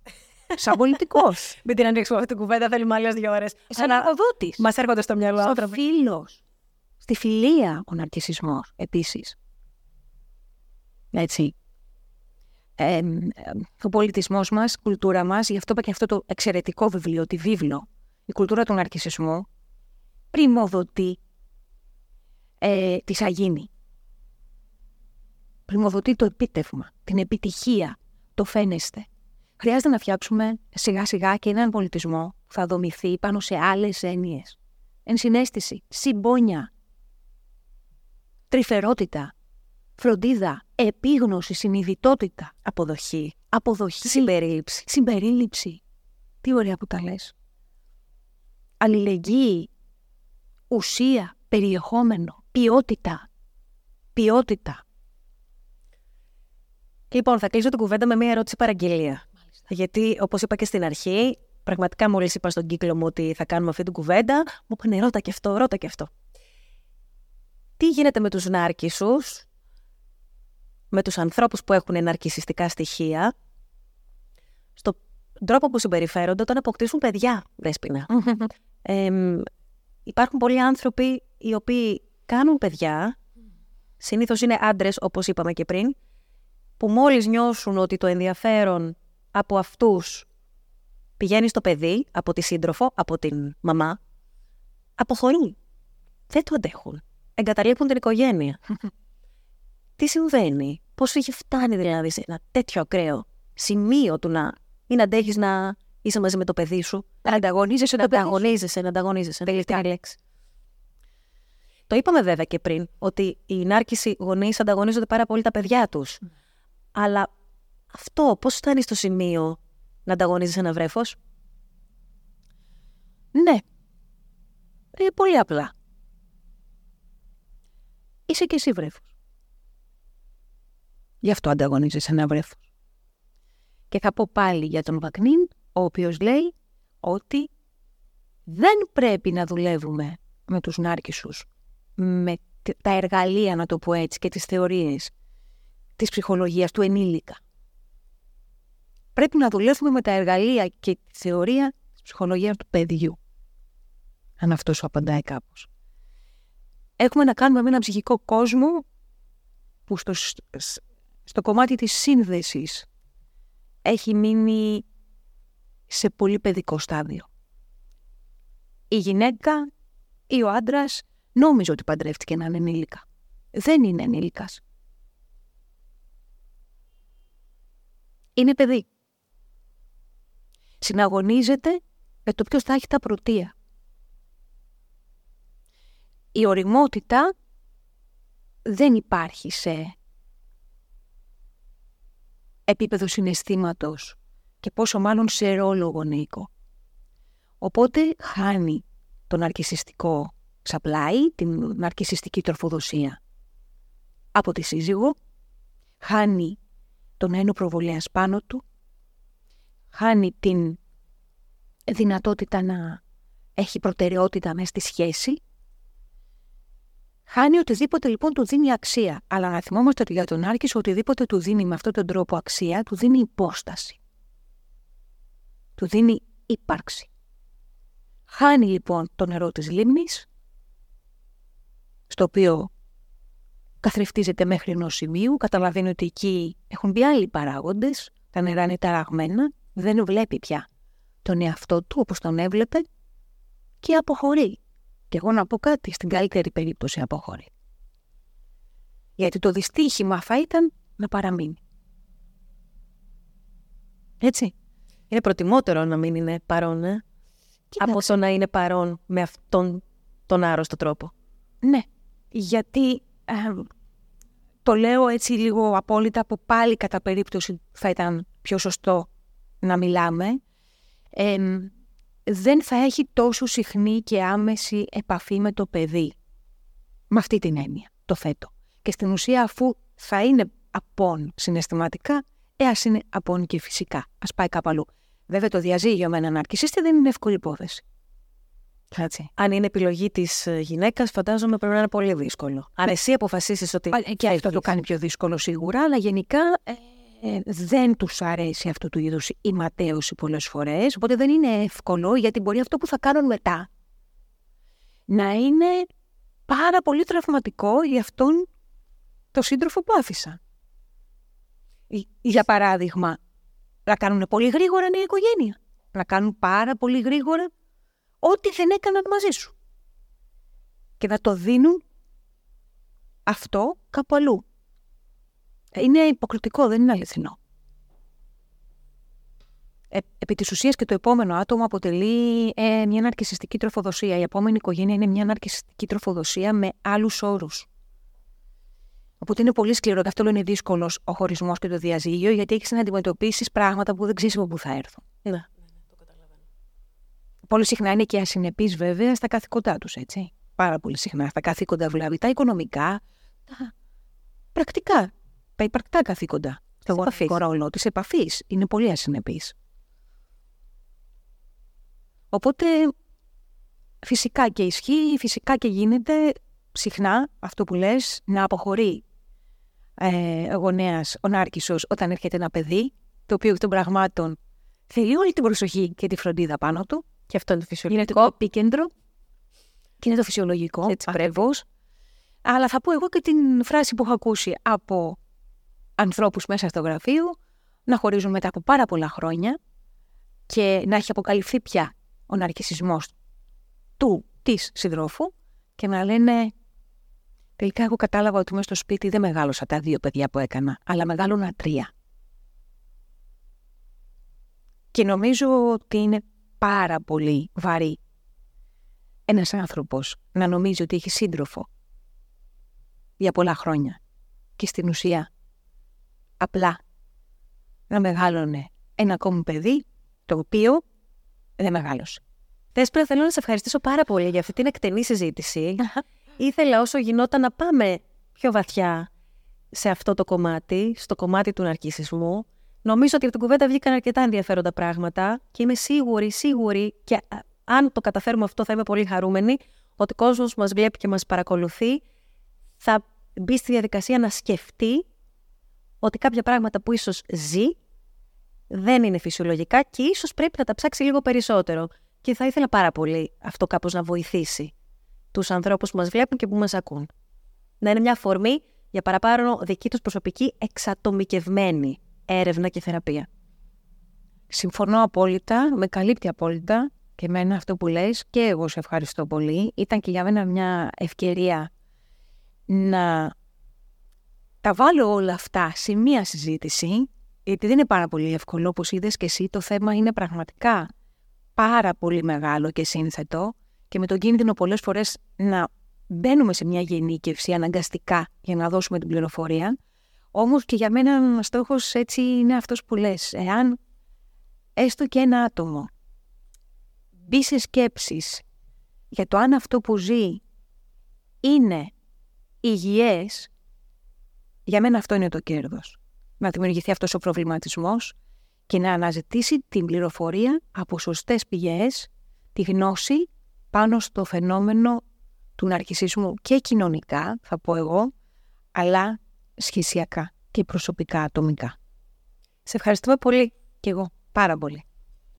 Σαν πολιτικός. Μην την ανοίξουμε αυτή την κουβέντα, θέλουμε άλλε δύο ώρες. Σαν εργοδότης. Μας έρχονται στο μυαλό Σαν φίλος. Στη φιλία ο ναρκισισμός επίσης. Έτσι. Ε, ο πολιτισμός μας, η κουλτούρα μας, γι' αυτό είπα και αυτό το εξαιρετικό βιβλίο, τη βίβλο, η κουλτούρα του ναρκισισμού, πρημοδοτεί ε, τη σαγίνη. Πρημοδοτεί το επίτευγμα, την επιτυχία, το φαίνεστε. Χρειάζεται να φτιάξουμε σιγά σιγά και έναν πολιτισμό που θα δομηθεί πάνω σε άλλες έννοιες. Ενσυναίσθηση, συμπόνια, τρυφερότητα, φροντίδα, επίγνωση, συνειδητότητα, αποδοχή, αποδοχή, συμπερίληψη. συμπερίληψη. Τι ωραία που τα λες. Αλληλεγγύη, ουσία, περιεχόμενο, ποιότητα. Ποιότητα. Λοιπόν, θα κλείσω την κουβέντα με μία ερώτηση παραγγελία. Γιατί, όπως είπα και στην αρχή, πραγματικά μόλις είπα στον κύκλο μου ότι θα κάνουμε αυτή την κουβέντα, μου είπαν ρώτα και αυτό, ρώτα και αυτό. Τι γίνεται με τους νάρκισσους, με τους ανθρώπους που έχουν ναρκισιστικά στοιχεία, στον τρόπο που συμπεριφέρονται όταν αποκτήσουν παιδιά, Δέσποινα. ε, υπάρχουν πολλοί άνθρωποι οι οποίοι κάνουν παιδιά, συνήθως είναι άντρες όπως είπαμε και πριν, που μόλις νιώσουν ότι το ενδιαφέρον από αυτούς πηγαίνεις στο παιδί, από τη σύντροφο, από την μαμά, αποχωρούν. Δεν το αντέχουν. Εγκαταλείπουν την οικογένεια. Τι συμβαίνει, πώς είχε φτάνει δηλαδή σε ένα τέτοιο ακραίο σημείο του να μην αντέχεις να είσαι μαζί με το παιδί σου; Να ανταγωνίζεσαι να ανταγωνίζεσαι, να ανταγωνίζεσαι. Τελευταία λέξη. Το είπαμε βέβαια και πριν, ότι οι νάρκισοι γονείς ανταγωνίζονται πάρα πολύ τα παιδιά τους. Αλλά αυτό πώς φτάνεις στο σημείο να ανταγωνίζεσαι ένα βρέφος; Ναι. Ε, πολύ απλά. Είσαι και εσύ βρέφος. Γι' αυτό ανταγωνίζεσαι ένα βρέφος. Και θα πω πάλι για τον Βακνίν, ο οποίος λέει ότι δεν πρέπει να δουλεύουμε με τους νάρκισσους, με τα εργαλεία, να το πω έτσι, και τις θεωρίες της ψυχολογίας του ενήλικα. Πρέπει να δουλεύουμε με τα εργαλεία και τη θεωρία της ψυχολογίας του παιδιού. Αν αυτός σου απαντάει κάπως. Έχουμε να κάνουμε με ένα ψυχικό κόσμο που στο, στο κομμάτι της σύνδεσης έχει μείνει σε πολύ παιδικό στάδιο. Η γυναίκα ή ο άντρας νόμιζε ότι παντρεύτηκε έναν ενήλικα. Δεν είναι ενήλικας. Είναι παιδί. Συναγωνίζεται με το ποιος θα έχει τα πρωτεία. Η οριμότητα δεν υπάρχει σε επίπεδο συναισθήματος και πόσο μάλλον σε ρόλο γονεϊκό. Οπότε χάνει τον αρκισιστικό ξαπλάι, την αρκισιστική τροφοδοσία από τη σύζυγο, χάνει τον ένο προβολέας πάνω του, χάνει την δυνατότητα να έχει προτεραιότητα μέσα στη σχέση, χάνει οτιδήποτε λοιπόν του δίνει αξία. Αλλά να θυμόμαστε ότι για τον Άρκης οτιδήποτε του δίνει με αυτόν τον τρόπο αξία, του δίνει υπόσταση. Του δίνει ύπαρξη. Χάνει λοιπόν το νερό της λίμνης, στο οποίο καθρεφτίζεται μέχρι ενός σημείου, καταλαβαίνει ότι εκεί έχουν μπει άλλοι παράγοντες, τα νερά είναι ταραγμένα, δεν βλέπει πια τον εαυτό του όπως τον έβλεπε και αποχωρεί. Και εγώ να πω κάτι, στην καλύτερη περίπτωση αποχωρεί. Γιατί το δυστύχημα θα ήταν να παραμείνει. Έτσι. Είναι προτιμότερο να μην είναι παρόν, ε; από το να είναι παρόν με αυτόν τον άρρωστο τρόπο. Ναι, γιατί το λέω έτσι λίγο απόλυτα που πάλι κατά περίπτωση θα ήταν πιο σωστό να μιλάμε. δεν θα έχει τόσο συχνή και άμεση επαφή με το παιδί. Με αυτή την έννοια, το θέτω. Και στην ουσία αφού θα είναι απόν συναισθηματικά, ε, ας είναι απόν και φυσικά. Ας πάει κάπου αλλού. Βέβαια το διαζύγιο με έναν αρκισίστη δεν είναι εύκολη υπόθεση. Έτσι. Αν είναι επιλογή της ε, γυναίκας, φαντάζομαι πρέπει να είναι πολύ δύσκολο. Αν εσύ αποφασίσεις ότι. Ε, και αυτό το κάνει πιο δύσκολο σίγουρα, αλλά γενικά ε, ε, δεν τους αρέσει αυτού του είδους η ματέωση πολλές φορές. Οπότε δεν είναι εύκολο, γιατί μπορεί αυτό που θα κάνουν μετά να είναι πάρα πολύ τραυματικό για αυτόν το σύντροφο που άφησα. Για παράδειγμα, να κάνουν πολύ γρήγορα νέα οικογένεια. Να κάνουν πάρα πολύ γρήγορα ό,τι δεν έκαναν μαζί σου. Και να το δίνουν αυτό κάπου αλλού. Είναι υποκριτικό, δεν είναι αληθινό. Ε, επί της ουσίας και το επόμενο άτομο αποτελεί ε, μια ναρκισιστική τροφοδοσία. Η επόμενη οικογένεια είναι μια ναρκισιστική τροφοδοσία με άλλους όρους. Οπότε είναι πολύ σκληρό και αυτό είναι δύσκολος ο χωρισμός και το διαζύγιο, γιατί έχεις να αντιμετωπίσεις πράγματα που δεν ξέρεις από πού θα έρθουν. Ναι, ναι, ναι, το καταλαβαίνω. Πολύ συχνά είναι και ασυνεπείς βέβαια στα καθήκοντά τους, έτσι. Πάρα πολύ συχνά στα καθήκοντα δηλαδή, τα οικονομικά, τα πρακτικά, τα υπαρκτά καθήκοντα. Στο γονικό ρόλο της επαφής είναι πολύ ασυνεπής. Οπότε φυσικά και ισχύει, φυσικά και γίνεται συχνά αυτό που λες να αποχωρεί ε, γονέας, ο Νάρκησος, όταν έρχεται ένα παιδί, το οποίο εκ των πραγμάτων θέλει όλη την προσοχή και τη φροντίδα πάνω του. Και αυτό είναι το φυσιολογικό. Είναι το επίκεντρο. Και είναι το φυσιολογικό. Έτσι ακριβώς. Αλλά θα πω εγώ και την φράση που έχω ακούσει από ανθρώπους μέσα στο γραφείο, να χωρίζουν μετά από πάρα πολλά χρόνια και να έχει αποκαλυφθεί πια ο ναρκισισμός του της συντρόφου και να λένε Τελικά εγώ κατάλαβα ότι μέσα στο σπίτι δεν μεγάλωσα τα δύο παιδιά που έκανα, αλλά μεγάλωνα τρία. Και νομίζω ότι είναι πάρα πολύ βαρύ ένας άνθρωπος να νομίζει ότι έχει σύντροφο για πολλά χρόνια και στην ουσία απλά να μεγάλωνε ένα ακόμη παιδί το οποίο δεν μεγάλωσε. Θέσπρα, θέλω να σε ευχαριστήσω πάρα πολύ για αυτή την εκτενή συζήτηση ήθελα όσο γινόταν να πάμε πιο βαθιά σε αυτό το κομμάτι, στο κομμάτι του ναρκισισμού. Νομίζω ότι από την κουβέντα βγήκαν αρκετά ενδιαφέροντα πράγματα και είμαι σίγουρη, σίγουρη και αν το καταφέρουμε αυτό θα είμαι πολύ χαρούμενη ότι ο κόσμος μας βλέπει και μας παρακολουθεί θα μπει στη διαδικασία να σκεφτεί ότι κάποια πράγματα που ίσως ζει δεν είναι φυσιολογικά και ίσως πρέπει να τα ψάξει λίγο περισσότερο. Και θα ήθελα πάρα πολύ αυτό κάπως να βοηθήσει τους ανθρώπους που μας βλέπουν και που μας ακούν. Να είναι μια αφορμή για παραπάνω δική τους προσωπική εξατομικευμένη έρευνα και θεραπεία. Συμφωνώ απόλυτα, με καλύπτει απόλυτα και εμένα αυτό που λες και εγώ σε ευχαριστώ πολύ. Ήταν και για μένα μια ευκαιρία να τα βάλω όλα αυτά σε μία συζήτηση, γιατί δεν είναι πάρα πολύ εύκολο, όπως είδες και εσύ, το θέμα είναι πραγματικά πάρα πολύ μεγάλο και σύνθετο και με τον κίνδυνο πολλές φορές να μπαίνουμε σε μια γενίκευση αναγκαστικά για να δώσουμε την πληροφορία. Όμως και για μένα ο στόχος έτσι είναι αυτός που λες. Εάν έστω και ένα άτομο μπει σε σκέψεις για το αν αυτό που ζει είναι υγιές, για μένα αυτό είναι το κέρδος. Να δημιουργηθεί αυτός ο προβληματισμός και να αναζητήσει την πληροφορία από σωστές πηγές, τη γνώση πάνω στο φαινόμενο του ναρκισισμού και κοινωνικά, θα πω εγώ, αλλά σχεσιακά και προσωπικά ατομικά. Σε ευχαριστούμε πολύ και εγώ πάρα πολύ.